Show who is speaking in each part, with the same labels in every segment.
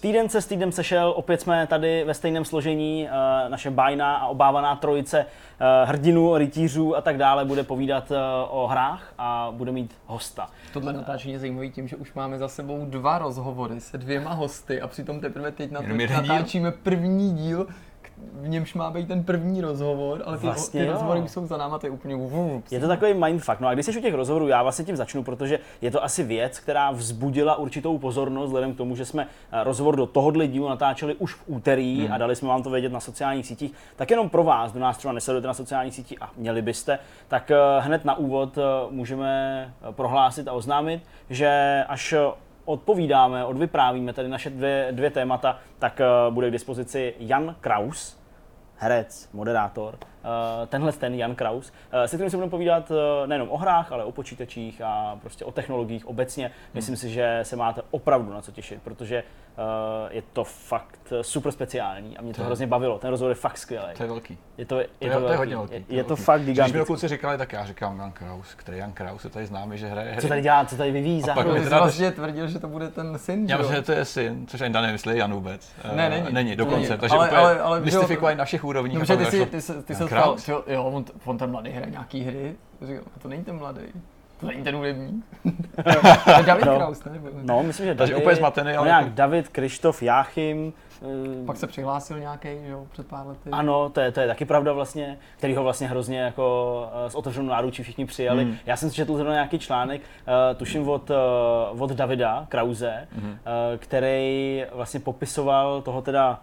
Speaker 1: Týden se s týdnem sešel, opět jsme tady ve stejném složení, eh, naše bajná a obávaná trojice eh, hrdinů, rytířů a tak dále bude povídat eh, o hrách a bude mít hosta.
Speaker 2: Tohle natáčení je zajímavé tím, že už máme za sebou dva rozhovory se dvěma hosty a přitom teprve teď natáčíme první díl, v němž má být ten první rozhovor, ale ty, vlastně, ty rozhovory už jsou za náma, to je úplně.
Speaker 1: Je to takový mindfuck. No a když jsi u těch rozhovorů, já vlastně tím začnu, protože je to asi věc, která vzbudila určitou pozornost, vzhledem k tomu, že jsme eh, rozhovor do tohohle dílu natáčeli už v úterý hmm. a dali jsme vám to vědět na sociálních sítích. Tak jenom pro vás, kdo nás třeba nesledujete na sociálních sítích a měli byste, tak eh, hned na úvod eh, můžeme prohlásit a oznámit, že až odpovídáme, odvyprávíme tady naše dvě, dvě témata, tak uh, bude k dispozici Jan Kraus, herec, moderátor, tenhle ten Jan Kraus, uh, se kterým se budeme povídat uh, nejenom o hrách, ale o počítačích a prostě o technologiích obecně. Hmm. Myslím si, že se máte opravdu na co těšit, protože je to fakt super speciální a mě to, to hrozně bavilo. Ten rozhovor je fakt skvělý.
Speaker 3: To je velký.
Speaker 1: Je to, je,
Speaker 3: to, je, to, to je hodně velký.
Speaker 1: Je, je to, to fakt gigantický.
Speaker 3: Když mi kluci říkali, tak já říkám Jan Kraus, který Jan Kraus je tady známý, že hraje hry.
Speaker 1: Co tady dělá, co tady vyvíjí za
Speaker 2: hru? Ty vlastně tvrdil, že to bude ten syn,
Speaker 3: Já myslím, že to je syn, což ani nemyslí Jan vůbec.
Speaker 2: Ne, není.
Speaker 3: Není, dokonce. Není. Takže ale, úplně ale, ale, mystifikovaný na všech úrovních.
Speaker 2: Dobře, ty, jsi, ty, jsi, ty, jsi jo, on, on ten mladý hraje nějaký hry. To není ten mladý. To není ten hudební. David no. Kraus, ne?
Speaker 1: No, myslím, že David.
Speaker 3: úplně zmatený,
Speaker 1: ale... Nějak David, Krištof, Jáchym.
Speaker 2: Eh, Pak se přihlásil nějaký, jo, před pár lety.
Speaker 1: Ano, to je, to je taky pravda vlastně, který ho vlastně hrozně jako eh, s otevřenou náručí všichni přijali. Hmm. Já jsem četl zrovna nějaký článek, uh, tuším od, od Davida Krause, uh, který vlastně popisoval toho teda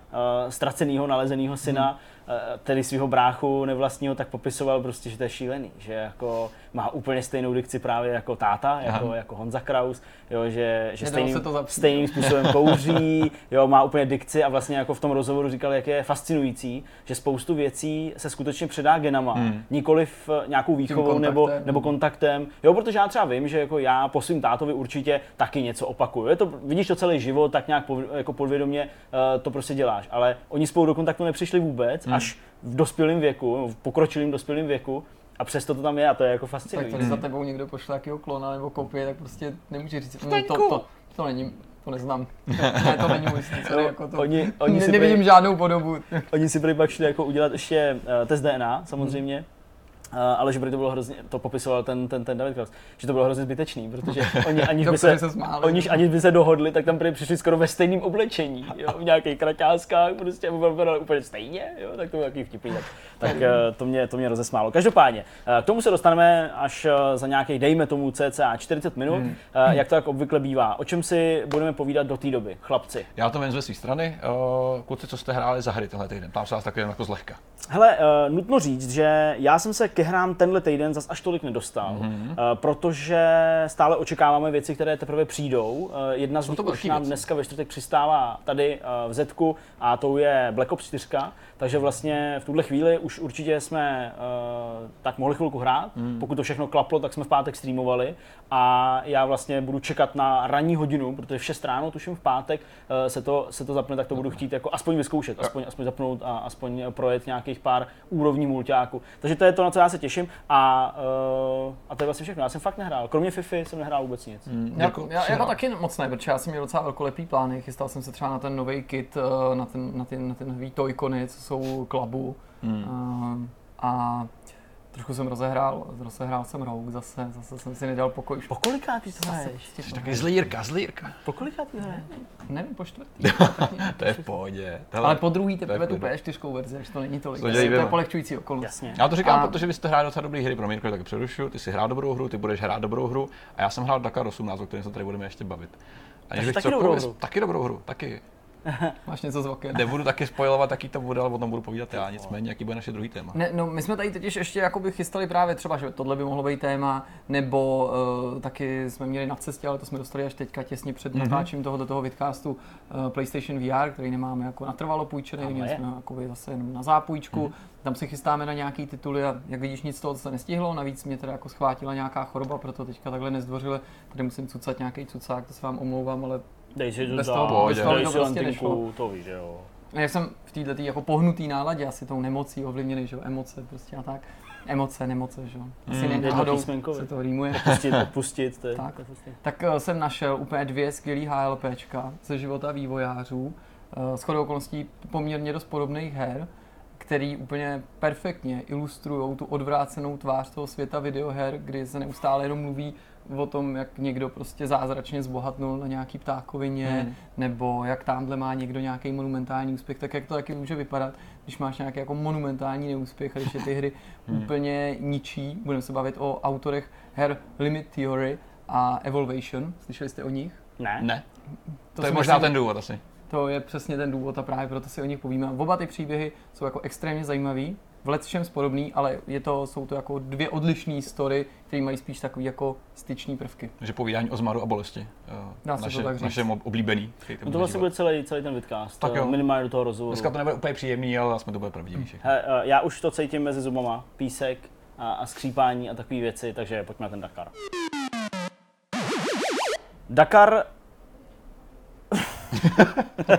Speaker 1: ztraceného, nalezeného syna, Eh, tedy svého bráchu nevlastního, tak popisoval prostě, že to je šílený, že jako má úplně stejnou dikci právě jako táta, jako, jako Honza Kraus, jo, že, že stejným, stejným způsobem kouří, jo, má úplně dikci a vlastně jako v tom rozhovoru říkal, jak je fascinující, že spoustu věcí se skutečně předá genama, hmm. nikoli v nějakou výchovou nebo, nebo kontaktem, jo, protože já třeba vím, že jako já po svým tátovi určitě taky něco opakuju. Je to, vidíš to celý život, tak nějak po, jako podvědomě uh, to prostě děláš, ale oni spolu do kontaktu nepřišli vůbec, hmm až v dospělém věku, v pokročilém dospělém věku, a přesto to tam je a to je jako fascinující.
Speaker 2: Tak když za tebou někdo pošle jakýho klona nebo kopie, tak prostě nemůže říct, no, to, to, to, to není, to neznám. ne, to není můj no, jako to. Oni, oni ne, nevidím prý, žádnou podobu.
Speaker 1: oni si prý pak šli jako udělat ještě uh, test DNA, samozřejmě. Hmm ale že by to bylo hrozně, to popisoval ten, ten, ten David Kraus, že to bylo hrozně zbytečný, protože oni aniž by se, se oniž, aniž by se dohodli, tak tam přišli skoro ve stejném oblečení, jo, v nějakých kraťáskách, prostě úplně stejně, jo, tak to bylo takový vtipný, tak, tak uh, to, mě, to mě rozesmálo. Každopádně, uh, k tomu se dostaneme až uh, za nějakých, dejme tomu cca 40 minut, hmm. uh, jak to tak obvykle bývá. O čem si budeme povídat do té doby, chlapci?
Speaker 3: Já to vím ze své strany, kluci, co jste hráli za hry tenhle týden, tam se vás taky jako zlehka.
Speaker 1: Hele, nutno říct, že já jsem se ke hrám tenhle týden zas až tolik nedostal, uh, protože stále očekáváme věci, které teprve přijdou. Jedna z nich už nám dneska ve čtvrtek přistává tady v Zetku a to je Black Ops 4, takže vlastně v tuhle chvíli už určitě jsme uh, tak mohli chvilku hrát. Mm. Pokud to všechno klaplo, tak jsme v pátek streamovali a já vlastně budu čekat na ranní hodinu, protože v 6 ráno, tuším v pátek, uh, se, to, se to zapne, tak to budu chtít jako aspoň vyzkoušet, aspoň, aspoň zapnout a aspoň projet nějakých pár úrovní multiáku. Takže to je to, na co já se těším a, uh, a to je vlastně všechno. Já jsem fakt nehrál. Kromě FIFA jsem nehrál vůbec nic. Mm,
Speaker 2: já, jako, já, jako taky moc ne, protože já jsem měl docela velkolepý plány. Chystal jsem se třeba na ten nový kit, na ten, na ten, na ten nový toykony, co jsou klabu. Mm. Uh, a Trošku jsem rozehrál, rozehrál jsem Rogue zase, zase jsem si nedal pokoj.
Speaker 1: Po kolikátý to hraješ?
Speaker 3: Taky zlý Jirka, zlý Jirka.
Speaker 1: Po kolikátý hraješ?
Speaker 2: Nevím, po čtvrtý.
Speaker 3: to je v pohodě.
Speaker 2: Tohle, Ale po druhý teprve tu P4 verzi, až to není tolik. To, to je polehčující okolnost.
Speaker 3: Jasně. Já to říkám, a... protože vy jste hráli docela dobrý hry, pro mě tak přerušu, ty si hrál dobrou hru, ty budeš hrát dobrou hru a já jsem hrál Dakar 18, o kterém se tady budeme ještě bavit.
Speaker 1: A bych taky dobrou hru.
Speaker 3: Taky dobrou hru, taky.
Speaker 2: Máš něco z oken.
Speaker 3: Nebudu taky spojovat, jaký to bude, ale o tom budu povídat já, nicméně, jaký bude naše druhý téma.
Speaker 2: Ne, no, my jsme tady totiž ještě jakoby chystali právě třeba, že tohle by mohlo být téma, nebo uh, taky jsme měli na cestě, ale to jsme dostali až teďka těsně před mm-hmm. natáčím tohoto toho vidcastu uh, PlayStation VR, který nemáme jako natrvalo půjčený, měli jsme jakoby zase jenom na zápůjčku. Mm. Tam si chystáme na nějaký tituly a jak vidíš, nic z toho se nestihlo. Navíc mě teda jako schvátila nějaká choroba, proto teďka takhle nezdvořile. Tady musím cucat nějaký cucák, to se vám omlouvám, ale
Speaker 1: Dej si to bez toho, bez toho to prostě nešlo. To víš, jo.
Speaker 2: Já jsem v této jako pohnutý náladě, asi tou nemocí ovlivněný, že jo, emoce prostě a tak. Emoce, nemoce, že jo. Asi
Speaker 3: Mm,
Speaker 2: náhodou se to rýmuje.
Speaker 1: Pustit, odpustit, to je
Speaker 2: Tak.
Speaker 1: je prostě-
Speaker 2: Tak eh, jsem našel úplně dvě skvělý HLPčka ze života vývojářů. Eh, Shodou okolností poměrně dost podobných her, který úplně perfektně ilustrují tu odvrácenou tvář toho světa videoher, kdy se neustále jenom mluví o tom, jak někdo prostě zázračně zbohatnul na nějaký ptákovině,
Speaker 1: Hmm.
Speaker 2: nebo jak tamhle má někdo nějaký monumentální úspěch, tak jak to taky může vypadat, když máš nějaký jako monumentální neúspěch a když je ty hry
Speaker 3: Hmm.
Speaker 2: úplně ničí. Budeme se bavit o autorech her Limit Theory a Evolvation. Slyšeli jste o nich?
Speaker 1: Ne?
Speaker 3: Ne, to, je
Speaker 2: si
Speaker 3: možná ten důvod asi.
Speaker 2: To je přesně ten důvod a právě proto si o nich povíme. Oba ty příběhy jsou jako extrémně zajímavý, v letčem podobný, ale je to, jsou to jako dvě odlišné story, které mají spíš takový jako styční prvky.
Speaker 3: Že povídání o zmaru a bolesti. eh,
Speaker 2: Dá se to
Speaker 3: naše,
Speaker 2: tak říct.
Speaker 3: naše ob- oblíbený.
Speaker 1: No to vlastně bude celý, celý ten vidcast,
Speaker 3: Tak
Speaker 1: eh,
Speaker 3: jo.
Speaker 1: minimálně do toho rozhovoru.
Speaker 3: Dneska to nebude úplně příjemný, ale aspoň to bude pravdivý všechno.
Speaker 1: He, eh, já už to cítím mezi zubama, písek a, a skřípání a takové věci, takže pojďme na ten Dakar. Dakar,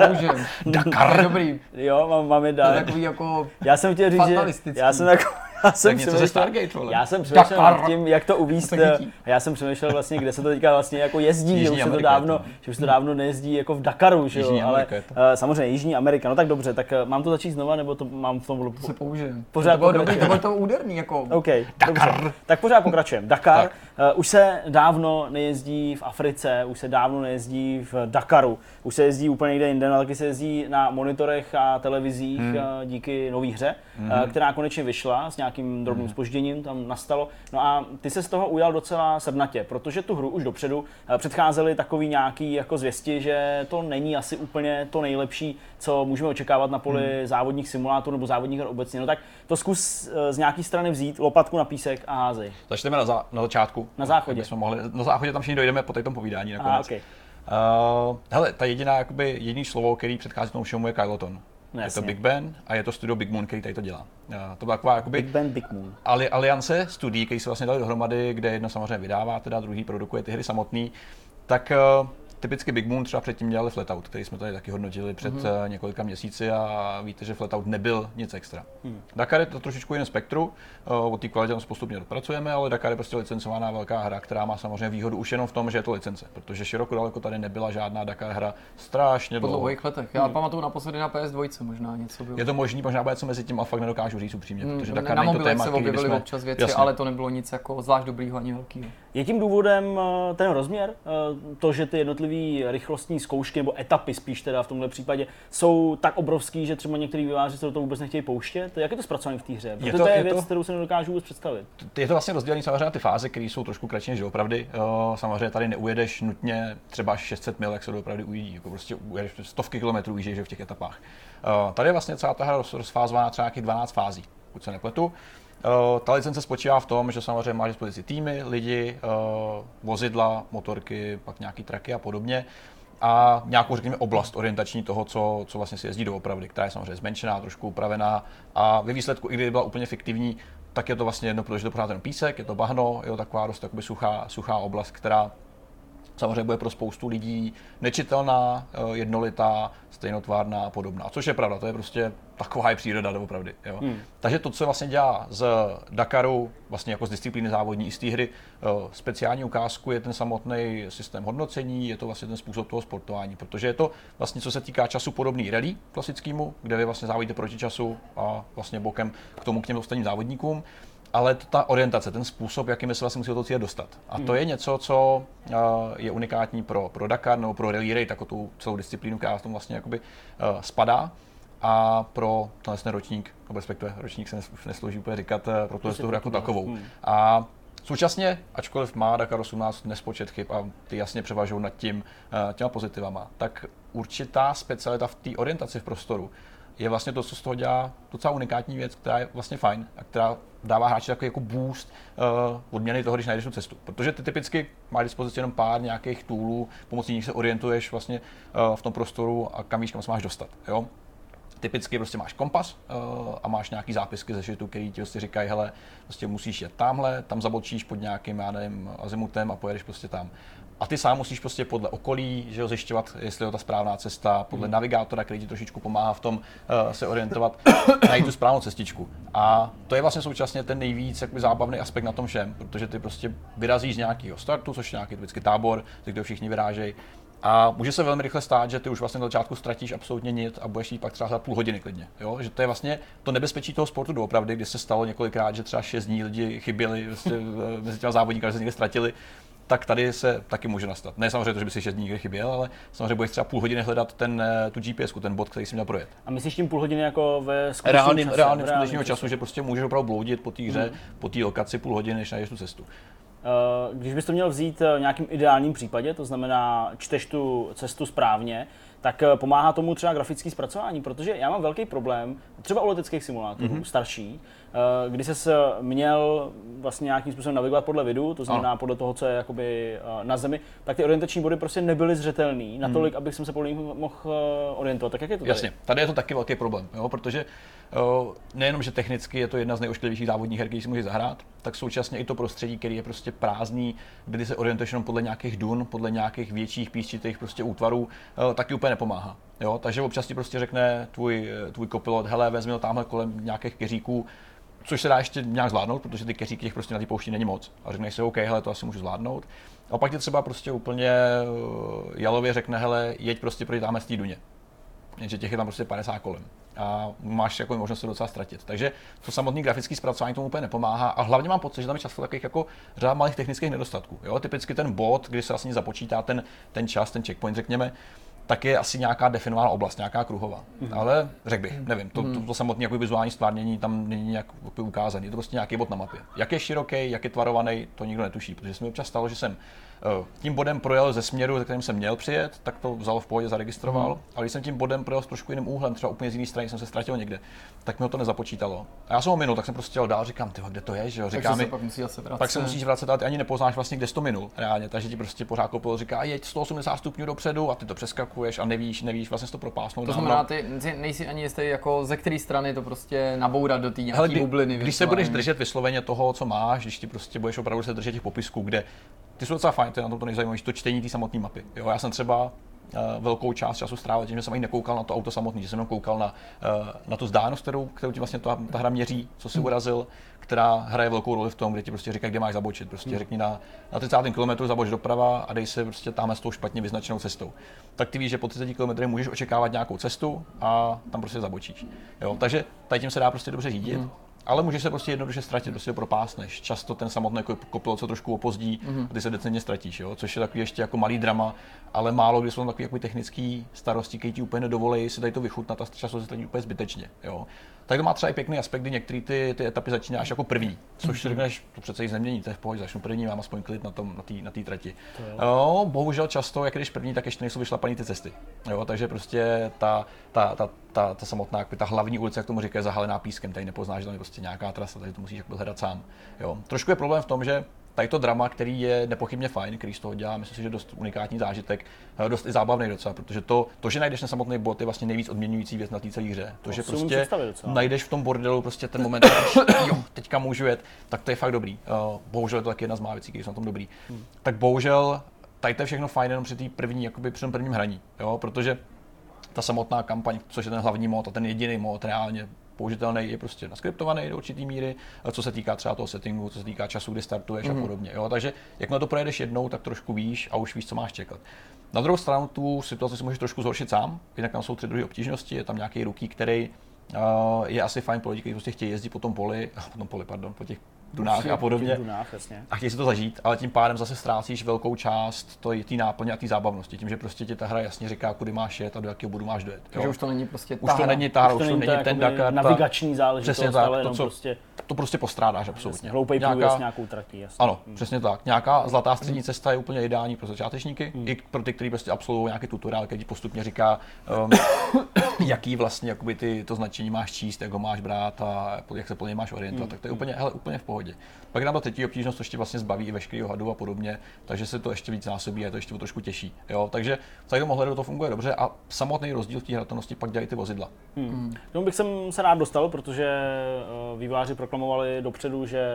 Speaker 2: Použijem.
Speaker 3: Dakar.
Speaker 2: To je dobrý.
Speaker 1: jo, mám, mám je
Speaker 2: To je takový jako
Speaker 1: Já jsem chtěl říct, že já jsem jako, já jsem přemýšlel,
Speaker 3: Stargate, vole.
Speaker 1: já jsem přemýšlel
Speaker 2: Dakar.
Speaker 1: nad tím, jak to
Speaker 2: To chytí.
Speaker 1: eh, já jsem přemýšlel vlastně, kde se to teďka vlastně jako jezdí, že
Speaker 3: Jižní
Speaker 1: už se to dávno,
Speaker 3: to.
Speaker 1: že už to dávno nejezdí jako v Dakaru, že jo, ale
Speaker 3: to.
Speaker 1: eh, samozřejmě Jižní Amerika, no tak dobře, tak eh, mám to začít znova, nebo to mám v tom
Speaker 2: se použijem.
Speaker 1: Pořád
Speaker 2: to bylo dobrý, to bylo to úderný jako.
Speaker 1: OK, dobře. Tak pořád pokračujeme. Dakar.
Speaker 3: Tak.
Speaker 1: Uh, už se dávno nejezdí v Africe, už se dávno nejezdí v Dakaru, už se jezdí úplně někde jinde, ale taky se jezdí na monitorech a televizích hmm. uh, díky nový hře, hmm. uh, která konečně vyšla s nějakým drobným spožděním, tam nastalo. No a ty se z toho ujal docela srdnatě, protože tu hru už dopředu uh, předcházely takový nějaký jako zvěsti, že to není asi úplně to nejlepší, co můžeme očekávat na poli hmm. závodních simulátorů nebo závodních her obecně. No tak to zkus z nějaký strany vzít, lopatku na písek a házej.
Speaker 3: Začneme na, za, na začátku.
Speaker 1: Na záchodě.
Speaker 3: Jsme mohli, na záchodě tam všichni dojdeme po tom povídání nakonec.
Speaker 1: Aha, okay.
Speaker 3: Uh, hele, ta jediná, jakoby, jediný slovo, který předchází tomu všemu je Kyloton.
Speaker 1: No,
Speaker 3: je to Big Ben a je to studio Big Moon, který tady to dělá. Uh, to byla taková jakoby,
Speaker 1: Big Ben, Big Moon.
Speaker 3: ali, aliance studií, který se vlastně dali dohromady, kde jedno samozřejmě vydává, teda druhý produkuje ty hry samotný, tak uh, typicky Big Moon třeba předtím dělali Flatout, který jsme tady taky hodnotili před
Speaker 1: Mhm.
Speaker 3: mm-hmm. několika měsíci a víte, že Flatout nebyl nic extra. Hmm. Dakar je to trošičku jiné spektru, uh, o té kvalitě postupně dopracujeme, ale Dakar je prostě licencovaná velká hra, která má samozřejmě výhodu už jenom v tom, že je to licence, protože široko daleko tady nebyla žádná Dakar hra strašně
Speaker 2: Po
Speaker 3: dlouho.
Speaker 2: dlouhých letech. Já pamatuju naposledy na PS2 možná něco bylo.
Speaker 3: Je to možný, možná bude co mezi tím, a fakt nedokážu říct upřímně,
Speaker 2: Hmm,
Speaker 3: protože
Speaker 2: na
Speaker 3: Dakar není to
Speaker 2: mobilech
Speaker 3: téma,
Speaker 2: se objevily
Speaker 3: bychom...
Speaker 2: občas věci,
Speaker 3: Jasně.
Speaker 2: ale to nebylo nic jako zvlášť dobrýho ani velkýho.
Speaker 1: Je tím důvodem eh, ten rozměr, eh, to, že ty jednotlivé rychlostní zkoušky nebo etapy spíš teda v tomhle případě jsou tak obrovský, že třeba některý výváři se do toho vůbec nechtějí pouštět. Jak je to zpracované v té hře? Protože
Speaker 3: to-
Speaker 1: to, je
Speaker 3: je
Speaker 1: věc,
Speaker 3: to-
Speaker 1: kterou si nedokážu vůbec představit.
Speaker 3: je to vlastně rozdělené samozřejmě na ty fáze, které jsou trošku kratší než doopravdy. Jo, Samozřejmě tady neujedeš nutně třeba 600 mil, jak se doopravdy ujíždí. Jako prostě ujedeš stovky kilometrů ujížděš v těch etapách. Eh, Tady je vlastně celá ta hra roz- rozfázovaná třeba nějakých 12 fází, pokud se nepletu. Eh, Ta licence spočívá v tom, že samozřejmě máš dispozici týmy, lidi, eh, vozidla, motorky, pak nějaký traky a podobně. A nějakou, řekněme, oblast orientační toho, co, co vlastně si jezdí doopravdy, která je samozřejmě zmenšená, trošku upravená. A ve výsledku, i kdyby byla úplně fiktivní, tak je to vlastně jedno, protože to pořád ten písek, je to bahno, je to taková dost suchá, suchá oblast, která samozřejmě bude pro spoustu lidí nečitelná, eh, jednolitá, stejnotvárná a podobná. Což je pravda, to je prostě taková je příroda doopravdy. Jo. Hmm. Takže to, co vlastně dělá z Dakaru, vlastně jako z disciplíny závodní i z té hry, eh, speciální ukázku je ten samotný systém hodnocení, je to vlastně ten způsob toho sportování, protože je to vlastně, co se týká času, podobný rally klasickému, kde vy vlastně závodíte proti času a vlastně bokem k tomu k těm ostatním závodníkům ale ta orientace, ten způsob, jakým se vlastně musí do toho cíle dostat. A to je něco, co uh, je unikátní pro, pro Dakar nebo pro Rally Raid, jako tu celou disciplínu, která v tom vlastně jakoby, uh, spadá. A pro tenhle ten ročník, nebo respektive ročník se už neslouží úplně říkat, eh, pro tuhle tu hru jako takovou. A současně, ačkoliv má Dakar 18 nespočet chyb a ty jasně převažují nad tím těma pozitivama, tak určitá specialita v té orientaci v prostoru je vlastně to, co z toho dělá docela unikátní věc, která je vlastně fajn a která dává hráči takový jako boost uh, odměny toho, když najdeš tu cestu. Protože ty typicky máš dispozici jenom pár nějakých toolů, pomocí nich se orientuješ vlastně uh, v tom prostoru a kam víš, kam se máš dostat. Jo? typicky prostě máš kompas uh, a máš nějaký zápisky ze šitu, který ti prostě říkají, hele, prostě musíš jet tamhle, tam zabočíš pod nějakým, já nevím, azimutem a pojedeš prostě tam. A ty sám musíš prostě podle okolí, že jo, zjišťovat, jestli je to ta správná cesta, podle mm. navigátora, který ti trošičku pomáhá v tom uh, se orientovat, najít tu správnou cestičku. A to je vlastně současně ten nejvíc jakoby, zábavný aspekt na tom všem, protože ty prostě vyrazíš z nějakého startu, což je nějaký typický tábor, kde všichni vyrážejí, a může se velmi rychle stát, že ty už vlastně na začátku ztratíš absolutně nic a budeš jít pak třeba za půl hodiny klidně. Jo? Že to je vlastně to nebezpečí toho sportu doopravdy, kdy se stalo několikrát, že třeba šest dní lidi chyběli vlastně, mezi těma závodníky, že se někde ztratili tak tady se taky může nastat. Ne samozřejmě to, že by si šest dní někde chyběl, ale samozřejmě budeš třeba půl hodiny hledat ten, eh, tu GPS, ten bod, který si měl projet.
Speaker 1: A myslíš tím půl hodiny jako ve
Speaker 3: reálným, čase, reálným skutečného času, že prostě můžeš opravdu bloudit po té hře, hmm. po té lokaci půl hodiny, než najdeš tu cestu.
Speaker 1: Eh, když bys to měl vzít v nějakým ideálním případě, to znamená čteš tu cestu správně, tak eh, pomáhá tomu třeba grafický zpracování, protože já mám velký problém, třeba u leteckých simulátorů, mm-hmm. starší, eh, kdy se měl vlastně nějakým způsobem navigovat podle vidu, to znamená ano. podle toho, co je jakoby na zemi, tak ty orientační body prostě nebyly zřetelný mm. natolik, abych jsem se podle nich mohl orientovat. Tak jak je to tady?
Speaker 3: Jasně, tady je to taky velký problém, jo, protože nejenom, že technicky je to jedna z nejošklivějších závodních her, který si může zahrát, tak současně i to prostředí, který je prostě prázdný, kdy se orientuješ jenom podle nějakých dun, podle nějakých větších písčitých prostě útvarů, taky úplně nepomáhá. Jo? Takže občas ti prostě řekne tvůj, tvůj kopilot, hele, vezmi ho tamhle kolem nějakých keříků, což se dá ještě nějak zvládnout, protože ty keříky těch prostě na té poušti není moc. A řekneš si, OK, hele, to asi můžu zvládnout. A pak ti třeba prostě úplně jalově řekne, hele, jeď prostě proti tamhle z té duně. Jenže těch je tam prostě 50 kolem a máš jako možnost se docela ztratit. Takže to samotný grafický zpracování tomu úplně nepomáhá a hlavně mám pocit, že tam je často takových jako řada malých technických nedostatků. Jo? Typicky ten bod, kdy se vlastně započítá ten, ten čas, ten checkpoint, řekněme, tak je asi nějaká definovaná oblast, nějaká kruhová. Mm-hmm. Ale řekl bych, nevím, to, to, to mhm. samotné jako vizuální stvárnění tam není nějak ukázané. Je to prostě nějaký bod na mapě. Jak je široký, jak je tvarovaný, to nikdo netuší, protože se mi občas stalo, že jsem tím bodem projel ze směru, ze kterým jsem měl přijet, tak to vzal v pohodě, zaregistroval. Mm. Ale když jsem tím bodem projel s trošku jiným úhlem, třeba úplně z jiné strany, jsem se ztratil někde, tak mi ho to nezapočítalo. A já jsem ho minul, tak jsem prostě jel dál, říkám, ty, kde to je, že jo? Říká mi,
Speaker 2: se pak, se
Speaker 3: musíš vracet, ale ty ani nepoznáš vlastně, kde jsi to minul reálně, takže ti prostě pořád kopil, říká, jeď 180 stupňů dopředu a ty to přeskakuješ a nevíš, nevíš vlastně to propásnout.
Speaker 2: To znamená, ty nejsi ani jistý, jako ze které strany to prostě nabourat do té nějaké bubliny.
Speaker 3: Když se budeš držet vysloveně toho, co máš, když ti prostě budeš opravdu se držet těch popisků, kde ty jsou docela fajn, to je na tom to nejzajímavější, to čtení té samotné mapy. Jo, já jsem třeba uh, velkou část času strávil tím, že jsem ani nekoukal na to auto samotné, že jsem jenom koukal na, uh, na tu vzdálenost, kterou, kterou ti vlastně ta, ta hra měří, co si urazil, která hraje velkou roli v tom, kde ti prostě říká, kde máš zabočit. Prostě hmm. řekni na, na 30 km zaboč doprava a dej se prostě tam s tou špatně vyznačenou cestou. Tak ty víš, že po 30 km můžeš očekávat nějakou cestu a tam prostě zabočíš. Jo, takže tady tím se dá prostě dobře řídit. Hmm ale může se prostě jednoduše ztratit, prostě ho propásneš. Často ten samotný kopilot se trošku opozdí mm-hmm. a ty se decentně ztratíš, jo? což je takový ještě jako malý drama, ale málo kdy jsou tam takový jako technický starosti, který ti úplně nedovolí si tady to vychutnat a často se úplně zbytečně. Jo? Tak to má třeba i pěkný aspekt, kdy některé ty, ty etapy začínáš jako první, což si mhm. řekneš, to přece nic nemění, to je v pohodě, začnu první, mám aspoň klid na tom, na té na tý trati. Jo, bohužel často, jak když první, tak ještě nejsou vyšlapané ty cesty. Jo, takže prostě ta, ta, ta, ta, ta samotná, ta hlavní ulice, jak tomu říká, je zahalená pískem, tady nepoznáš, že tam je prostě nějaká trasa, tady to musíš jako hledat sám. Jo. Trošku je problém v tom, že tady to drama, který je nepochybně fajn, který z toho dělá, myslím si, že dost unikátní zážitek, eh, dost i zábavný docela, protože to, to že najdeš na samotný bod, je vlastně nejvíc odměňující věc na té celé hře. To, že prostě najdeš v tom bordelu prostě ten moment, jo, teďka můžu jet, tak to je fakt dobrý. Uh, bohužel je to taky jedna z mála věcí, které jsou na tom dobrý. Hmm. Tak bohužel tady to je všechno fajn jenom při té první, jakoby při tom prvním hraní, jo, protože ta samotná kampaň, což je ten hlavní mod a ten jediný mod reálně použitelný, je prostě naskriptovaný do určitý míry, co se týká třeba toho settingu, co se týká času, kdy startuješ mm-hmm. a mhm. podobně. Jo? Takže jakmile to projedeš jednou, tak trošku víš a už víš, co máš čekat. Na druhou stranu tu situaci si můžeš trošku zhoršit sám, jinak tam jsou tři druhy obtížnosti, je tam nějaký ruky, který uh, je asi fajn pro lidi, kteří prostě chtějí jezdit po tom poli, po tom poli, pardon, po těch Dunách a podobně.
Speaker 1: Dunách, jasně.
Speaker 3: A chtějí si to zažít, ale tím pádem zase ztrácíš velkou část té náplně a té zábavnosti, tím, že prostě ti ta hra jasně říká, kudy máš jet a do jakého bodu máš dojet.
Speaker 2: Takže už to není prostě
Speaker 3: Už to není ta hra, už to není ten Dakar.
Speaker 1: Navigační záležitost,
Speaker 3: přesně tak,
Speaker 1: ale
Speaker 3: to,
Speaker 1: co, prostě...
Speaker 3: To prostě postrádáš absolutně.
Speaker 1: Hloupej nějaká, s nějakou tratí, jasně.
Speaker 3: Ano, hmm. přesně tak. Nějaká zlatá střední cesta je úplně ideální pro začátečníky, hmm. i pro ty, kteří prostě absolvují nějaký tutoriál, který postupně říká, um, jaký vlastně jakoby ty, to značení máš číst, jak ho máš brát a jak se plně máš orientovat, mm. tak to je úplně, hele, úplně v pohodě. Pak nám ta třetí obtížnost, to ještě vlastně zbaví i veškerý hadu a podobně, takže se to ještě víc násobí a je to ještě trošku těžší. Jo? Takže v tom ohledu to funguje dobře a samotný rozdíl v té hratelnosti pak dělají ty vozidla.
Speaker 1: Hmm. Tomu bych jsem se rád dostal, protože eh, výváři proklamovali dopředu, že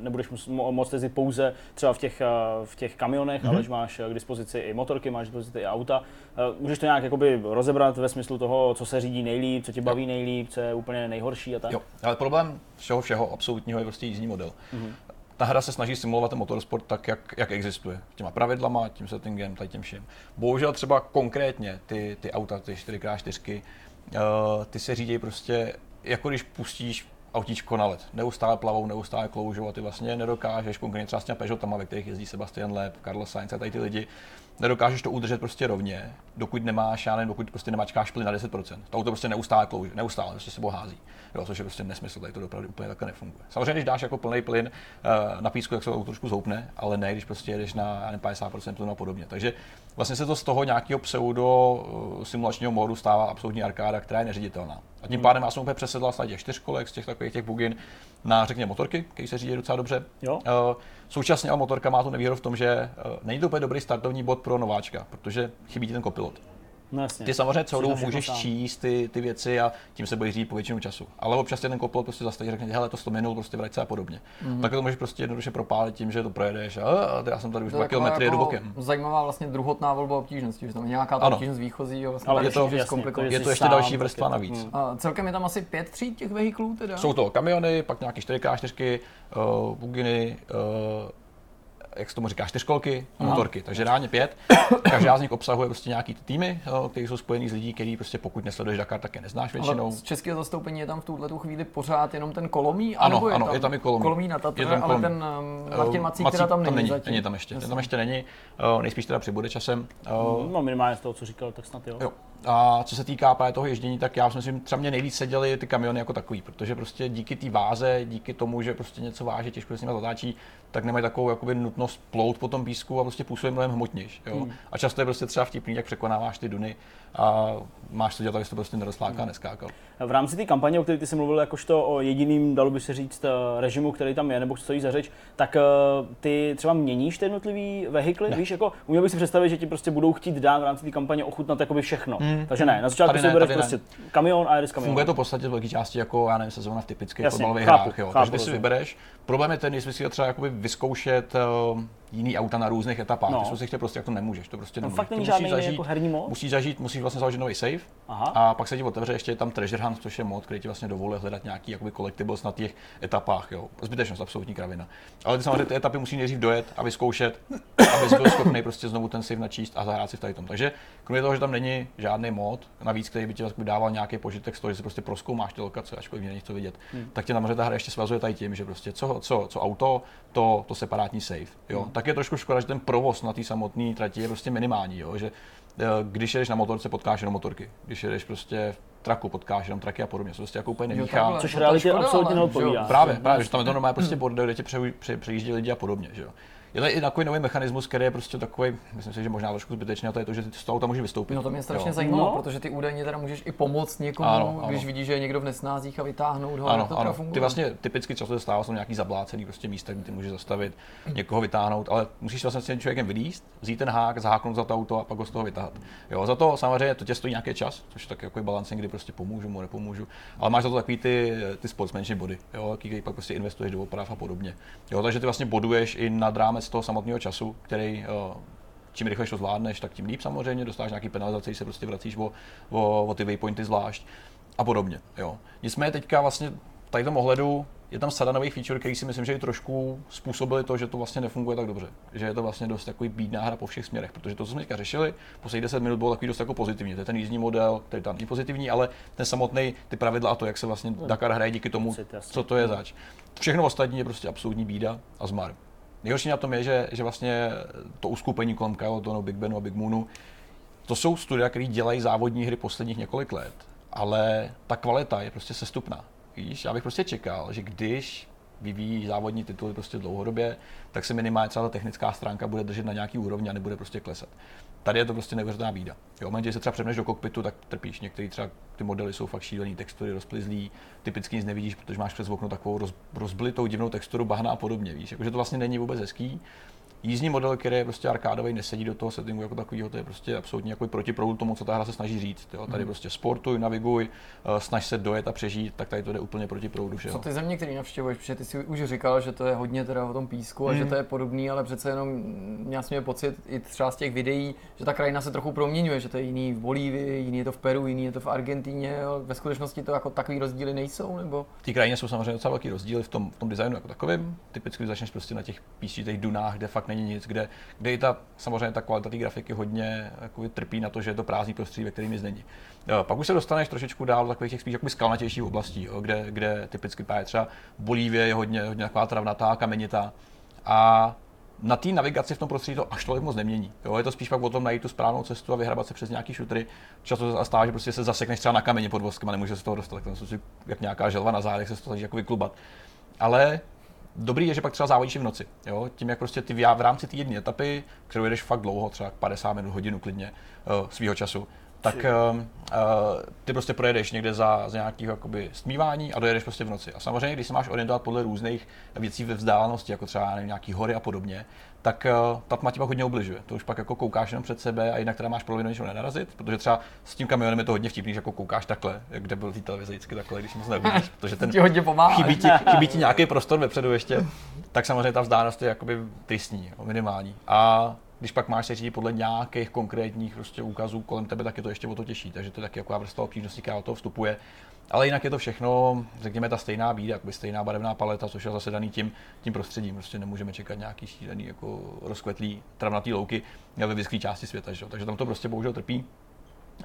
Speaker 1: nebudeš moct jezdit pouze třeba v těch, eh, v těch kamionech, mm-hmm. ale že máš k dispozici i motorky, máš k dispozici i auta. Eh, můžeš to nějak jakoby rozebrat ve smyslu toho, co se řídí nejlíp, co tě baví nejlíp, co je úplně nejhorší a tak?
Speaker 3: Jo, ale problém všeho všeho absolutního je prostě jízdní model. Mm-hmm. Ta hra se snaží simulovat ten motorsport tak, jak, jak existuje. Těma pravidlama, tím settingem, tady tím vším. Bohužel třeba konkrétně ty, ty auta, ty 4x4, uh, ty se řídí prostě jako když pustíš autíčko na led. Neustále plavou, neustále kloužou a ty vlastně nedokážeš, konkrétně třeba s těmi Peugeotama, ve kterých jezdí Sebastian Leb, Carlos Sainz a tady ty lidi, nedokážeš to udržet prostě rovně, dokud nemáš, já nevím, dokud prostě nemáčkáš plyn na 10%. To auto prostě neustále klouže, neustále prostě se hází. Jo, což je prostě nesmysl, tady to opravdu úplně takhle nefunguje. Samozřejmě, když dáš jako plný plyn uh, na písku, tak se to trošku zoupne, ale ne, když prostě jedeš na nevím, 50% plynu a podobně. Takže vlastně se to z toho nějakého pseudo uh, simulačního módu stává absolutní arkáda, která je neřiditelná. A tím hmm. pádem já jsem úplně přesedla z těch čtyřkolek, z těch takových těch bugin na řekněme motorky, které se řídí docela dobře.
Speaker 1: Jo. Uh,
Speaker 3: současně ale motorka má tu nevýhodu v tom, že uh, není to úplně dobrý startovní bod pro nováčka, protože chybí ti ten kopilot.
Speaker 1: No jasně.
Speaker 3: Ty samozřejmě celou dobu můžeš sám. číst ty, ty věci a tím se budeš řídit po většinu času. Ale občas ten kopil prostě zastaví, řekne, hele, to 100 minut, prostě vrať se a podobně. Mm. Tak to můžeš prostě jednoduše propálit tím, že to projedeš a, a já jsem tady už dva kilometry jedu jako bokem.
Speaker 2: Zajímavá vlastně druhotná volba obtížnosti, že tam je nějaká ta obtížnost výchozí. Vlastně
Speaker 3: Ale je to, jasně, to je to ještě sám, další vrstva navíc.
Speaker 2: Mm. A celkem je tam asi pět tříd těch vehiklů teda?
Speaker 3: Jsou to kamiony, pak nějaké 4x4, uh, buginy, uh, jak se tomu říká, čtyřkolky a motorky, takže reálně pět. Každá z nich obsahuje prostě nějaký týmy, které jsou spojený s lidí, který prostě pokud nesleduješ Dakar, tak je neznáš většinou.
Speaker 2: Ale z českého zastoupení je tam v tuhle chvíli pořád jenom ten kolomí?
Speaker 3: Ano, je ano, tam je tam i kolomí.
Speaker 2: Kolomí na Tatře, ale kolomí. ten um, Martin Macík, Macík teda tam,
Speaker 3: tam
Speaker 2: není,
Speaker 3: zatím. není tam ještě, ten tam ještě není, uh, nejspíš teda přibude časem.
Speaker 1: Uh, no minimálně z toho, co říkal, tak snad jo. jo.
Speaker 3: A co se týká právě toho ježdění, tak já si myslím, třeba mě nejvíc seděly ty kamiony jako takový, protože prostě díky té váze, díky tomu, že prostě něco váže, těžko se s nimi zatáčí, tak nemají takovou jakoby, nutnost plout po tom písku a prostě působí mnohem hmotnější. Hmm. A často je prostě třeba vtipný, jak překonáváš ty duny a máš to dělat, aby to prostě nerozfláká hmm. a neskákal.
Speaker 1: V rámci té kampaně, o které ty jsi mluvil, jakožto o jediným, dalo by se říct, eh, režimu, který tam je, nebo stojí za řeč, tak eh, ty třeba měníš ty jednotlivý vehikly, ne. víš, jako uměl bych si představit, že ti prostě budou chtít dát v rámci té kampaně ochutnat jakoby všechno. Hmm. Takže ne, na začátku si bereš prostě ne. kamion a jedeš kamion.
Speaker 3: Funguje to v podstatě v velké části jako, já nevím, sezóna v typických fotbalových hrách, jo. Takže ty si vybereš. Problém je ten, jestli si třeba jakoby vyzkoušet uh, jiný auta na různých etapách. No. Ty prostě, jak to nemůžeš, to prostě
Speaker 1: no,
Speaker 3: nemůžeš.
Speaker 1: fakt není žádný zažít, jako herní mod?
Speaker 3: Musíš zažít, musíš vlastně založit nový save Aha. a pak se ti otevře ještě tam Treasure Hunt, což je mod, který ti vlastně dovoluje hledat nějaký jakoby collectibles na těch etapách, jo. Zbytečnost, absolutní kravina. Ale ty samozřejmě ty etapy musí nejdřív dojet a vyzkoušet, aby byl schopný prostě znovu ten save načíst a zahrát si v tady tom. Takže kromě toho, že tam není žádný mod, navíc, který by ti dával nějaký požitek z toho, že si prostě proskoumáš ty lokace, ačkoliv není co vidět, hmm. tak tě tam ta hra ještě svazuje tady tím, že prostě co, co, co auto, to, to separátní save. Jo. Hmm. Tak je trošku škoda, že ten provoz na té samotné trati je prostě minimální, jo. že eh, když jedeš na motorce, potkáš jenom motorky. Když jedeš prostě v traku, potkáš jenom traky a podobně. Se prostě jako úplně nemíchá.
Speaker 1: Což realitě absolutně neodpovídá.
Speaker 3: Právě, právě, že tam je to normálně prostě bordel, kde tě přejíždí lidi a podobně. Že jo. Je to i takový nový mechanismus, který je prostě takový, myslím si, že možná trošku zbytečný, a to je to, že ty z toho auta můžeš vystoupit.
Speaker 2: No to mě strašně jo. zajímalo, no. protože ty údajně teda můžeš i pomoct někomu, ano, ano. když vidíš, že je někdo v nesnázích a vytáhnout ho.
Speaker 3: Ano,
Speaker 2: to
Speaker 3: ano. Funguje. Ty vlastně typicky často se stává, jsou nějaký zablácený prostě místa, kde ty můžeš zastavit, někoho vytáhnout, ale musíš vlastně s tím člověkem vylíst, vzít ten hák, zaháknout za to auto a pak ho z toho vytáhat. Jo, za to samozřejmě to tě stojí nějaký čas, což je tak jako balancing, kdy prostě pomůžu mu, nepomůžu, ale máš za to takový ty, ty sportsmanship body, jo, který pak prostě investuješ do oprav a podobně. Jo, takže ty vlastně boduješ i nad rámec toho samotného času který eh, čím rychlejš to zvládneš, tak tím líp samozřejmě, dostáš nějaký penalizace, se prostě vracíš o, o, o ty waypointy zvlášť a podobně. Jo. Nicméně teďka vlastně tady tom ohledu je tam sada nových feature, který si myslím, že i trošku způsobili to, že to vlastně nefunguje tak dobře. Že je to vlastně dost takový bídná hra po všech směrech, protože to, co jsme teďka řešili, poslední 10 minut bylo takový dost jako pozitivní. To je ten jízdní model, který tam není pozitivní, ale ten samotný, ty pravidla a to, jak se vlastně Dakar hraje díky tomu, co to je zač. Všechno ostatní je prostě absolutní bída a zmar. Nejhorší na tom je, že, že vlastně to uskupení kolem Kyle Big Benu a Big Moonu, to jsou studia, které dělají závodní hry posledních několik let, ale ta kvalita je prostě sestupná. Víš, já bych prostě čekal, že když vyvíjí závodní tituly prostě dlouhodobě, tak se minimálně třeba ta technická stránka bude držet na nějaký úrovni a nebude prostě klesat. Tady je to prostě neuvěřitelná bída. Jo, v momentě, se třeba přepneš do kokpitu, tak trpíš. Některé třeba ty modely jsou fakt šílený, textury rozplizlý, typicky nic nevidíš, protože máš přes okno takovou roz, rozblitou divnou texturu bahna a podobně. Víš, jakože to vlastně není vůbec hezký jízdní model, který je prostě arkádový, nesedí do toho settingu jako takového, to je prostě absolutně jako proti proudu tomu, co ta hra se snaží říct. Jo. Tady mm. prostě sportuj, naviguj, uh, snaž se dojet a přežít, tak tady to jde úplně proti proudu. Že
Speaker 2: Co ty země, který navštěvuješ, protože ty si už říkal, že to je hodně teda o tom písku a mm. že to je podobný, ale přece jenom měl jsem pocit i třeba z těch videí, že ta krajina se trochu proměňuje, že to je jiný v Bolívii, jiný je to v Peru, jiný je to v Argentíně. Ve skutečnosti to jako takový rozdíly nejsou, nebo?
Speaker 3: Ty krajině jsou samozřejmě docela velký rozdíly v tom, v tom designu jako takovým. Typicky začneš prostě na těch písčitých dunách, kde fakt není nic, kde, kde i ta, samozřejmě ta kvalita té grafiky hodně jako trpí na to, že je to prázdný prostředí, ve kterém nic není. Jo, pak už se dostaneš trošičku dál do takových těch spíš jakoby skalnatějších oblastí, jo, kde, kde typicky právě třeba Bolívie je hodně, hodně taková travnatá, kamenitá. A na té navigaci v tom prostředí to až tolik moc nemění. Jo, je to spíš pak o tom najít tu správnou cestu a vyhrabat se přes nějaký šutry. Často se stává, že prostě se zasekneš třeba na kameni pod voskem a nemůžeš se z toho dostat, tak tam si jak nějaká želva na zádech se to snaží jako vyklubat. Ale dobrý je, že pak třeba závodíš v noci. Jo? Tím, jak prostě ty v rámci té jedné etapy, kterou jedeš fakt dlouho, třeba 50 minut, hodinu klidně uh, svého času, tak uh, uh, ty prostě projedeš někde za, za nějakého jakoby stmívání a dojedeš prostě v noci. A samozřejmě, když se máš orientovat podle různých věcí ve vzdálenosti, jako třeba nevím, nějaký hory a podobně, tak uh, ta tma ti pak hodně ubližuje. To už pak jako koukáš jenom před sebe a jinak teda máš problém něčeho nenarazit, protože třeba s tím kamionem je to hodně vtipný, že jako koukáš takhle, kde byl ty televize vždycky takhle, když moc nevidíš, protože ten
Speaker 2: ti hodně pomáhá.
Speaker 3: Chybí ti, chybí ti nějaký prostor vepředu ještě, tak samozřejmě ta vzdálenost je jakoby tristní, minimální. A když pak máš se řídit podle nějakých konkrétních prostě úkazů kolem tebe, tak je to ještě o to těžší. Takže to je taky jako vrstva obtížnosti, která do toho vstupuje. Ale jinak je to všechno, řekněme, ta stejná bída, jakoby stejná barevná paleta, což je zase daný tím, tím prostředím. Prostě nemůžeme čekat nějaký šílený, jako rozkvetlý travnatý louky ve vyschlé části světa. Že? Takže tam to prostě bohužel trpí.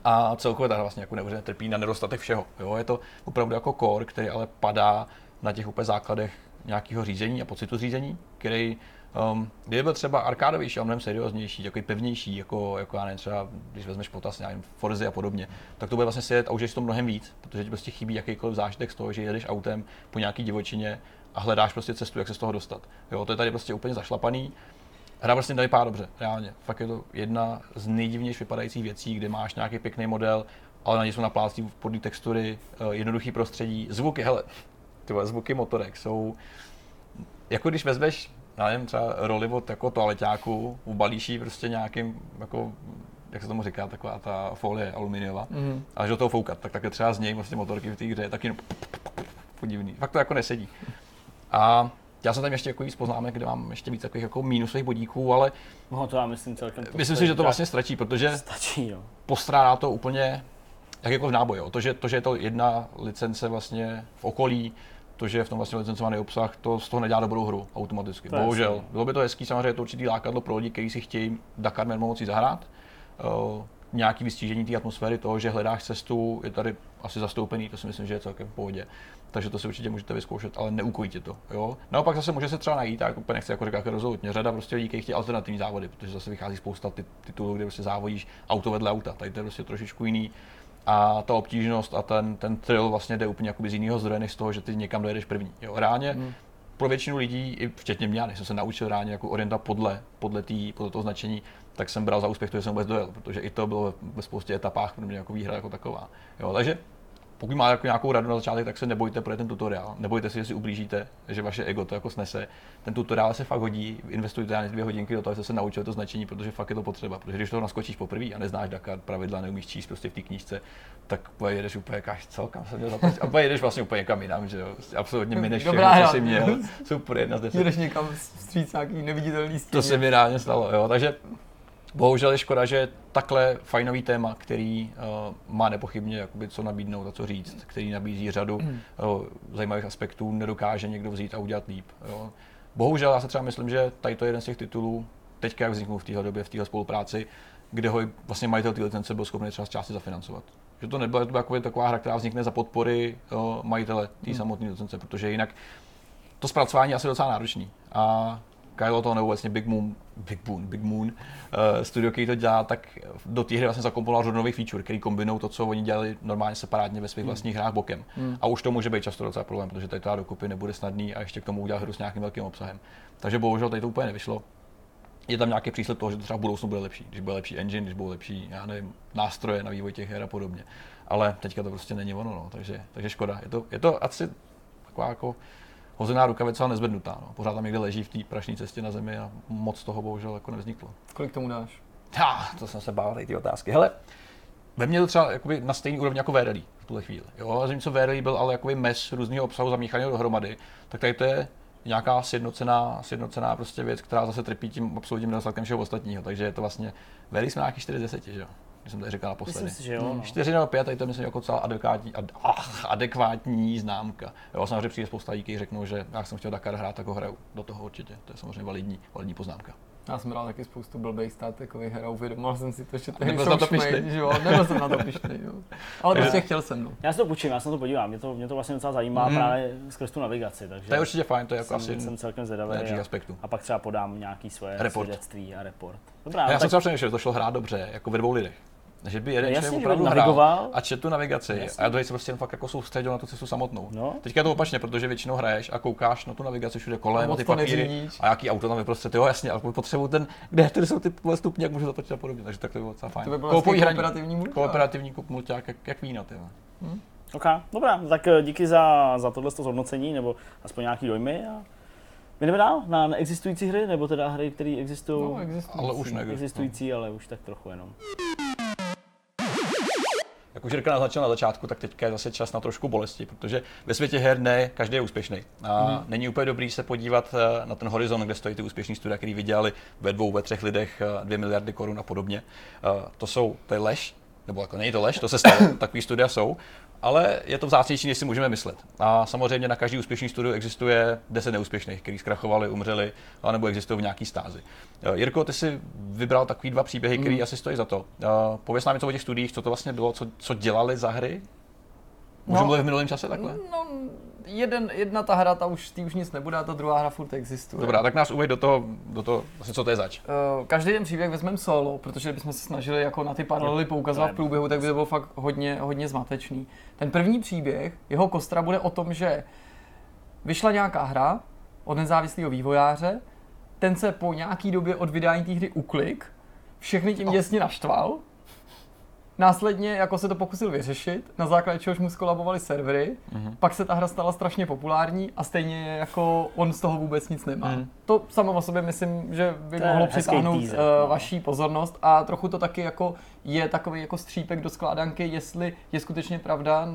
Speaker 3: A celkově ta vlastně jako neuvěřitelně trpí na nedostatek všeho. Jo? Je to opravdu jako core, který ale padá na těch úplně základech nějakého řízení a pocitu řízení, který Um, kdyby byl třeba arkádovější a mnohem serióznější, takový pevnější, jako, jako já nevím, třeba když vezmeš potaz nějakým Forzy a podobně, tak to bude vlastně svět a užiješ to mnohem víc, protože ti prostě chybí jakýkoliv zážitek z toho, že jedeš autem po nějaký divočině a hledáš prostě cestu, jak se z toho dostat. Jo, to je tady prostě úplně zašlapaný. Hra prostě nevypadá dobře, reálně. Fakt je to jedna z nejdivnějších vypadajících věcí, kde máš nějaký pěkný model, ale na ně jsou napláclí podní textury, eh, jednoduchý prostředí, zvuky, hele, tyhle zvuky motorek jsou, jako když vezmeš já nevím, třeba roli od jako toaleťáku, ubalíš ji prostě nějakým, jako, jak se tomu říká, taková ta folie aluminiová, mm. a až do toho foukat, tak také třeba z něj vlastně motorky v té hře je taky podivný. Fakt to jako nesedí. A já jsem tam ještě jako víc poznámek, kde mám ještě víc takových jako mínusových bodíků, ale
Speaker 1: no, to já myslím celkem
Speaker 3: Myslím si, že to vlastně stačí, protože
Speaker 1: stačí, jo.
Speaker 3: postrádá to úplně jak jako v náboji. To že, to, že je to jedna licence vlastně v okolí, to, že je v tom vlastně licencovaný obsah, to z toho nedělá dobrou hru automaticky. To Bohužel. Bylo by to hezký, samozřejmě je to určitý lákadlo pro lidi, kteří si chtějí Dakar Mermo moci zahrát. Uh, nějaký vystížení té atmosféry toho, že hledáš cestu, je tady asi zastoupený, to si myslím, že je celkem v pohodě. Takže to si určitě můžete vyzkoušet, ale neukojítě to. Jo? Naopak zase může se třeba najít, tak úplně nechci jako říkat rezolutně, řada prostě lidí, kteří chtějí alternativní závody, protože zase vychází spousta titulů, kde prostě závodíš auto vedle auta. Tady to je prostě trošičku jiný a ta obtížnost a ten, ten thrill vlastně jde úplně z jiného zdroje, než z toho, že ty někam dojedeš první. Jo, reálně mm. pro většinu lidí, i včetně mě, než jsem se naučil reálně jako orientovat podle, podle, tý, podle toho značení, tak jsem bral za úspěch to, že jsem vůbec dojel, protože i to bylo ve spoustě etapách pro mě jako výhra jako taková. Jo, takže pokud máte jako nějakou radu na začátek, tak se nebojte pro ten tutoriál. Nebojte si, že si ublížíte, že vaše ego to jako snese. Ten tutoriál se fakt hodí, investujte ani dvě hodinky do toho, abyste se naučili to značení, protože fakt je to potřeba. Protože když to naskočíš poprvé a neznáš Dakar, pravidla, neumíš číst prostě v té knížce, tak jedeš úplně kaš, co, kam se měl zaplatit. A jedeš vlastně úplně někam jinam, že jo. Absolutně mineš všechno, co jsi měl. Super, jedna z deset.
Speaker 2: Jedeš někam vstříc nějaký neviditelný stín.
Speaker 3: To se mi reálně stalo, jo. Takže Bohužel je škoda, že takhle fajnový téma, který uh, má nepochybně jakoby, co nabídnout a co říct, který nabízí řadu mm. uh, zajímavých aspektů, nedokáže někdo vzít a udělat líp. Jo. Bohužel já se třeba myslím, že tady to je jeden z těch titulů, teďka jak vzniknul v téhle době, v téhle spolupráci, kde ho vlastně majitel té licence byl schopný třeba z části zafinancovat. Že to nebyla to jako taková hra, která vznikne za podpory uh, majitele té mm. samotné licence, protože jinak to zpracování je asi docela náročný. A Kylo to nebo vlastně Big Moon, Big Moon, Big Moon, uh, studio, který to dělá, tak do té hry vlastně zakomponoval řadu nových feature, který kombinují to, co oni dělali normálně separátně ve svých hmm. vlastních hrách bokem. Hmm. A už to může být často docela problém, protože tady to dokupy nebude snadný a ještě k tomu udělat hru s nějakým velkým obsahem. Takže bohužel tady to úplně nevyšlo. Je tam nějaký příslip toho, že to třeba v budoucnu bude lepší, když bude lepší engine, když budou lepší, já nevím, nástroje na vývoj těch her a podobně. Ale teďka to prostě není ono, no, takže, takže škoda. Je to, je to asi taková jako hozená rukavice, ale nezvednutá. No. Pořád tam někde leží v té prašní cestě na zemi a moc toho bohužel jako nevzniklo.
Speaker 2: Kolik tomu dáš?
Speaker 3: Já, to jsem se bál, ty otázky. Hele, ve mně to třeba jakoby na stejný úrovni jako VRLI v tuhle chvíli. Jo, a co VRLI byl ale jakoby mes různého obsahu zamíchaného dohromady, tak tady to je nějaká sjednocená, sjednocená prostě věc, která zase trpí tím absolutním nedostatkem všeho ostatního. Takže je to vlastně, VRLI jsme nějaký 4 z 10, že jo? Když jsem to říkal naposledy.
Speaker 1: Myslím si, že jo. No.
Speaker 3: 4 nebo 5, tady to myslím jako celá adekvátní, ad, ach, adekvátní známka. Jo, samozřejmě přijde spousta lidí, kteří řeknou, že já jsem chtěl Dakar hrát, tak ho hraju. Do toho určitě. To je samozřejmě validní, validní poznámka.
Speaker 2: Já jsem hrál taky spoustu blbých státekových her a uvědomil jsem si to, že to je na to pišný, že jo, nebyl jsem na to pišný, jo. Ale prostě chtěl jsem, no.
Speaker 1: Já se to počím, já se to podívám, mě to, mě to vlastně docela zajímá mm. právě skrz tu navigaci, takže.
Speaker 3: To je určitě fajn, to je jako
Speaker 1: jsem,
Speaker 3: asi
Speaker 1: jsem celkem zvědavý a,
Speaker 3: aspektu.
Speaker 1: a, pak třeba podám nějaký svoje
Speaker 3: report.
Speaker 1: svědectví a report.
Speaker 3: Dobrá, já tak... jsem třeba přemýšlel, že to šlo hrát dobře, jako ve dvou lidech že by jeden
Speaker 1: Jasně,
Speaker 3: člověk opravdu
Speaker 1: navigoval.
Speaker 3: a čet tu navigaci Jasně. a druhý se prostě jen fakt jako soustředil na tu cestu samotnou.
Speaker 1: No.
Speaker 3: Teďka je to opačně, protože většinou hraješ a koukáš na tu navigaci všude kolem a ty papíry a jaký auto tam je prostě, jo jasně, ale potřebuji ten, kde tady jsou ty stupně, jak můžu zatočit a podobně, takže tak to by bylo docela fajn.
Speaker 2: To by bylo kooperativní mulťák.
Speaker 3: Kooperativní mulťák, jak, jak víno, ty.
Speaker 1: Hmm. OK, dobrá, tak eh, díky za, za tohle zhodnocení, nebo aspoň nějaký dojmy. A... My jdeme dál na neexistující hry, nebo teda hry, které existují?
Speaker 2: No, existující.
Speaker 3: Ale už neexistují.
Speaker 1: Existující, ale už tak trochu jenom
Speaker 3: jak už Jirka naznačil na začátku, tak teďka je zase čas na trošku bolesti, protože ve světě her ne každý je úspěšný. A mm. není úplně dobrý se podívat eh, na ten horizont, kde stojí ty úspěšní studia, který vydělali ve dvou, ve třech lidech 2 eh, miliardy korun a podobně. Eh, to jsou, to je lež, nebo jako není to lež, to se stalo, takový studia jsou, ale je to vzácnější, než si můžeme myslet. A samozřejmě na každý úspěšný studiu existuje 10 neúspěšných, kteří zkrachovali, umřeli, nebo existují v nějaký stázi. Jirko, ty jsi vybral takový dva příběhy, které mm. asi stojí za to. Pověz nám něco o těch studiích, co to vlastně bylo, co, co dělali za hry? Můžeme no, mluvit v minulém čase takhle?
Speaker 2: No, jeden, jedna ta hra, ta už, tý už nic nebude a ta druhá hra furt existuje.
Speaker 3: Dobrá, tak nás uveď do toho, do toho vlastně co to je zač.
Speaker 2: Uh, každý ten příběh vezmeme solo, protože bychom se snažili jako na ty paralely poukazovat v průběhu, tak by to bylo fakt hodně, hodně zmatečný. Ten první příběh, jeho kostra bude o tom, že vyšla nějaká hra od nezávislého vývojáře, ten se po nějaký době od vydání té hry uklik, všechny tím děsně naštval, Následně jako se to pokusil vyřešit, na základě čehož mu skolabovali servery, mm-hmm. pak se ta hra stala strašně populární a stejně jako on z toho vůbec nic nemá. Mm. To samo o sobě myslím, že by to mohlo přitáhnout uh, vaší pozornost a trochu to taky jako je takový jako střípek do skládanky, jestli je skutečně pravda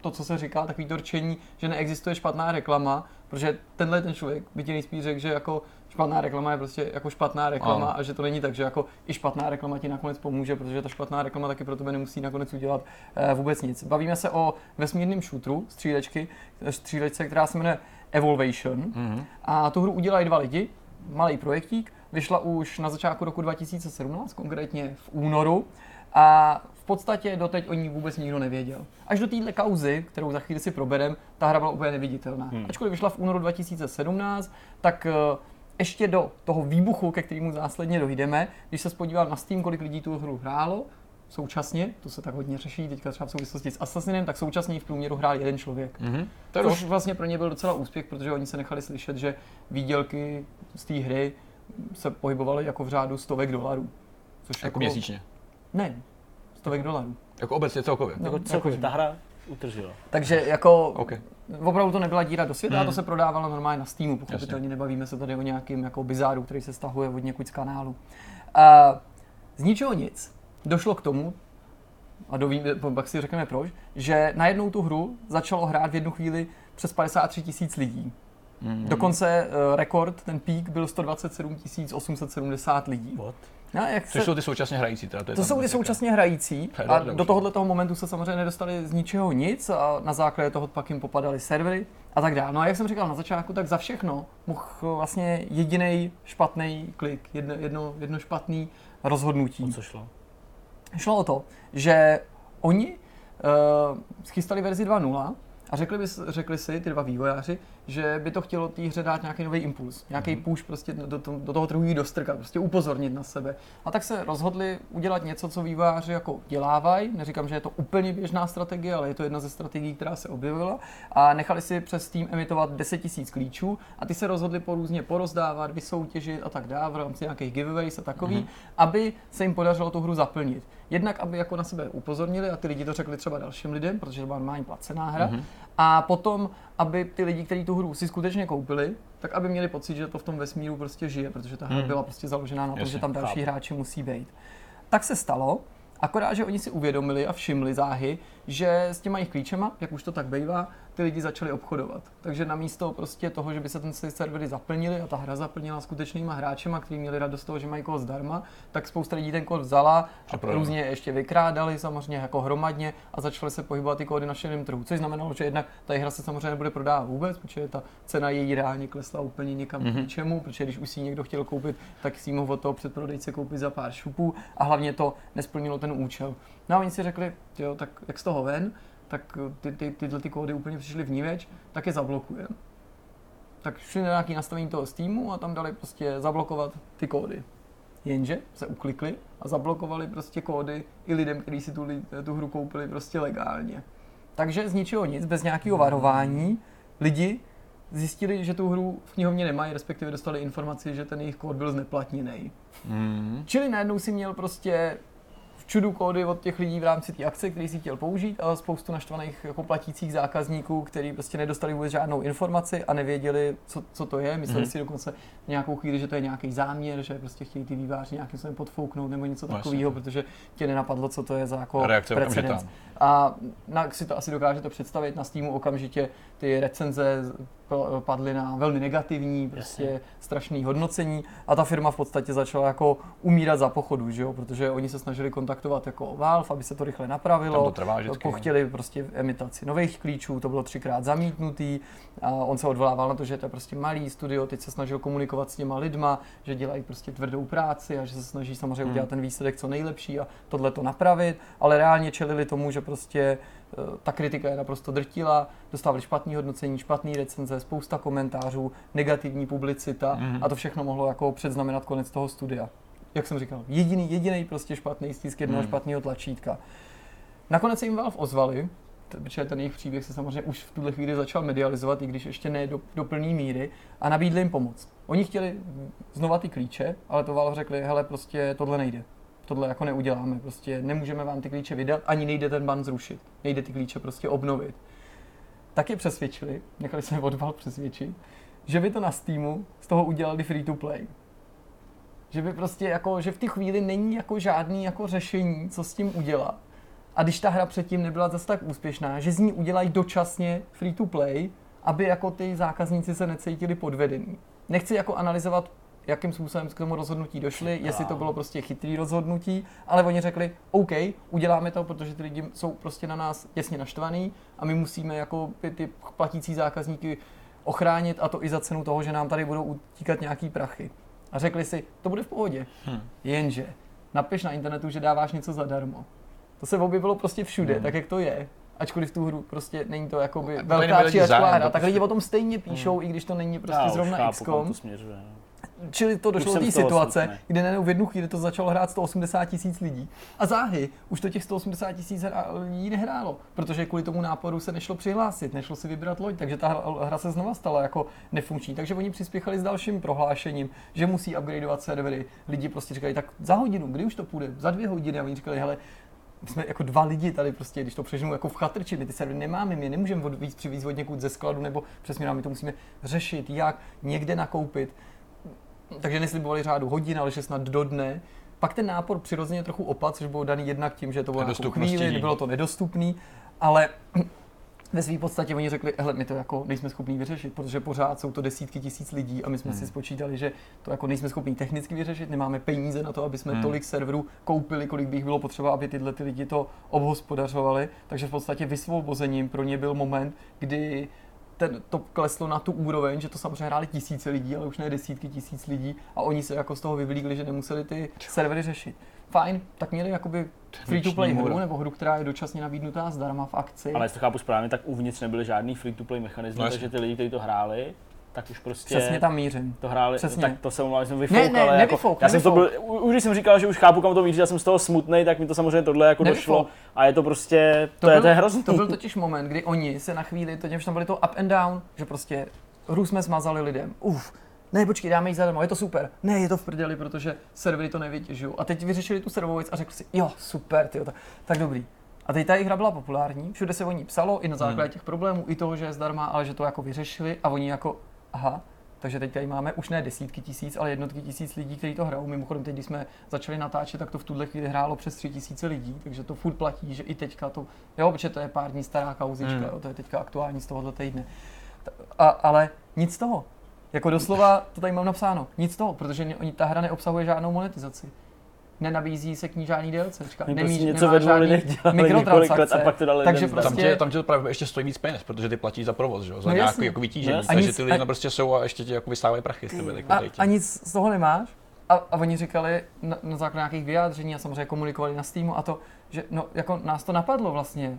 Speaker 2: to, co se říká, takový to rčení, že neexistuje špatná reklama, protože tenhle ten člověk by ti nejspíš řekl, že jako špatná reklama je prostě jako špatná reklama ano. a že to není tak, že jako i špatná reklama ti nakonec pomůže, protože ta špatná reklama taky pro tebe nemusí nakonec udělat uh, vůbec nic. Bavíme se o vesmírném šutru, střílečky, střílečce, která se jmenuje Evolvation mm-hmm. a tu hru udělali dva lidi, malý projektík, vyšla už na začátku roku 2017, konkrétně v únoru a v podstatě doteď o ní vůbec nikdo nevěděl. Až do téhle kauzy, kterou za chvíli si proberem, ta hra byla úplně neviditelná. Hmm. Ačkoliv vyšla v únoru 2017, tak uh, ještě do toho výbuchu, ke kterému následně dojdeme, když se podívám na Steam, kolik lidí tu hru hrálo, současně, to se tak hodně řeší teďka třeba v souvislosti s Assassinem, tak současně v průměru hrál jeden člověk. Mm-hmm. To Což vlastně pro ně byl docela úspěch, protože oni se nechali slyšet, že výdělky z té hry se pohybovaly jako v řádu stovek dolarů.
Speaker 3: Což jako, jako měsíčně?
Speaker 2: Ne, stovek dolarů.
Speaker 3: Jako obecně celkově?
Speaker 1: No, jako celkově, ta hra utržila.
Speaker 2: Takže jako okay. Opravdu to nebyla díra do světa, hmm. a to se prodávalo normálně na Steamu, pochopitelně nebavíme se tady o nějakým jako bizáru, který se stahuje od někud z kanálu. Uh, z ničeho nic došlo k tomu, a dovíme, pak si řekneme proč, že najednou tu hru začalo hrát v jednu chvíli přes 53 tisíc lidí. Mm-hmm. Dokonce uh, rekord, ten pík byl 127 870 lidí.
Speaker 3: What? No, jak Což se... jsou ty současně hrající. Teda,
Speaker 2: to, je to jsou ty současně hrající a do tohohle toho momentu se samozřejmě nedostali z ničeho nic a na základě toho pak jim popadaly servery a tak dále. No a jak jsem říkal na začátku, tak za všechno mohl vlastně jediný špatný klik, jedno, jedno, jedno špatný rozhodnutí.
Speaker 1: O co šlo?
Speaker 2: Šlo o to, že oni uh, schystali verzi 2.0 a řekli, by, řekli si, ty dva vývojáři, že by to chtělo té hře dát nějaký nový impuls, nějaký push prostě do, do, do toho trhu dostrkat, prostě upozornit na sebe. A tak se rozhodli udělat něco, co výváři jako dělávají. Neříkám, že je to úplně běžná strategie, ale je to jedna ze strategií, která se objevila. A nechali si přes Steam emitovat 10 000 klíčů a ty se rozhodli po různě porozdávat, vysoutěžit a tak dále v rámci nějakých giveaways a takový, mm-hmm. aby se jim podařilo tu hru zaplnit. Jednak, aby jako na sebe upozornili a ty lidi to řekli třeba dalším lidem, protože to byla normálně placená hra. Mm-hmm. A potom, aby ty lidi, kteří tu hru si skutečně koupili, tak aby měli pocit, že to v tom vesmíru prostě žije, protože ta hra mm. byla prostě založená na tom, že tam další chápu. hráči musí být. Tak se stalo, akorát, že oni si uvědomili a všimli záhy, že s těma jejich klíčema, jak už to tak bývá, ty lidi začali obchodovat. Takže namísto prostě toho, že by se ten servery zaplnili a ta hra zaplnila skutečnýma hráčema, kteří měli radost z toho, že mají kód zdarma, tak spousta lidí ten kód vzala a různě ještě vykrádali samozřejmě jako hromadně a začaly se pohybovat ty kódy na šedém trhu. Což znamenalo, že jednak ta hra se samozřejmě nebude prodávat vůbec, protože ta cena její reálně klesla úplně někam mm-hmm. k čemu, protože když už si někdo chtěl koupit, tak si mohl od toho předprodejce koupit za pár šupů a hlavně to nesplnilo ten účel. No a oni si řekli, jo, tak jak z toho ven, tak ty, ty, tyhle ty kódy úplně přišly vníveč, tak je zablokujeme. Tak šli na nějaký nastavení toho Steamu a tam dali prostě zablokovat ty kódy. Jenže se uklikli a zablokovali prostě kódy i lidem, kteří si tu, tu hru koupili prostě legálně. Takže z ničeho nic, bez nějakého varování, lidi zjistili, že tu hru v knihovně nemají, respektive dostali informaci, že ten jejich kód byl zneplatněný. Mm. Čili najednou si měl prostě čudu kódy od těch lidí v rámci té akce, který si chtěl použít, a spoustu naštvaných jako platících zákazníků, kteří prostě nedostali vůbec žádnou informaci a nevěděli, co, co to je. Mysleli mm-hmm. si dokonce nějakou chvíli, že to je nějaký záměr, že prostě chtějí ty výváři nějakým způsobem podfouknout nebo něco no, takového, protože tě nenapadlo, co to je za jako
Speaker 3: Reakce precedens.
Speaker 2: A na, si to asi dokážete představit na Steamu okamžitě ty recenze padly na velmi negativní, prostě Jasně. strašný hodnocení a ta firma v podstatě začala jako umírat za pochodu, že jo? protože oni se snažili kontaktovat jako Valve, aby se to rychle napravilo. Tam
Speaker 3: to trvá vždycky.
Speaker 2: Chtěli prostě emitaci nových klíčů, to bylo třikrát zamítnutý a on se odvolával na to, že to je prostě malý studio, teď se snažil komunikovat s těma lidma, že dělají prostě tvrdou práci a že se snaží samozřejmě hmm. udělat ten výsledek co nejlepší a tohle to napravit, ale reálně čelili tomu, že prostě Eh, ta kritika je naprosto drtila, dostávali špatné hodnocení, špatné recenze, spousta komentářů, negativní publicita mm-hmm. a to všechno mohlo jako předznamenat konec toho studia. Jak jsem říkal, jediný, jediný prostě špatný stisk jednoho mm. špatného tlačítka. Nakonec se jim Valve ozvali, protože ten jejich příběh se samozřejmě už v tuhle chvíli začal medializovat, i když ještě ne do, do plné míry, a nabídli jim pomoc. Oni chtěli znova ty klíče, ale to Valve řekli, hele, prostě tohle nejde tohle jako neuděláme. Prostě nemůžeme vám ty klíče vydat, ani nejde ten ban zrušit. Nejde ty klíče prostě obnovit. Tak je přesvědčili, nechali se odval přesvědčit, že by to na Steamu z toho udělali free to play. Že by prostě jako, že v té chvíli není jako žádný jako řešení, co s tím udělat. A když ta hra předtím nebyla zase tak úspěšná, že z ní udělají dočasně free to play, aby jako ty zákazníci se necítili podvedení. Nechci jako analyzovat jakým způsobem k tomu rozhodnutí došli, jestli to bylo prostě chytrý rozhodnutí, ale oni řekli, OK, uděláme to, protože ty lidi jsou prostě na nás jasně naštvaný a my musíme jako ty platící zákazníky ochránit a to i za cenu toho, že nám tady budou utíkat nějaký prachy. A řekli si, to bude v pohodě. Hmm. Jenže napiš na internetu, že dáváš něco zadarmo. To se objevilo prostě všude, hmm. tak jak to je. Ačkoliv tu hru prostě není to jako velká či hra, tak lidi o tom stejně píšou, hmm. i když to není prostě Já zrovna XCOM. Čili to došlo do té situace, smutný. kde najednou v jednu chvíli to začalo hrát 180 tisíc lidí. A záhy už to těch 180 tisíc lidí nehrálo, protože kvůli tomu náporu se nešlo přihlásit, nešlo si vybrat loď, takže ta hra se znova stala jako nefunkční. Takže oni přispěchali s dalším prohlášením, že musí upgradeovat servery. Lidi prostě říkali, tak za hodinu, kdy už to půjde? Za dvě hodiny. A oni říkali, hele, my jsme jako dva lidi tady prostě, když to přeženu jako v chatrči, my ty servery nemáme, my nemůžeme od víc přivést od někud ze skladu nebo přesně my to musíme řešit, jak někde nakoupit takže neslibovali řádu hodin, ale že snad do dne. Pak ten nápor přirozeně trochu opad, což bylo daný jednak tím, že to bylo jako chvíli, nebylo to nedostupný, ale ve své podstatě oni řekli, hele, my to jako nejsme schopni vyřešit, protože pořád jsou to desítky tisíc lidí a my jsme hmm. si spočítali, že to jako nejsme schopni technicky vyřešit, nemáme peníze na to, aby jsme hmm. tolik serverů koupili, kolik by jich bylo potřeba, aby tyhle ty lidi to obhospodařovali. Takže v podstatě vysvobozením pro ně byl moment, kdy ten, to kleslo na tu úroveň, že to samozřejmě hráli tisíce lidí, ale už ne desítky tisíc lidí a oni se jako z toho vyvlíkli, že nemuseli ty servery řešit. fajn, tak měli jakoby free to play
Speaker 3: Vnitřní
Speaker 2: hru, nebo hru, která je dočasně nabídnutá zdarma v akci.
Speaker 1: Ale jestli to chápu správně, tak uvnitř nebyly žádný free-to-play mechanismy,
Speaker 3: No
Speaker 1: takže ty lidi, kteří to hráli, tak už prostě
Speaker 2: Přesně tam mířím.
Speaker 1: to hráli,
Speaker 2: Přesně.
Speaker 1: tak to jsem mluvil, jsem vyfouk,
Speaker 2: Ne, ne,
Speaker 1: ale
Speaker 2: nevyfouk,
Speaker 1: jako, já jsem to
Speaker 2: nevyfouk.
Speaker 1: byl, už když jsem říkal, že už chápu, kam to míří, já jsem z toho smutný, tak mi to samozřejmě tohle jako
Speaker 2: Nevyfouk.
Speaker 1: došlo a je to prostě, to,
Speaker 2: To,
Speaker 1: je,
Speaker 2: byl,
Speaker 1: to je hrozný.
Speaker 2: to byl totiž moment, kdy oni se na chvíli, to že tam byli to up and down, že prostě hru jsme smazali lidem. Uf, ne, počkej, dáme jí zadarmo, je to super. Ne, je to v prdeli, protože servery to nevytěžují. A teď vyřešili tu serverovou věc a řekli si, jo, super, tyjo, tak, tak dobrý. A teď ta hra byla populární, všude se o ní psalo, i na základě
Speaker 3: Hmm.
Speaker 2: těch problémů, i toho, že je zdarma, ale že to jako vyřešili a oni jako, aha, takže teď tady máme už ne desítky tisíc, ale jednotky tisíc lidí, kteří to hrajou. Mimochodem, teď, když jsme začali natáčet, tak to v tuhle chvíli hrálo přes tři tisíce lidí, takže to furt platí, že i teďka to, jo, protože to je pár dní stará kauzička,
Speaker 3: Hmm.
Speaker 2: jo, to je teďka aktuální z tohohle týdne. A, ale nic z toho. Jako doslova to tady mám napsáno. Nic z toho, protože oni, ta hra neobsahuje žádnou monetizaci. Nenabízí se k ní žádný DLCčka.
Speaker 1: Oni
Speaker 2: Nemí,
Speaker 1: prostě něco ve dvou lidech let
Speaker 2: mikrotransakce.
Speaker 1: a pak to dali
Speaker 2: Takže
Speaker 1: lidem zdarma.
Speaker 3: Tam
Speaker 2: prostě-
Speaker 3: tě, tam tě to právě ještě stojí víc peněz, protože ty platí za provoz, že? jo, za
Speaker 2: No
Speaker 3: nějaký
Speaker 2: jasně.
Speaker 3: jako vytížení.
Speaker 1: No jasně.
Speaker 3: takže
Speaker 2: A
Speaker 3: ty
Speaker 2: nic-
Speaker 3: lidi
Speaker 2: a-
Speaker 3: prostě jsou a ještě ti jako vystávají prachy tebe. jako
Speaker 2: A, a nic z toho nemáš? A, a oni říkali na, na základě nějakých vyjádření a samozřejmě komunikovali na Steamu a to, že no, jako nás to napadlo vlastně.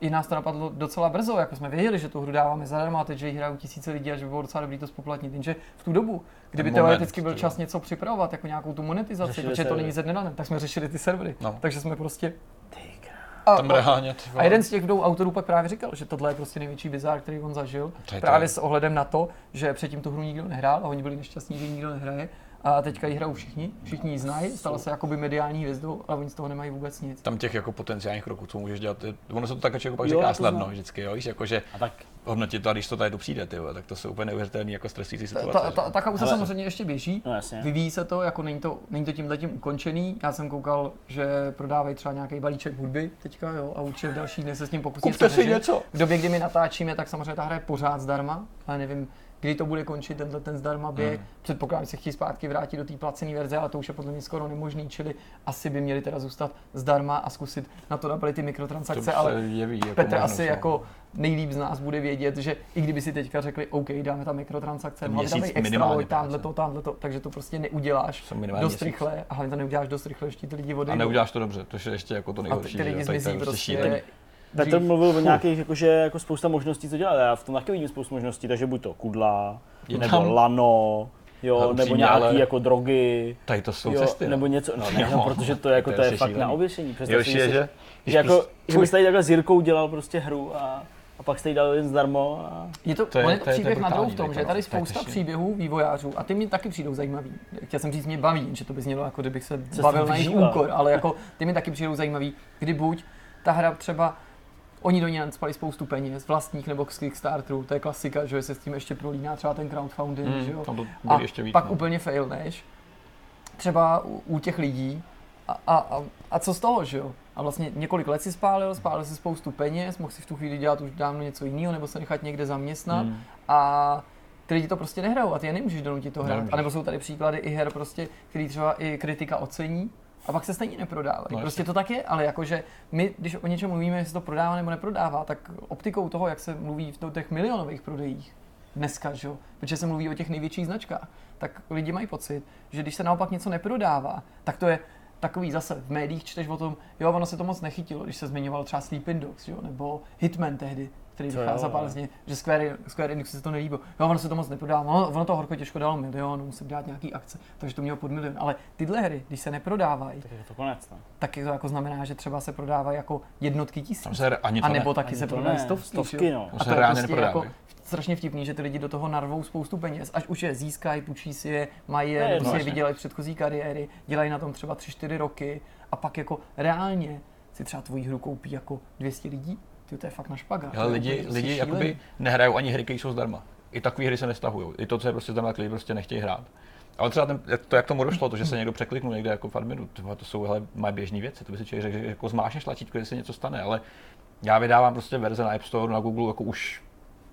Speaker 2: I nás to napadlo docela brzo, jako jsme věděli, že tu hru dáváme zadarmo a teď, že ji hrajou tisíce lidí a že by bylo docela dobrý to spoplatnit. Jenže v tu dobu, kdyby
Speaker 3: moment,
Speaker 2: teoreticky byl čas něco připravovat, jako nějakou tu monetizaci,
Speaker 1: Řešili
Speaker 2: protože to
Speaker 1: servery.
Speaker 2: není ze dne na den, tak jsme řešili ty servery.
Speaker 3: No.
Speaker 2: Takže jsme prostě... A,
Speaker 3: Tam ty
Speaker 2: a jeden z těch dvou autorů pak právě říkal, že tohle je prostě největší bizár, který on zažil.
Speaker 3: To to
Speaker 2: Právě s ohledem na to, že předtím tu hru nikdo nehrál a oni byli nešťastní, že nikdo nehraje. A teďka ji hrajou všichni, všichni ji znají, stala se jakoby mediální hvězdou, ale oni z toho nemají vůbec nic.
Speaker 3: tam těch jako potenciálních kroků, co můžeš dělat, ono se to tak člověk pak
Speaker 1: Jo,
Speaker 3: říká
Speaker 1: to
Speaker 3: snadno vždycky, jo, víš, jako že
Speaker 1: A tak
Speaker 3: hodnotit to, a když to tady tu přijde, ty, vole, tak to jsou úplně neuvěřitelné jako stresující situace.
Speaker 2: ta, ta, ta kauza
Speaker 1: Ale-
Speaker 2: samozřejmě ještě běží,
Speaker 1: No jasně.
Speaker 2: vyvíjí se to, jako není to, není to tímhle tím ukončený. Já jsem koukal, že prodávají třeba nějaký balíček hudby teďka, jo, a určitě v dalších dnech se s tím pokusí
Speaker 3: Kupte si něco.
Speaker 2: V době, kdy my natáčíme, tak samozřejmě ta hra je pořád zdarma, ale nevím, kdy to bude končit, tenhle ten zdarma běh.
Speaker 3: Hmm.
Speaker 2: Předpokládám, že se chtějí zpátky vrátit do té placené verze, ale to už je podle mě skoro nemožný, čili asi by měli teda zůstat zdarma a zkusit na to nabalit ty mikrotransakce, ale
Speaker 3: jeví jako
Speaker 2: Petr
Speaker 3: možnost,
Speaker 2: asi
Speaker 3: no.
Speaker 2: jako nejlíp z nás bude vědět, že i kdyby si teďka řekli, OK, dáme tam mikrotransakce, mohli tam extra loď, tamhle to, tamhle to, takže to prostě neuděláš dost
Speaker 3: měsíc.
Speaker 2: rychle a hlavně to neuděláš dost rychle, ještě ty lidi
Speaker 3: A
Speaker 2: odejdou.
Speaker 3: neuděláš to dobře, to je ještě jako to
Speaker 2: a ty,
Speaker 3: nejhorší.
Speaker 2: ty
Speaker 3: že jo,
Speaker 2: lidi zmizí
Speaker 3: prostě
Speaker 2: prostě.
Speaker 1: Petr
Speaker 2: dřív.
Speaker 1: mluvil o nějakých, jakože jako spousta možností, co dělat. Já v tom taky vidím spoustu možností, takže buď to kudla,
Speaker 3: Je
Speaker 1: nebo
Speaker 3: tam-
Speaker 1: lano, jo,
Speaker 3: Ale
Speaker 1: nebo
Speaker 3: upřímně,
Speaker 1: nějaký
Speaker 3: ale-
Speaker 1: jako drogy,
Speaker 3: Tady to jsou
Speaker 1: jo,
Speaker 3: cesty. no.
Speaker 1: nebo něco, no ne, no,
Speaker 3: Jo,
Speaker 1: protože to je jako,
Speaker 3: to je
Speaker 1: to je fakt na ověšení. Představ
Speaker 3: Nejhorší
Speaker 1: si,
Speaker 3: je,
Speaker 1: že,
Speaker 3: že
Speaker 1: jako, že bys tady takhle s Jirkou dělal prostě hru a, a pak jste jí dal jen zdarmo a
Speaker 2: Je to,
Speaker 3: To je-
Speaker 2: on je to
Speaker 3: to je- to je
Speaker 2: příběh na druhou v tom, že je
Speaker 3: no.
Speaker 2: tady
Speaker 3: To je
Speaker 2: spousta
Speaker 3: těžší.
Speaker 2: příběhů vývojářů a ty mi taky přijdou zajímavý. Chtěl jsem říct, mě baví, že to by znělo jako kdybych se
Speaker 1: se
Speaker 2: bavil na jejich úkor, ale jako ty mi taky přijdou zajímavý, kdy buď ta hra třeba Oni do ní spali spoustu peněz, vlastních nebo z Kickstarterů, to je klasika, že se s tím ještě prolíná třeba ten crowdfunding,
Speaker 3: Hmm,
Speaker 2: že jo.
Speaker 3: tam to
Speaker 2: A
Speaker 3: ještě víc.
Speaker 2: pak
Speaker 3: no.
Speaker 2: úplně failneš, třeba u, u těch lidí, a, a, a, a co z toho, že jo? A vlastně několik let si spálil, spálil si spoustu peněz, mohl si v tu chvíli dělat už dávno něco jiného, nebo se nechat někde zaměstnat
Speaker 3: Hmm.
Speaker 2: a ty lidi to prostě nehrajou a ty je nemůžeš donutit to hrát.
Speaker 3: Nemůžeš.
Speaker 2: A nebo jsou tady příklady i her, prostě, který třeba i kritika ocení a pak se stejně neprodávají.
Speaker 3: No,
Speaker 2: prostě to tak je, ale jakože my, když o něčem mluvíme, jestli to prodává nebo neprodává, tak optikou toho, jak se mluví v těch milionových prodejích dneska, že protože se mluví o těch největších značkách, tak lidi mají pocit, že když se naopak něco neprodává, tak to je takový zase v médiích čteš o tom, jo, ono se to moc nechytilo, když se zmiňoval třeba Sleeping Dogs, jo, nebo Hitman tehdy, který
Speaker 1: To
Speaker 2: vycházel
Speaker 1: jo,
Speaker 2: pálezně, že Square, Square Enix se to nelíbilo. Jo, ono se to moc neprodávalo, ono, ono to horko těžko dalo milion, musím dát nějaký akce, takže to mělo pod milion. Ale tyhle hry, když se neprodávají,
Speaker 1: tak je to konec. No.
Speaker 2: tak to jako znamená, že třeba se prodávají jako jednotky tisíc.
Speaker 3: Tam se ani to
Speaker 2: A
Speaker 3: ne.
Speaker 2: nebo taky
Speaker 1: Ani
Speaker 2: se
Speaker 1: ne,
Speaker 2: stovky,
Speaker 1: stovky, no.
Speaker 3: To
Speaker 2: A to je prostě jako strašně vtipný, že ty lidi do toho narvou spoustu peněz, až už je získají, půjčí si je, mají
Speaker 1: je
Speaker 2: prostě je vydělají předchozí kariéry, dělají na tom třeba 3-4 roky a pak jako reálně si třeba tvoji hru koupí jako 200 lidí, ty to je fakt na špagát.
Speaker 3: Ale
Speaker 2: to
Speaker 3: lidi,
Speaker 2: úplně
Speaker 3: lidi jakoby nehrajou ani hry, které jsou zdarma. I takové hry se nestahují. I to, co je prostě zdarma, tak lidi prostě nechtějí hrát. Ale třeba ten, to, jak tomu došlo, to, že se někdo překliknul někde jako v adminu, to, to jsou hele, moje běžné věci. To by si člověk řekl, že jako zmášneš tlačítko, že se něco stane, ale já vydávám prostě verze na App Store, na Google jako už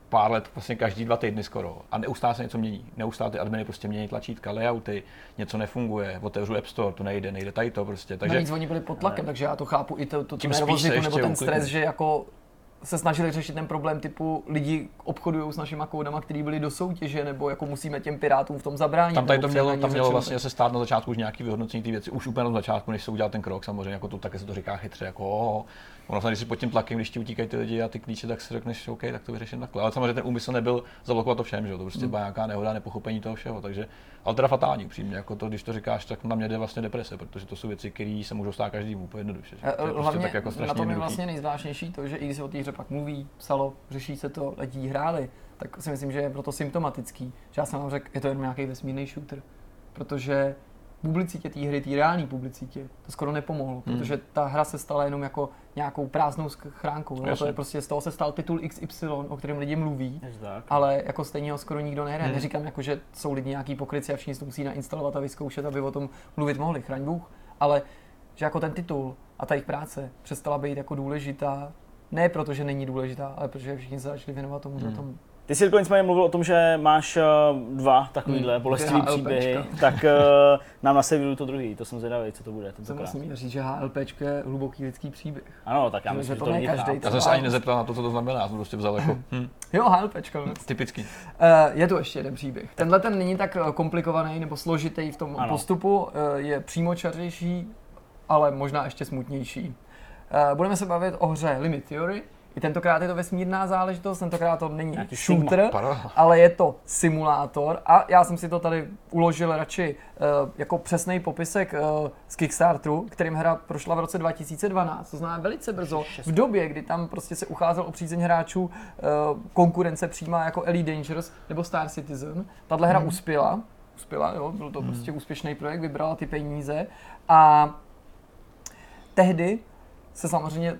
Speaker 3: pár let, vlastně každý dva týdny skoro. A neustále se něco mění. Neustále ty adminy prostě mění tlačítka, layouty, něco nefunguje, otevřu App Store, to nejde, nejde tady to prostě.
Speaker 2: Takže Navíc oni byli pod tlakem, takže já to chápu i to, to, tu
Speaker 3: Tím
Speaker 2: nervozitu nebo ten stres, že jako se snažili řešit ten problém typu lidi obchodují s našimi kódama, který byli do soutěže, nebo jako musíme těm pirátům v tom zabránit.
Speaker 3: Tam tady to mělo, tam mělo vlastně se stát na začátku už nějaký vyhodnocení ty věci, už úplně na začátku, než se udělal ten krok, samozřejmě, jako to také se to říká chytře, jako ono když si pod tím tlakem, když ti utíkají ty lidi a ty klíče, tak si řekneš, OK, tak to vyřeším takhle. Ale samozřejmě ten úmysl nebyl zablokovat to všem, že to prostě hmm. byla nějaká nehoda, nepochopení toho všeho, takže ale teda fatální, přímě, jako to, když to říkáš, tak na mě jde vlastně deprese, protože to jsou věci, které se můžou stát každému úplně jednoduše. Že?
Speaker 2: To je prostě Hlavně tak jako na tom je vlastně nejzvláštnější to, že i když se o té hře pak mluví, psalo, řeší se to, lidi hráli, tak si myslím, že je proto symptomatický, že já jsem vám řekl, je to jenom nějaký vesmírný shooter, protože publicitě té hry, té reální publicitě, to skoro nepomohlo, hmm. protože ta hra se stala jenom jako nějakou prázdnou schránkou. No? To je prostě z toho se stal titul XY, o kterém lidi mluví, ale jako stejně ho skoro nikdo nehraje. Hmm. Neříkám jako, že jsou lidi nějaký pokryci a všichni si to musí nainstalovat a vyzkoušet, aby o tom mluvit mohli, chraň Bůh, ale že jako ten titul a ta jejich práce přestala být jako důležitá, ne proto, že není důležitá, ale protože všichni se začali věnovat tomu, hmm. tomu
Speaker 1: ty jsi nicméně mluvil o tom, že máš uh, dva takovýhle hmm, bolestivý příběhy, tak uh, nám na severu to druhý, to jsem zvědavý, co to bude.
Speaker 2: Jsem vlastně měl říct, že HLP je hluboký lidský příběh.
Speaker 1: Ano, tak já myslím, že, to, to není každý.
Speaker 3: Já jsem se ani nezeptal na to, co to znamená, já jsem prostě vzal jako...
Speaker 2: Hm. Jo, HLP.
Speaker 3: Typický. Uh,
Speaker 2: je tu ještě jeden příběh. Tenhle ten není tak komplikovaný nebo složitý v tom ano. postupu, uh, je přímočařejší, ale možná ještě smutnější. Uh, budeme se bavit o hře Limit Theory, i tentokrát je to vesmírná záležitost, tentokrát to není Nějaký shooter, ale je to simulátor a já jsem si to tady uložil radši uh, jako přesný popisek uh, z Kickstarteru, kterým hra prošla v roce 2012, to znamená velice brzo, v době, kdy tam prostě se ucházel o přízeň hráčů uh, konkurence přímá jako Elite Dangerous nebo Star Citizen. Tahle hra hmm. uspěla, uspěla, jo, byl to hmm. prostě úspěšný projekt, vybrala ty peníze a tehdy se samozřejmě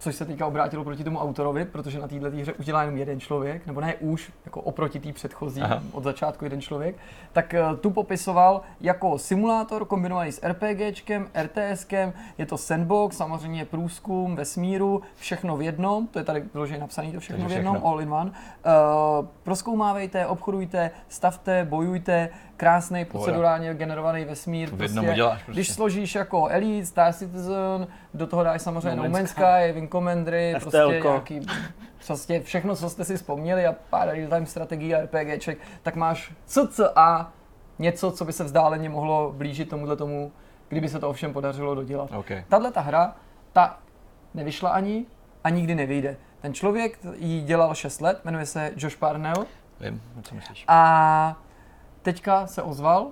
Speaker 2: což se teďka obrátilo proti tomu autorovi, protože na této hře udělá jenom jeden člověk, nebo ne už, jako oproti té předchozí, Aha. od začátku jeden člověk, tak uh, tu popisoval jako simulátor kombinovaný s RPGčkem, RTSkem, je to sandbox, samozřejmě průzkum, vesmíru, všechno v jednom, to je tady vyloženě napsané, to všechno, všechno v jednom, all in one. Uh, proskoumávejte, obchodujte, stavte, bojujte, krásný procedurálně generovaný vesmír.
Speaker 3: V prostě, děláš prostě.
Speaker 2: Když složíš jako Elite, Star Citizen, do toho dáš samozřejmě No Man's Sky, Wing Commandery, prostě nějaký, prostě všechno, co jste si vzpomněli a pár real-time strategií a RPGček, tak máš CCA něco, co by se vzdáleně mohlo blížit tomuhle tomu, kdyby se to ovšem podařilo dodělat.
Speaker 3: Okay.
Speaker 2: Tahle ta hra, ta nevyšla ani a nikdy nevyjde. Ten člověk ji dělal 6 let, jmenuje se Josh Parnell.
Speaker 3: Vím, co myslíš.
Speaker 2: A teďka se ozval,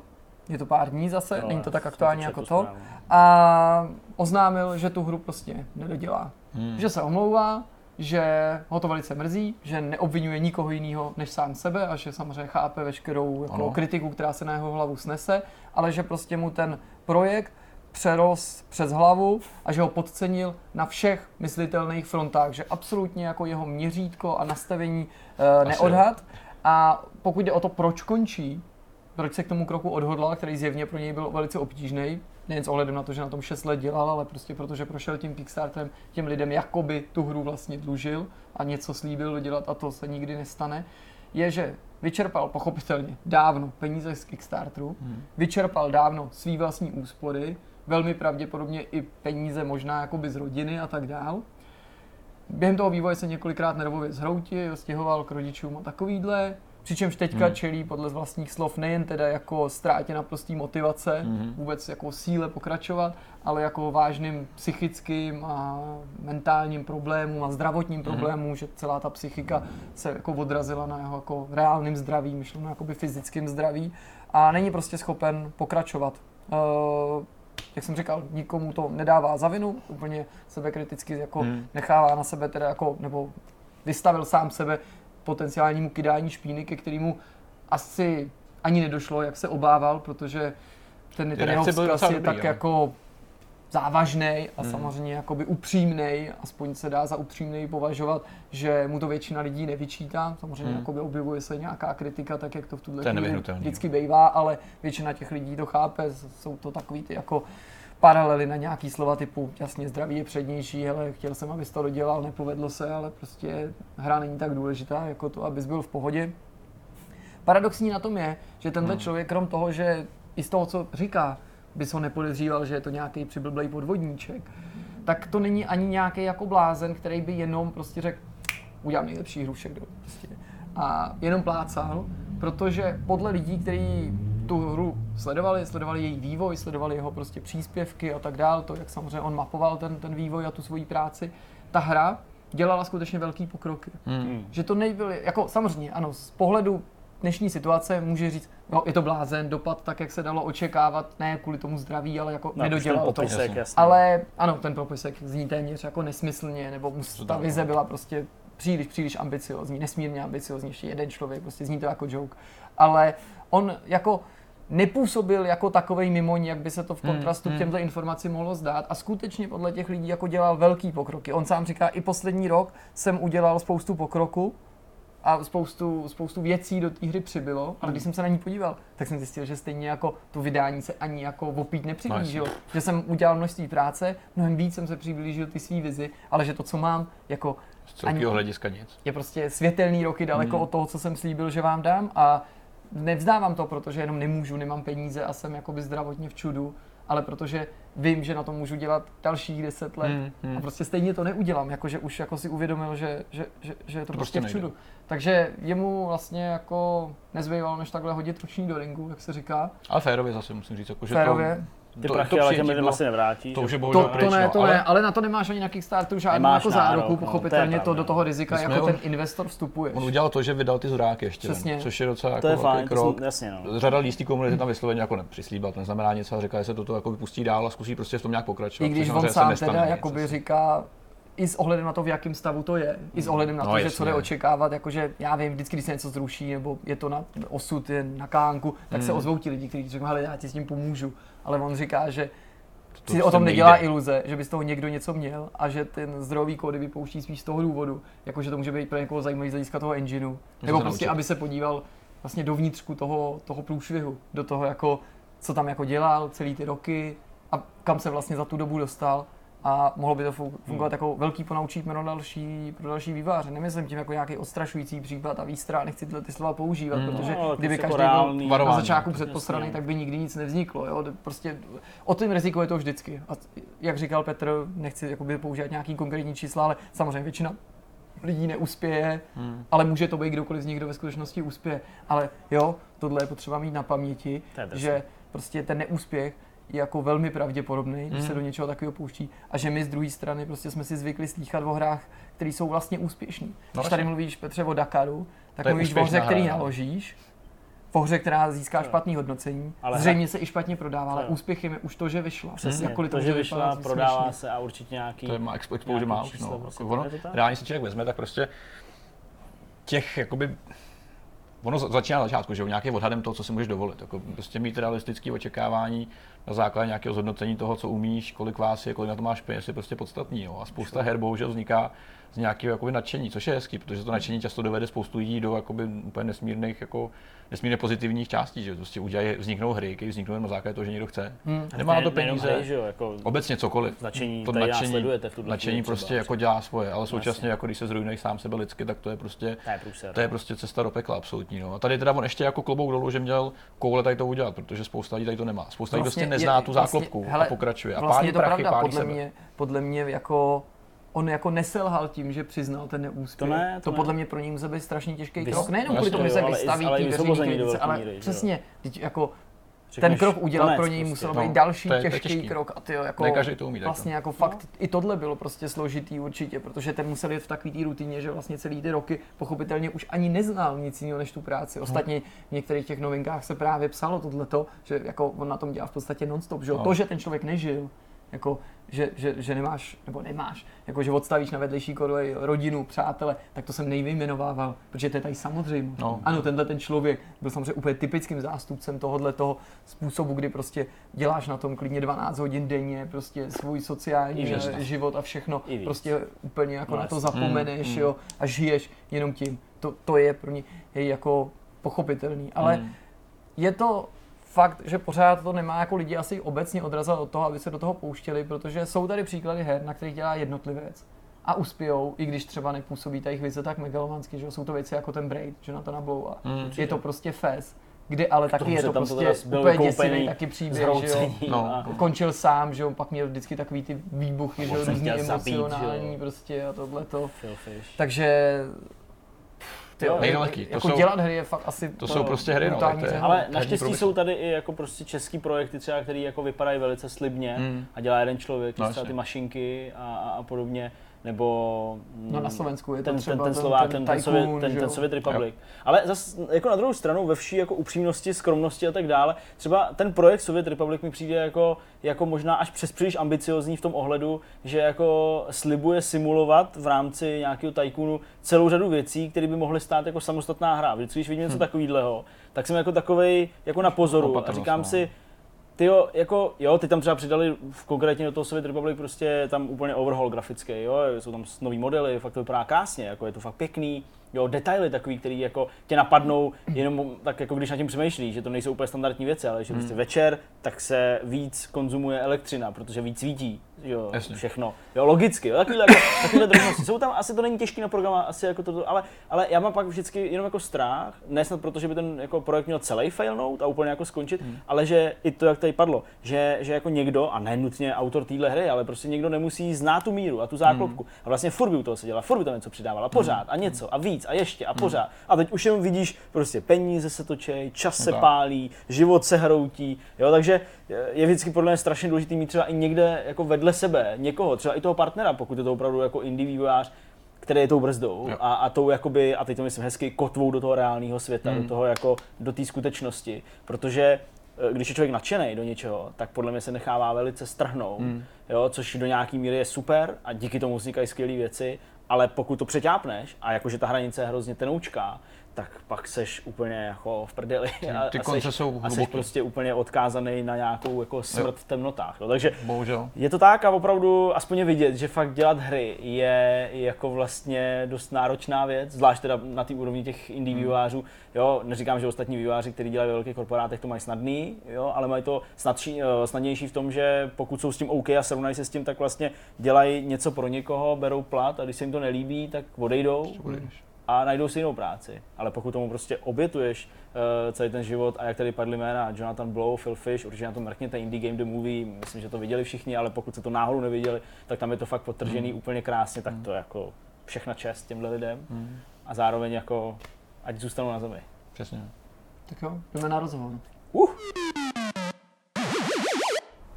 Speaker 2: je to pár dní zase, no, není to tak aktuální jako to, a oznámil, že tu hru prostě nedodělá. Hmm. Že se omlouvá, že ho to velice mrzí, že neobvinuje nikoho jiného než sám sebe a že samozřejmě chápe veškerou jako kritiku, která se na jeho hlavu snese, ale že prostě mu ten projekt přeros přes hlavu a že ho podcenil na všech myslitelných frontách, že absolutně jako jeho měřítko a nastavení uh, neodhad. A pokud jde o to, proč končí, proč se k tomu kroku odhodlal, který zjevně pro něj byl velice obtížný, nejen s ohledem na to, že na tom 6 let dělal, ale prostě protože prošel tím Kickstarterem, těm lidem jakoby tu hru vlastně dlužil a něco slíbil dodělat a to se nikdy nestane, je, že vyčerpal pochopitelně dávno peníze z Kickstarteru, hmm. vyčerpal dávno svý vlastní úspory, velmi pravděpodobně i peníze možná jakoby z rodiny a tak dál. Během toho vývoje se několikrát nervově zhroutil, stěhoval k rodičům a takovýhle. Přičemž teďka hmm. čelí podle vlastních slov nejen teda jako ztrátě naprostý motivace, hmm. vůbec jako síle pokračovat, ale jako vážným psychickým a mentálním problémům a zdravotním hmm. problémům, že celá ta psychika se jako odrazila na jeho jako reálným zdraví, myšleno jakoby fyzickým zdraví a není prostě schopen pokračovat. Uh, jak jsem říkal, nikomu to nedává za vinu, úplně sebekriticky jako hmm. nechává na sebe teda jako, nebo vystavil sám sebe potenciálnímu kydání špíny, ke kterému asi ani nedošlo, jak se obával, protože ten, ten jeho vzkaz je dobrý, tak jo. jako závažný a hmm. samozřejmě jakoby upřímný, aspoň se dá za upřímný považovat, že mu to většina lidí nevyčítá. Samozřejmě hmm. jakoby objevuje se nějaká kritika, tak jak to v tuhle chvíli vždycky bývá, ale většina těch lidí to chápe, jsou to takový ty jako paralely na nějaký slova typu jasně zdraví je přednější, ale chtěl jsem, abys to dodělal, nepovedlo se, ale prostě hra není tak důležitá jako to, abys byl v pohodě. Paradoxní na tom je, že tenhle hmm. člověk, krom toho, že i z toho, co říká, bys ho nepodezříval, že je to nějaký přiblblej podvodníček, tak to není ani nějaký jako blázen, který by jenom prostě řekl, udělám nejlepší hru všech dob. Prostě. A jenom plácal, protože podle lidí, kteří tu hru sledovali, sledovali její vývoj, sledovali jeho prostě příspěvky a tak dál, to, jak samozřejmě on mapoval ten, ten vývoj a tu svoji práci, ta hra dělala skutečně velký pokroky. Hmm. Že to nebyly, jako samozřejmě, ano, z pohledu dnešní situace může říct, jo, je to blázen, dopad tak, jak se dalo očekávat, ne kvůli tomu zdraví, ale jako no, nedodělal to.
Speaker 1: Jasně.
Speaker 2: Ale ano, ten popisek zní téměř jako nesmyslně, nebo mus, ta vize byla prostě příliš, příliš ambiciozní, nesmírně ambiciozní, ještě jeden člověk, prostě zní to jako joke. Ale on jako nepůsobil jako takový mimoň, jak by se to v hmm, kontrastu hmm, k těmto informacím mohlo zdát a skutečně podle těch lidí jako dělal velký pokroky. On sám říká, i poslední rok jsem udělal spoustu pokroku, a spoustu, spoustu věcí do té hry přibylo, ale když jsem se na ní podíval, tak jsem zjistil, že stejně jako to vydání se ani jako opít nepřiblížilo. No, že jsem udělal množství práce, mnohem víc jsem se přiblížil ty svý vizi, ale že to, co mám, jako
Speaker 3: z ani, hlediska nic.
Speaker 2: Je prostě světelný roky daleko hmm. od toho, co jsem slíbil, že vám dám a nevzdávám to, protože jenom nemůžu, nemám peníze a jsem jakoby zdravotně v čudu, ale protože vím, že na to můžu dělat dalších deset let hmm, hmm. a prostě stejně to neudělám, jakože už jako si uvědomil, že, že, že, že je to, to prostě, prostě v čudu. Takže jemu vlastně jako nezbývalo, než takhle hodit ruční do ringu, jak se říká.
Speaker 3: Ale férově zase musím říct, jako, že
Speaker 2: férově.
Speaker 3: to,
Speaker 1: ty to, prachy to ale těm lidem asi nevrátí.
Speaker 3: To už je
Speaker 2: to, to ne, to ale... ne, ale na to nemáš ani na Kickstarteru žádnou jako záruku, no, pochopitelně to, to do toho rizika jako on, ten investor vstupuje.
Speaker 3: On udělal to, že vydal ty zuráky ještě, Přesně. což je docela
Speaker 1: to
Speaker 3: jako
Speaker 1: je fajn,
Speaker 3: krok.
Speaker 1: jasně, no.
Speaker 3: Řada lístí komunity tam vysloveně jako nepřislíbila, to neznamená nic, ale říká, že se toto jako vypustí dál a zkusí prostě v tom nějak pokračovat.
Speaker 2: I když on sám teda jakoby říká, i s ohledem na to, v jakém stavu to je, i s ohledem na no, to, jasně. že co jde očekávat, jakože já vím, vždycky, když se něco zruší, nebo je to na osud, je na kánku, tak hmm. se ozvou ti lidi, kteří řeknou, hele, já ti s tím pomůžu. Ale on říká, že to si o tom nedělá nejde. iluze, že by z toho někdo něco měl a že ten zdrojový kódy vypouští spíš z toho důvodu, jakože to může být pro někoho zajímavý z hlediska toho engineu, nebo prostě, naučit. aby se podíval vlastně dovnitřku toho, toho průšvihu, do toho jako, co tam jako dělal celý ty roky a kam se vlastně za tu dobu dostal a mohlo by to fungovat hmm. jako velký ponaučí pro další, pro další výváře. Nemyslím tím jako nějaký odstrašující případ a výstrá, nechci tyhle ty slova používat, hmm. protože no, kdyby jako každý byl varování. na začátku předpostraný, tak by nikdy nic nevzniklo. Jo? Prostě o tom riziku je to vždycky. A jak říkal Petr, nechci jakoby používat nějaký konkrétní čísla, ale samozřejmě většina lidí neuspěje, hmm. ale může to být kdokoliv z nich, kdo ve skutečnosti uspěje. Ale jo, tohle je potřeba mít na paměti, že prostě ten neúspěch jako velmi pravděpodobný, mm. když se hmm. do něčeho takového pouští. A že my z druhé strany prostě jsme si zvykli slýchat o hrách, které jsou vlastně úspěšné. No, když vlastně. tady mluvíš Petře o Dakaru, tak to mluvíš o hře, který hra, no. naložíš, po hře, která získá špatný hodnocení. Ale Zřejmě se i špatně prodává, ale úspěchem je už to, že vyšla.
Speaker 1: Přesně, Jakkoliv to, že vyšla, prodává směšný. se a určitě nějaký...
Speaker 3: To je má expo, že má už, no. Prostě, ono, reálně si člověk vezme, tak prostě těch jakoby ono začíná na začátku, že jo, nějakým odhadem toho, co si můžeš dovolit. Jako prostě mít realistické očekávání na základě nějakého zhodnocení toho, co umíš, kolik vás je, kolik na to máš peněz, je prostě podstatný. Jo. A spousta her bohužel vzniká z nějakého jakoby, nadšení, což je hezký, protože to nadšení často dovede spoustu lidí do jakoby, úplně nesmírných, jako, nesmírně pozitivních částí, že prostě udělají, vzniknou hry, které vzniknou na základě toho, že někdo chce. Hmm. Nemá na to peníze, hry, že jo, jako obecně cokoliv.
Speaker 1: Nadšení, to nadšení,
Speaker 3: v nadšení prostě třeba, jako dělá svoje, ale současně, jako když se zrujneš sám sebe lidsky, tak to je prostě,
Speaker 1: to je, průser,
Speaker 3: to je prostě cesta do pekla absolutní. No. A tady teda on ještě jako klobouk dolů, že měl koule tady to udělat, protože spousta lidí tady to nemá. Spousta lidí vlastně, prostě nezná je, tu záklopku vlastně, a pokračuje. A
Speaker 2: vlastně to prachy, pravda, podle mě, podle mě jako on jako neselhal tím, že přiznal ten neúspěch. To, ne, to, to ne. podle mě pro něj musel být strašně těžký Vys, krok. Nejenom kvůli tomu, že se vystaví ale, ale, kritice, ale přesně, jako Řekneš, ten krok udělat pro něj musel být no, další je, těžký těžký. krok a ty jako
Speaker 3: ne každý to umí,
Speaker 2: vlastně jako fakt no. i tohle bylo prostě složitý určitě, protože ten musel jít v takové té rutině, že vlastně celý ty roky pochopitelně už ani neznal nic jiného než tu práci. Ostatně v některých těch novinkách se právě psalo tohleto, že jako on na tom dělá v podstatě non-stop, že no. to, že ten člověk nežil, jako, že, že, že nemáš, nebo nemáš, jako, že odstavíš na vedlejší kolej rodinu, přátele, tak to jsem nejvyjmenovával, protože to je tady samozřejmě. No. Ano, tenhle ten člověk byl samozřejmě úplně typickým zástupcem tohohle toho způsobu, kdy prostě děláš na tom klidně 12 hodin denně, prostě svůj sociální život a všechno, prostě úplně jako no, na to zapomeneš, mm, jo, a žiješ jenom tím. To, to je pro ně je jako pochopitelný, ale mm. je to fakt, že pořád to nemá jako lidi asi obecně odrazovat od toho, aby se do toho pouštěli, protože jsou tady příklady her, na kterých dělá jednotlivec a uspějou, i když třeba nepůsobí ta jejich vize tak megalomansky, že jsou to věci jako ten Braid, že na to nablou a mm, je to prostě fest, kde ale taky je to
Speaker 1: to
Speaker 2: prostě
Speaker 1: byl
Speaker 2: úplně děsivý taky příběh, že jo.
Speaker 1: zhroucení
Speaker 3: No.
Speaker 2: Končil sám, že jo, pak měl vždycky takový ty výbuchy, že jo, různý
Speaker 1: zabít,
Speaker 2: emocionální
Speaker 1: jo.
Speaker 2: prostě a tohleto.
Speaker 1: Phil Fish.
Speaker 2: Takže ty jo,
Speaker 3: Nejde lehký, to
Speaker 2: jako
Speaker 3: jsou-
Speaker 2: dělat hry je fakt asi
Speaker 3: to jsou prostě hry, no, tak to je-.
Speaker 1: Ale naštěstí
Speaker 3: průmysl.
Speaker 1: jsou tady i jako prostě český projekty třeba, které jako vypadají velice slibně
Speaker 3: Hmm.
Speaker 1: a dělá jeden člověk,
Speaker 3: No,
Speaker 1: no, třeba ty mašinky a, a, a podobně, nebo mm,
Speaker 2: No na Slovensku je to
Speaker 1: ten,
Speaker 2: třeba
Speaker 1: ten, ten, Slovák,
Speaker 2: ten
Speaker 1: ten, ten, Sovět, ten, ten
Speaker 2: jo.
Speaker 1: Sovět Republic. Ale zas, jako na druhou stranu, ve vší jako upřímnosti, skromnosti a tak dále, třeba ten projekt Sovět Republic mi přijde jako, jako možná až přes příliš ambiciozní v tom ohledu, že jako slibuje simulovat v rámci nějakého Tycoonu celou řadu věcí, které by mohly stát jako samostatná hra. Vždycky, když vidím něco
Speaker 3: Hm.
Speaker 1: takového, tak jsem jako takovej jako na pozoru a
Speaker 3: Opatrnost,
Speaker 1: říkám
Speaker 3: no.
Speaker 1: si, ty jo, jako, jo, ty tam třeba přidali v konkrétně do toho Sovět Republic prostě tam úplně overhaul grafický, jo, jsou tam nový modely, fakt to vypadá krásně, jako je to fakt pěkný, jo, detaily takový, který jako tě napadnou jenom tak jako když nad tím přemýšlíš, že to nejsou úplně standardní věci, ale že prostě
Speaker 3: Hmm.
Speaker 1: večer tak se víc konzumuje elektřina, protože víc svítí, jo,
Speaker 3: Jasně.
Speaker 1: všechno, jo, logicky, jo, takovýhle, jako, takovýhle drobnosti, jsou tam, asi to není těžký na program, asi jako to, ale, ale já mám pak vždycky jenom jako strach, ne snad proto, že by ten jako projekt měl celý failnout a úplně jako skončit,
Speaker 3: Hmm.
Speaker 1: ale že i to, jak tady padlo, že, že jako někdo, a ne nutně autor téhle hry, ale prostě někdo nemusí znát tu míru a tu záklopku.
Speaker 3: Hmm.
Speaker 1: A vlastně furt by u toho seděla, furt by tam něco přidával a pořád a něco a víc a ještě
Speaker 3: Hmm.
Speaker 1: a pořád. A teď už jenom vidíš, prostě peníze se točí, čas se
Speaker 3: tak.
Speaker 1: pálí, život se hroutí, jo, takže je vždycky podle mě strašně důležité mít třeba i někde jako vedle sebe někoho, třeba i toho partnera, pokud je to opravdu jako indie vývojář, který je tou brzdou
Speaker 3: Jo.
Speaker 1: a, a tou jakoby, a teď to myslím hezky, kotvou do toho reálného světa,
Speaker 3: Hmm.
Speaker 1: do toho jako, do té skutečnosti, protože eh, když je člověk nadšený do něčeho, tak podle mě se nechává velice strhnout,
Speaker 3: Hmm.
Speaker 1: jo, což do nějaký míry je super a díky tomu vznikají skvělé věci, ale pokud to přeťápneš a jakože ta hranice je hrozně tenoučká, tak pak seš úplně jako v prdeli a,
Speaker 3: ty
Speaker 1: a,
Speaker 3: konce
Speaker 1: seš,
Speaker 3: jsou
Speaker 1: a seš prostě úplně odkázaný na nějakou jako smrt v temnotách. No. Takže
Speaker 3: Bohužel.
Speaker 1: je to tak a opravdu aspoň je vidět, že fakt dělat hry je jako vlastně dost náročná věc, zvlášť teda na té úrovni těch indie
Speaker 3: Hmm.
Speaker 1: vývojářů. Jo, neříkám, že ostatní vývojáři, kteří dělají ve velkých korporátech, to mají snadný, jo, ale mají to snadší, eh, snadnější v tom, že pokud jsou s tím OK a srovnají se s tím, tak vlastně dělají něco pro někoho, berou plat a když se jim to nelíbí, tak odejdou
Speaker 3: Budeš.
Speaker 1: A najdou si jinou práci. Ale pokud tomu prostě obětuješ uh, celý ten život a jak tady padly jména Jonathan Blow, Phil Fish, určitě na to mrkněte Indie Game The Movie, myslím, že to viděli všichni, ale pokud se to náhodou neviděli, tak tam je to fakt podtržený úplně krásně, tak to je jako všechna čest těmhle lidem
Speaker 3: Hmm.
Speaker 1: a zároveň jako ať zůstanou na zemi.
Speaker 3: Přesně.
Speaker 2: Tak jo, jdeme na rozhovor.
Speaker 1: Uh.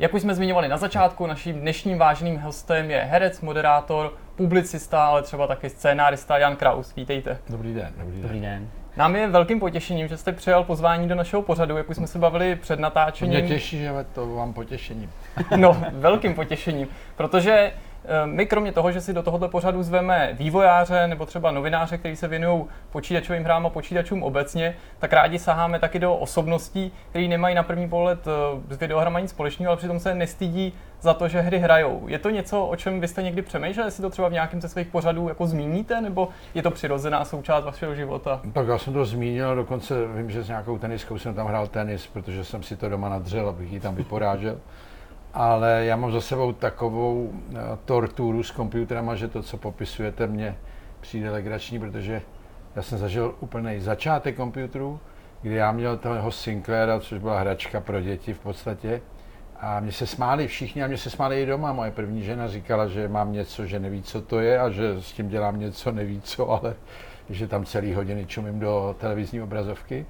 Speaker 2: Jak už jsme zmiňovali na začátku, naším dnešním vážným hostem je herec, moderátor, publicista, ale třeba taky scénárista Jan Kraus. Vítejte.
Speaker 4: Dobrý den, dobrý den.
Speaker 1: Dobrý den.
Speaker 2: Nám je velkým potěšením, že jste přijal pozvání do našeho pořadu, jak už jsme se bavili před
Speaker 4: Mě
Speaker 2: natáčením.
Speaker 4: těší, že to vám potěšením.
Speaker 2: No, velkým potěšením, protože my kromě toho, že si do tohoto pořadu zveme vývojáře nebo třeba novináře, kteří se věnují počítačovým hrám a počítačům obecně, tak rádi saháme taky do osobností, které nemají na první pohled eh, s videohrama nic společného, ale přitom se nestydí za to, že hry hrajou. Je to něco, o čem byste někdy přemýšleli, jestli to třeba v nějakém ze svých pořadů jako zmíníte, nebo je to přirozená součást vašeho života?
Speaker 4: Tak já jsem to zmínil, dokonce vím, že s nějakou teniskou jsem tam hrál tenis, protože jsem si to doma nadřel, abych ji tam vyporážel. Ale já mám za sebou takovou eh, torturu s počítačem, že to, co popisujete, mně přijde legrační, protože já jsem zažil úplný začátek počítačů, kdy já měl toho Sinclaira, což byla hračka pro děti v podstatě. A mě se smáli všichni a mě se smáli i doma. Moje první žena říkala, že mám něco, že neví, co to je a že s tím dělám něco, neví co, ale že tam celý hodiny čumím do televizní obrazovky.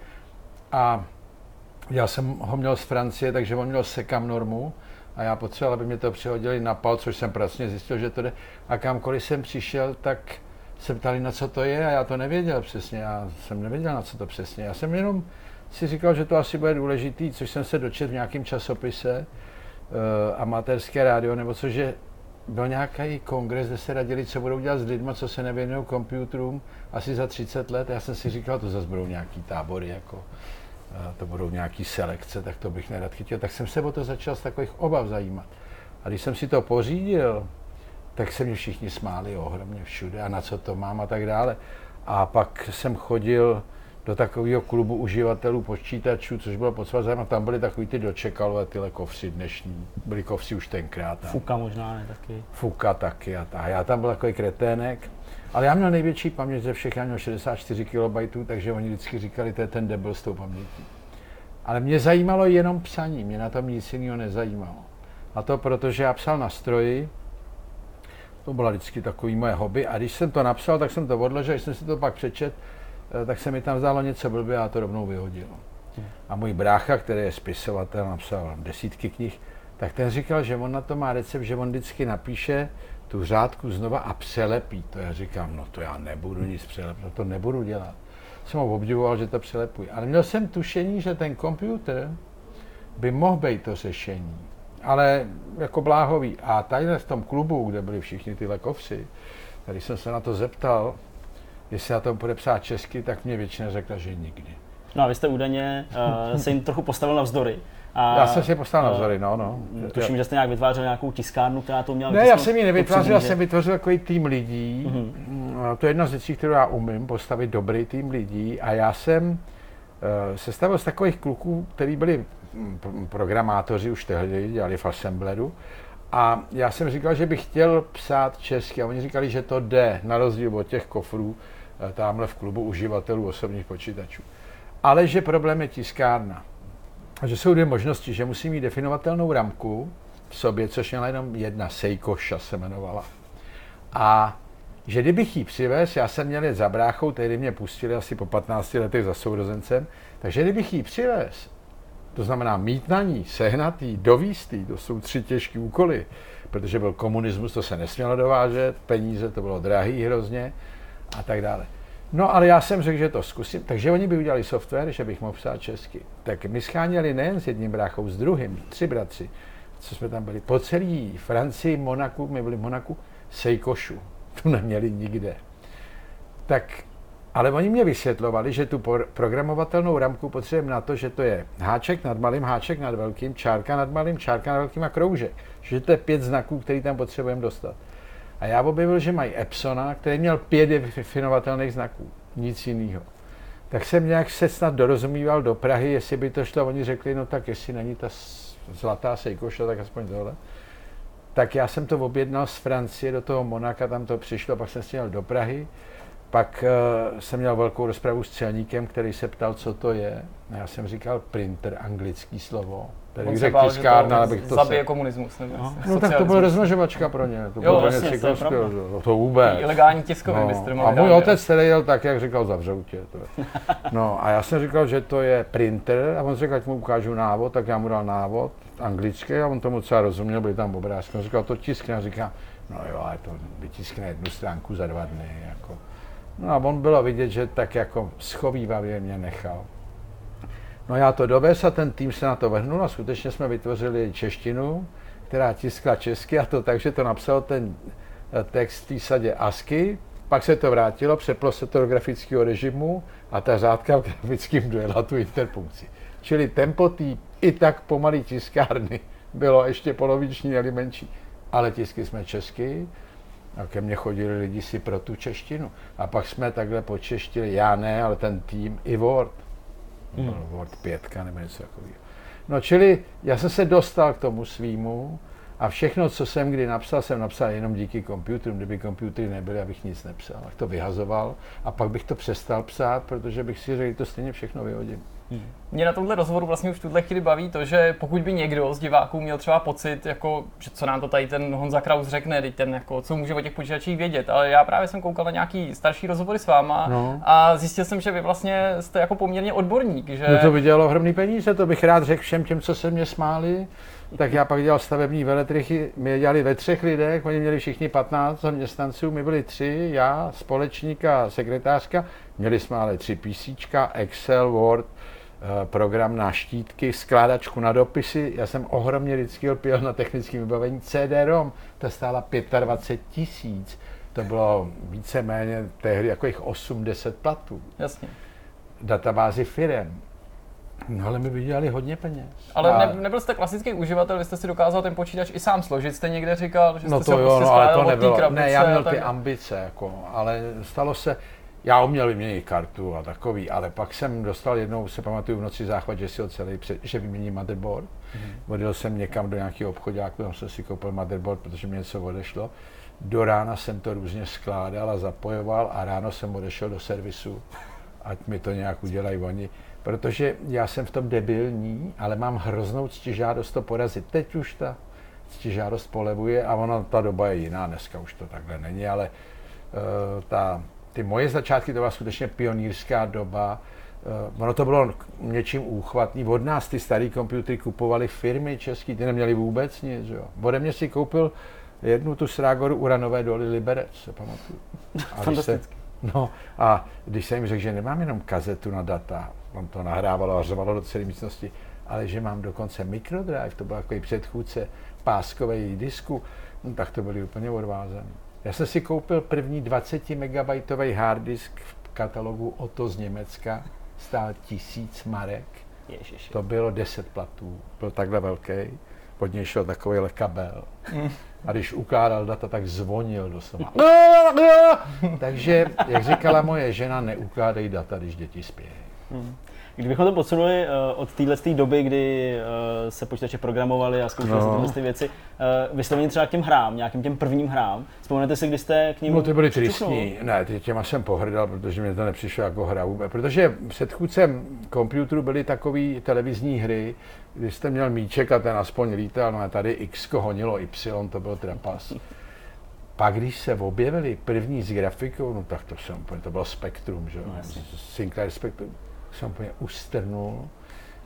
Speaker 4: A já jsem ho měl z Francie, takže on měl sekam normu a já potřeboval, aby mě to přihodili na pal, což jsem pracně zjistil, že to jde. A kamkoliv jsem přišel, tak se ptali, na co to je a já to nevěděl přesně. Já jsem nevěděl, na co to přesně. Já jsem jenom si říkal, že to asi bude důležitý, což jsem se dočet v nějakém časopise, uh, amatérské rádio, nebo což je byl nějaký kongres, kde se radili, co budou dělat s lidmi, co se nevěnují počítačům asi za 30 let. Já jsem si říkal, to zase budou nějaký tábory, jako to budou nějaký selekce, tak to bych nerad chytil. Tak jsem se o to začal z takových obav zajímat. A když jsem si to pořídil, tak se mě všichni smáli ohromně všude a na co to mám a tak dále. A pak jsem chodil do takového klubu uživatelů počítačů, což bylo pod svazem a tam byly takový ty dočekalové tyhle kofři dnešní. Byly kofři už tenkrát. a-
Speaker 1: Fuka možná ne taky.
Speaker 4: Fuka taky a tak. Já tam byl takový kretének, ale já měl největší paměť ze všech, já měl 64 KB, takže oni vždycky říkali, to je ten debil s tou pamětí. Ale mě zajímalo jenom psaní, mě na tom nic jiného nezajímalo. A to proto, že já psal na stroji, to byla vždycky takový moje hobby. A když jsem to napsal, tak jsem to odložil, když jsem si to pak přečet, eh, tak se mi tam zdálo něco blbě a to rovnou vyhodil. A můj brácha, který je spisovatel, napsal desítky knih, tak ten říkal, že on na to má recept, že on vždycky napíše tu řádku znova a přelepí to. Já říkám, no to já nebudu nic přelepit, to nebudu dělat. Jsem ho obdivoval, že to přelepuji. Ale měl jsem tušení, že ten počítač by mohl být to řešení ale jako bláhový. A tady v tom klubu, kde byli všichni ty lekovci, když jsem se na to zeptal, jestli já to bude psát česky, tak mě většina řekla, že nikdy.
Speaker 1: No a vy jste údajně uh, se jim trochu postavil na vzdory. A,
Speaker 4: já jsem si postavil na vzory, no, no.
Speaker 1: Tuším, že jste nějak vytvářel nějakou tiskárnu, která to měla
Speaker 4: Ne, já jsem ji nevytvářel, já jsem vytvořil takový tým lidí. Mm-hmm. To je jedna z věcí, kterou já umím, postavit dobrý tým lidí. A já jsem uh, sestavil z takových kluků, kteří byli programátoři už tehdy dělali v Assembleru. A já jsem říkal, že bych chtěl psát česky a oni říkali, že to jde, na rozdíl od těch kofrů eh, tamhle v klubu uživatelů osobních počítačů. Ale že problém je tiskárna. A že jsou dvě možnosti, že musí mít definovatelnou ramku v sobě, což měla jenom jedna, Sejkoša se jmenovala. A že kdybych ji přivez, já jsem měl jet za bráchou, tehdy mě pustili asi po 15 letech za sourozencem, takže kdybych ji přivez to znamená mít na ní, sehnat jí, dovíst jí, to jsou tři těžké úkoly, protože byl komunismus, to se nesmělo dovážet, peníze, to bylo drahý hrozně a tak dále. No ale já jsem řekl, že to zkusím, takže oni by udělali software, že bych mohl psát česky. Tak my scháněli nejen s jedním bráchou, s druhým, tři bratři, co jsme tam byli, po celý Francii, Monaku, my byli v Monaku, Sejkošu, tu neměli nikde. Tak ale oni mě vysvětlovali, že tu programovatelnou ramku potřebujeme na to, že to je háček nad malým, háček nad velkým, čárka nad malým, čárka nad velkým a kroužek. Že to je pět znaků, který tam potřebujeme dostat. A já objevil, že mají Epsona, který měl pět definovatelných znaků, nic jiného. Tak jsem nějak se snad dorozumíval do Prahy, jestli by to šlo, oni řekli, no tak jestli není ta zlatá sejkoša, tak aspoň tohle. Tak já jsem to objednal z Francie do toho Monaka, tam to přišlo, pak jsem si do Prahy pak uh, jsem měl velkou rozpravu s celníkem, který se ptal, co to je. Já jsem říkal printer, anglický slovo.
Speaker 2: Tady řekl tiskárna, abych to zabije se... komunismus.
Speaker 4: Nebo no, no tak to byla rozmnožovačka pro ně. To
Speaker 2: jo, vlastně, to, je
Speaker 4: no, to vůbec.
Speaker 2: Ilegální tiskový
Speaker 4: no, A můj otec tady jel tak, jak říkal, zavřou tě. To. No a já jsem říkal, že to je printer a on řekl, ať mu ukážu návod, tak já mu dal návod anglický a on tomu docela rozuměl, byly tam obrázky. On říkal, to tiskne a říká, no jo, ale to vytiskne jednu stránku za dva dny. Jako. No a on bylo vidět, že tak jako schovývavě mě nechal. No já to dovez a ten tým se na to vrhnul a skutečně jsme vytvořili češtinu, která tiskla česky a to tak, že to napsal ten eh, text v té sadě ASCII, pak se to vrátilo, přeplo se to do grafického režimu a ta řádka v grafickém dojela tu interpunkci. Čili tempo tý i tak pomalý tiskárny bylo ještě poloviční nebo menší. Ale tisky jsme česky, a ke mně chodili lidi si pro tu češtinu. A pak jsme takhle počeštili, já ne, ale ten tým i Word. Hmm. Word pětka nebo něco takového. No čili já jsem se dostal k tomu svýmu a všechno, co jsem kdy napsal, jsem napsal jenom díky počítačům. Kdyby počítače nebyly, abych nic nepsal. Tak to vyhazoval a pak bych to přestal psát, protože bych si řekl, že to stejně všechno vyhodím.
Speaker 2: Hmm. Mě na tomhle rozhovoru vlastně už v tuhle chvíli baví to, že pokud by někdo z diváků měl třeba pocit, jako, že co nám to tady ten Honza Kraus řekne, teď ten, jako, co může o těch počítačích vědět, ale já právě jsem koukal na nějaký starší rozhovory s váma no. a zjistil jsem, že vy vlastně jste jako poměrně odborník. Že...
Speaker 4: No to vydělalo ohromný peníze, to bych rád řekl všem těm, co se mě smáli. Tak já pak dělal stavební veletrichy, my je dělali ve třech lidech, oni měli všichni 15 zaměstnanců, my byli tři, já, společník a sekretářka, měli jsme ale tři PC, Excel, Word, program na štítky, skládačku na dopisy. Já jsem ohromně vždycky lpěl na technickém vybavení CD-ROM. Ta stála 25 tisíc. To bylo víceméně tehdy jako jich 8-10 platů.
Speaker 2: Jasně.
Speaker 4: Databázy firem. No ale my vydělali hodně peněz.
Speaker 2: Ale a... ne, nebyl jste klasický uživatel, vy jste si dokázal ten počítač i sám složit, jste někde říkal, že jste
Speaker 4: no
Speaker 2: to
Speaker 4: jo, prostě no, ale to nebylo. Ne, já měl ty ambice, jako, ale stalo se, já uměl vyměnit kartu a takový, ale pak jsem dostal jednou, se pamatuju v noci záchvat, že si ho celý, před, že vymění motherboard. Mm-hmm. Odjel jsem někam do nějakého obchodáku, tam jsem si koupil motherboard, protože mi něco odešlo. Do rána jsem to různě skládal a zapojoval a ráno jsem odešel do servisu, ať mi to nějak udělají oni. protože já jsem v tom debilní, ale mám hroznou ctižádost to porazit. Teď už ta ctižádost polevuje a ona, ta doba je jiná, dneska už to takhle není, ale uh, ta, ty moje začátky to byla skutečně pionýrská doba, Uh, ono to bylo něčím úchvatný. Od nás ty staré počítače kupovaly firmy české, ty neměly vůbec nic. Jo. Ode mě si koupil jednu tu Srágoru Uranové doly Liberec, se pamatuju.
Speaker 1: A se,
Speaker 4: no a když jsem jim řekl, že nemám jenom kazetu na data, on to nahrávalo a řvalo do celé místnosti, ale že mám dokonce microdrive, to byl takový předchůdce páskový disku, no, tak to byli úplně odvázaný. Já jsem si koupil první 20 MB hard disk v katalogu Oto z Německa, stál tisíc marek.
Speaker 1: Ježiši.
Speaker 4: To bylo 10 platů, byl takhle velký, pod něj šel takový kabel. Mm. A když ukládal data, tak zvonil doslova. Takže, jak říkala moje žena, neukládej data, když děti spějí.
Speaker 1: Kdybychom to posunuli uh, od téhle doby, kdy uh, se počítače programovali a zkoušeli no. se tyhle ty věci, uh, vysloveně třeba k těm hrám, nějakým těm prvním hrám, vzpomenete si, kdy jste k ním
Speaker 4: No ty byly tristní, ne, ty těma jsem pohrdal, protože mě to nepřišlo jako hra vůbec, protože předchůdcem počítačů byly takové televizní hry, kdy jste měl míček a ten aspoň lítal, no a tady X honilo Y, to byl trapas. Pak, když se objevili první s grafikou, no tak to jsem úplně, to bylo Spektrum, že? No, Sinclair Spectrum jsem úplně ustrnul.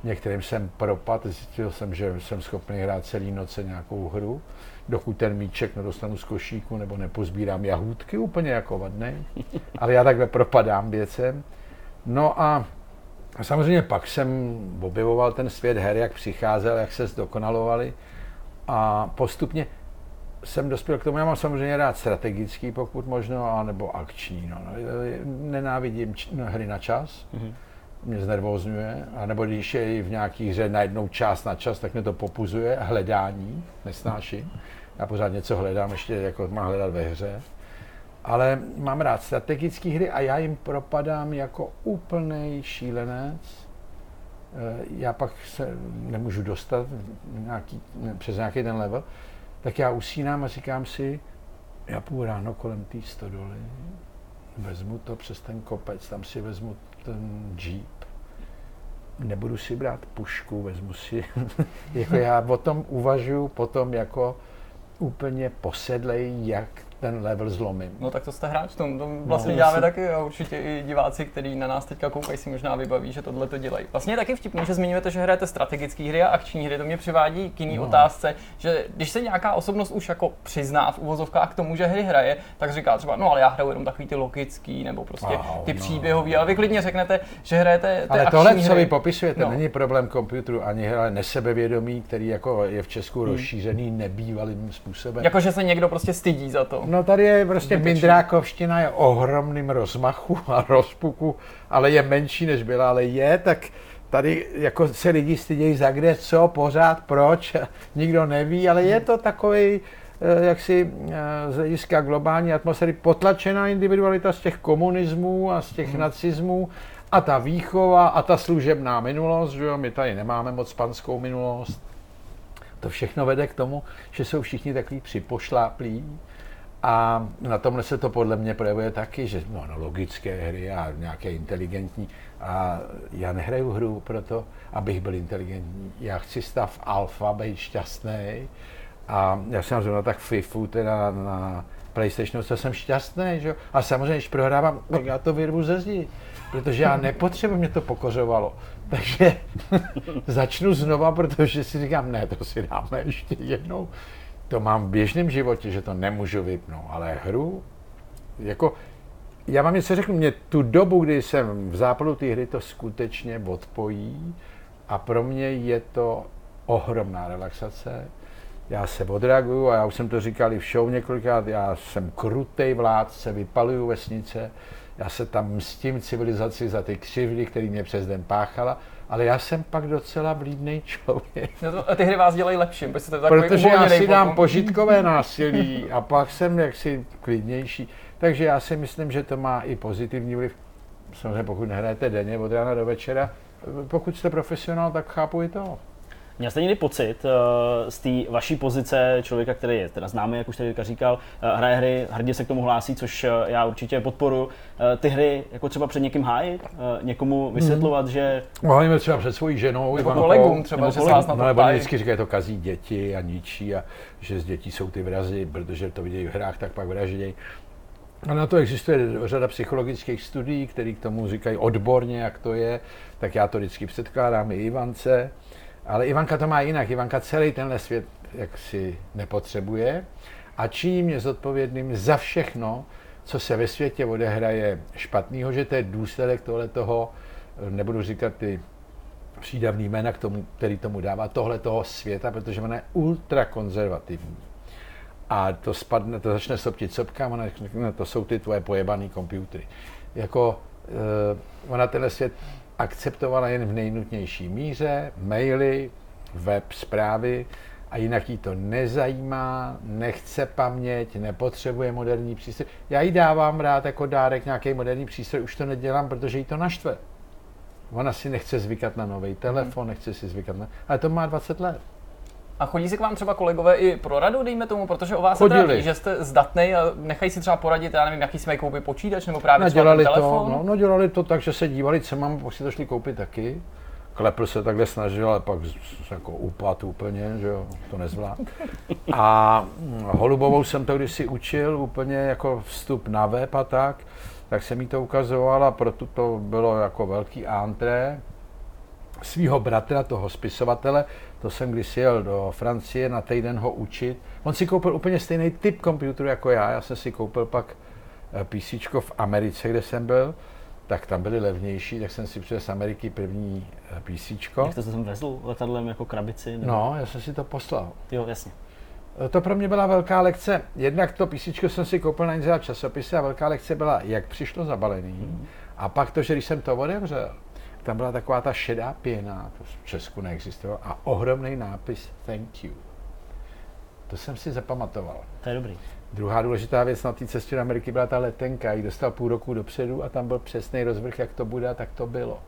Speaker 4: Některým jsem propad, zjistil jsem, že jsem schopný hrát celý noce nějakou hru, dokud ten míček nedostanu z košíku nebo nepozbírám jahůdky, úplně jako vadný. Ale já takhle propadám věcem. No a samozřejmě pak jsem objevoval ten svět her, jak přicházel, jak se zdokonalovali a postupně jsem dospěl k tomu, já mám samozřejmě rád strategický, pokud možno, anebo akční. No. Nenávidím hry na čas. Mm-hmm mě znervozňuje, anebo když je v nějaký hře najednou čas na čas, tak mě to popuzuje, hledání, nesnáším. Já pořád něco hledám, ještě jako mám hledat ve hře. Ale mám rád strategické hry a já jim propadám jako úplný šílenec. Eh, já pak se nemůžu dostat nějaký, přes nějaký ten level, tak já usínám a říkám si, já půjdu ráno kolem té stodoly, vezmu to přes ten kopec, tam si vezmu ten jeep, nebudu si brát pušku, vezmu si, jako já o tom uvažuji potom jako úplně posedlej, jak ten level zlomím.
Speaker 2: No tak to jste hráč, to, to vlastně no, děláme taky a určitě i diváci, kteří na nás teďka koukají, si možná vybaví, že tohle to dělají. Vlastně je taky vtipný, že zmiňujete, že hrajete strategické hry a akční hry, to mě přivádí k jiný no. otázce, že když se nějaká osobnost už jako přizná v uvozovkách k tomu, že hry hraje, tak říká třeba, no ale já hraju jenom takový ty logický nebo prostě ty no. příběhový, ale vy klidně řeknete, že hrajete ty
Speaker 4: Ale tohle, co vy popisujete, no. není problém počítačů ani hra nesebevědomí, který jako je v Česku hmm. rozšířený nebývalým způsobem.
Speaker 2: Jakože se někdo prostě stydí za to.
Speaker 4: No tady je prostě Mindrákovština je ohromným rozmachu a rozpuku, ale je menší než byla, ale je, tak tady jako se lidi stydějí za kde, co, pořád, proč, nikdo neví, ale je to takový eh, jak si eh, z hlediska globální atmosféry potlačená individualita z těch komunismů a z těch hmm. nacismů a ta výchova a ta služebná minulost, že jo, my tady nemáme moc panskou minulost. To všechno vede k tomu, že jsou všichni takový připošláplí, a na tomhle se to podle mě projevuje taky, že no, no, logické hry a nějaké inteligentní. A já nehraju hru proto, abych byl inteligentní. Já chci stav alfa, být šťastný. A já jsem zrovna tak FIFU teda na PlayStationu, co jsem šťastný, že? A samozřejmě, když prohrávám, tak já to vyrvu ze zdi, protože já nepotřebuji, mě to pokořovalo. Takže začnu znova, protože si říkám, ne, to si dáme ještě jednou to mám v běžném životě, že to nemůžu vypnout, ale hru, jako, já vám něco řeknu, mě tu dobu, kdy jsem v západu té hry, to skutečně odpojí a pro mě je to ohromná relaxace. Já se odreaguju a já už jsem to říkal i v show několikrát, já jsem krutej vládce, vypaluju vesnice, já se tam mstím civilizaci za ty křivdy, které mě přes den páchala ale já jsem pak docela vlídný člověk.
Speaker 2: No a ty hry vás dělají lepším,
Speaker 4: protože, protože já si dám požitkové násilí a pak jsem jaksi klidnější. Takže já si myslím, že to má i pozitivní vliv. Samozřejmě pokud nehrajete denně od rána do večera, pokud jste profesionál, tak chápu i to.
Speaker 1: Měl jste někdy pocit uh, z té vaší pozice člověka, který je teda známý, jak už tady říkal, uh, hraje hry, hrdě se k tomu hlásí, což uh, já určitě podporu. Ty hry jako třeba před někým hájit, někomu vysvětlovat, hmm. že...
Speaker 4: Hájíme třeba před svojí ženou.
Speaker 2: Nebo kolegům třeba, nebo že kolegům, se vás na to
Speaker 4: no, nebo vždycky říkají, to kazí děti a ničí a že z dětí jsou ty vrazy, protože to vidějí v hrách, tak pak vraždějí. A na to existuje řada psychologických studií, které k tomu říkají odborně, jak to je, tak já to vždycky předkládám i Ivance. Ale Ivanka to má jinak. Ivanka celý tenhle svět jaksi nepotřebuje a činí mě zodpovědným za všechno, co se ve světě odehraje špatného, že to je důsledek tohle toho, nebudu říkat ty přídavný jména, k tomu, který tomu dává, tohle toho světa, protože ona je ultrakonzervativní a to spadne, to začne soptit sopkám a řekne, to jsou ty tvoje pojebaný počítače. Jako uh, ona tenhle svět akceptovala jen v nejnutnější míře, maily, web, zprávy a jinak jí to nezajímá, nechce paměť, nepotřebuje moderní přístroj. Já jí dávám rád jako dárek nějaký moderní přístroj, už to nedělám, protože jí to naštve. Ona si nechce zvykat na nový telefon, nechce si zvykat na... Ale to má 20 let.
Speaker 2: A chodí si k vám třeba kolegové i pro radu, dejme tomu, protože o vás
Speaker 4: Chodili.
Speaker 2: se ví, že jste zdatný a nechají si třeba poradit, já nevím, jaký si mají koupit počítač nebo právě
Speaker 4: no, dělali
Speaker 2: telefon.
Speaker 4: To, no, no, dělali to tak, že se dívali, co mám, si šli koupit taky. Klepl se takhle snažil, ale pak jako upad úplně, že jo, to nezvlád. A hm, Holubovou jsem to kdysi učil úplně jako vstup na web a tak, tak jsem mi to ukazoval a proto to bylo jako velký antré svého bratra, toho spisovatele, to jsem když jel do Francie na týden ho učit. On si koupil úplně stejný typ počítačů jako já, já jsem si koupil pak eh, PC v Americe, kde jsem byl, tak tam byly levnější, tak jsem si přes z Ameriky první eh, PC.
Speaker 1: Jak se tam vezl letadlem jako krabici?
Speaker 4: Nebo... No, já jsem si to poslal.
Speaker 1: Jo, jasně.
Speaker 4: Eh, to pro mě byla velká lekce. Jednak to PC jsem si koupil na Inzera časopise a velká lekce byla, jak přišlo zabalený. Hmm. A pak to, že když jsem to otevřel, tam byla taková ta šedá pěna, to v Česku neexistovalo, a ohromný nápis Thank you. To jsem si zapamatoval.
Speaker 1: To je dobrý.
Speaker 4: Druhá důležitá věc na té cestě do Ameriky byla ta letenka. Já dostal půl roku dopředu a tam byl přesný rozvrh, jak to bude, tak to bylo.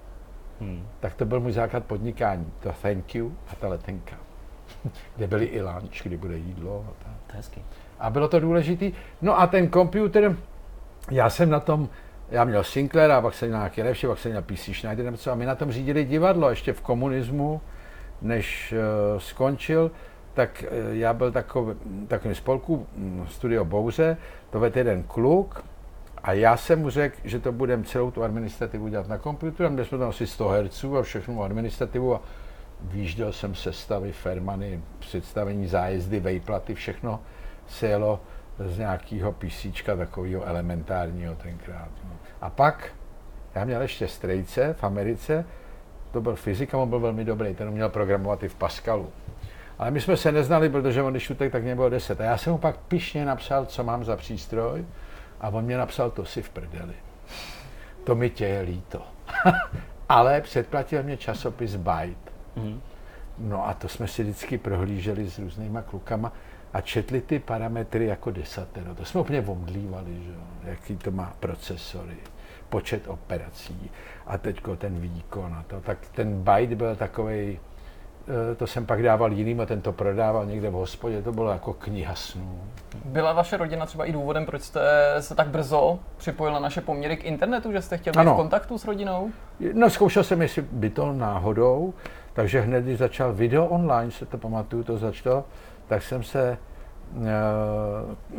Speaker 4: Hmm. Tak to byl můj základ podnikání. To thank you a ta letenka. Kde byly i lunch, kdy bude jídlo. A,
Speaker 1: tak. to je hezky.
Speaker 4: a bylo to důležitý. No a ten počítač, já jsem na tom já měl Sinclair a pak jsem měl nějaký lepší, pak jsem měl PC Schneider. Nebo co, a my na tom řídili divadlo ještě v komunismu, než uh, skončil, tak uh, já byl takový, takovým spolku hm, Studio Bouře, to vedl jeden kluk a já jsem mu řekl, že to budeme celou tu administrativu dělat na počítači, měli jsme tam asi 100 Hz a všechnu administrativu a výjížděl jsem sestavy, fermany, představení, zájezdy, vejplaty, všechno se jelo z nějakého písíčka takového elementárního tenkrát. A pak já měl ještě strejce v Americe, to byl fyzik a on byl velmi dobrý, ten měl programovat i v Pascalu. Ale my jsme se neznali, protože on když utek, tak mě bylo 10. A já jsem mu pak pišně napsal, co mám za přístroj a on mě napsal, to si v prdeli. To mi tě je líto. Ale předplatil mě časopis Byte. Mm. No a to jsme si vždycky prohlíželi s různýma klukama a četli ty parametry jako desatero. To jsme úplně omdlívali, že jo? jaký to má procesory, počet operací a teďko ten výkon a to. Tak ten byte byl takový, eh, to jsem pak dával jiným a ten to prodával někde v hospodě, to bylo jako kniha snů.
Speaker 2: Byla vaše rodina třeba i důvodem, proč jste se tak brzo připojila naše poměry k internetu, že jste chtěl být ano. v kontaktu s rodinou?
Speaker 4: No, zkoušel jsem, jestli by to náhodou, takže hned, když začal video online, se to pamatuju, to začalo, tak jsem se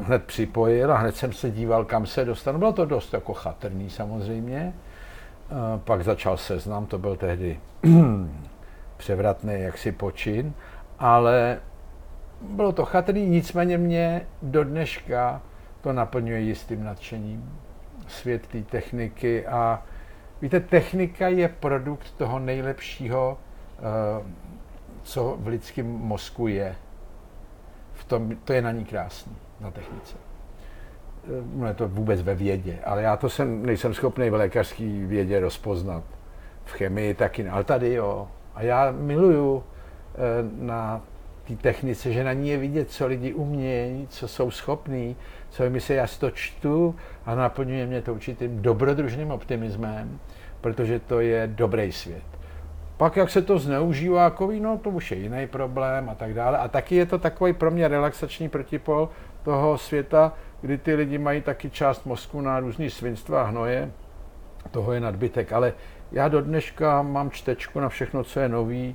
Speaker 4: hned připojil a hned jsem se díval, kam se dostanu. Bylo to dost jako chatrný samozřejmě. Uh, pak začal seznam, to byl tehdy převratný jaksi počin, ale bylo to chatrný, nicméně mě do dneška to naplňuje jistým nadšením. Svět té techniky a víte, technika je produkt toho nejlepšího, uh, co v lidském mozku je v tom, to je na ní krásný, na technice. No je to vůbec ve vědě, ale já to jsem, nejsem schopný v lékařské vědě rozpoznat. V chemii taky, ale tady jo. A já miluju eh, na té technice, že na ní je vidět, co lidi umějí, co jsou schopní, co mi se já to čtu a naplňuje mě to určitým dobrodružným optimismem, protože to je dobrý svět. Pak jak se to zneužívá jako víno, to už je jiný problém a tak dále. A taky je to takový pro mě relaxační protipol toho světa, kdy ty lidi mají taky část mozku na různý svinstva a hnoje. Toho je nadbytek, ale já do dneška mám čtečku na všechno, co je nový,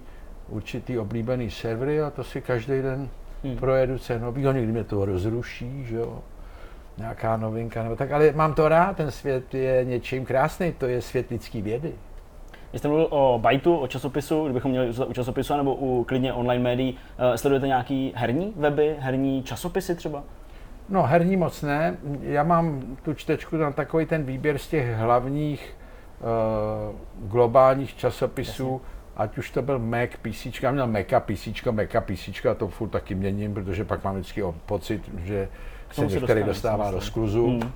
Speaker 4: určitý oblíbený servery a to si každý den hmm. projedu, co je nový, někdy mě to rozruší, že jo nějaká novinka, nebo tak, ale mám to rád, ten svět je něčím krásný, to je svět lidský vědy.
Speaker 1: Vy jste mluvil o Bytu, o časopisu, kdybychom měli u časopisu, nebo u klidně online médií. Uh, sledujete nějaký herní weby, herní časopisy třeba?
Speaker 4: No, herní moc ne. Já mám tu čtečku na takový ten výběr z těch hlavních uh, globálních časopisů, Jasně. ať už to byl Mac, PC, já měl Maca, PC, Maca, PC, a to furt taky měním, protože pak mám vždycky pocit, že se některý dostává do skluzu hmm.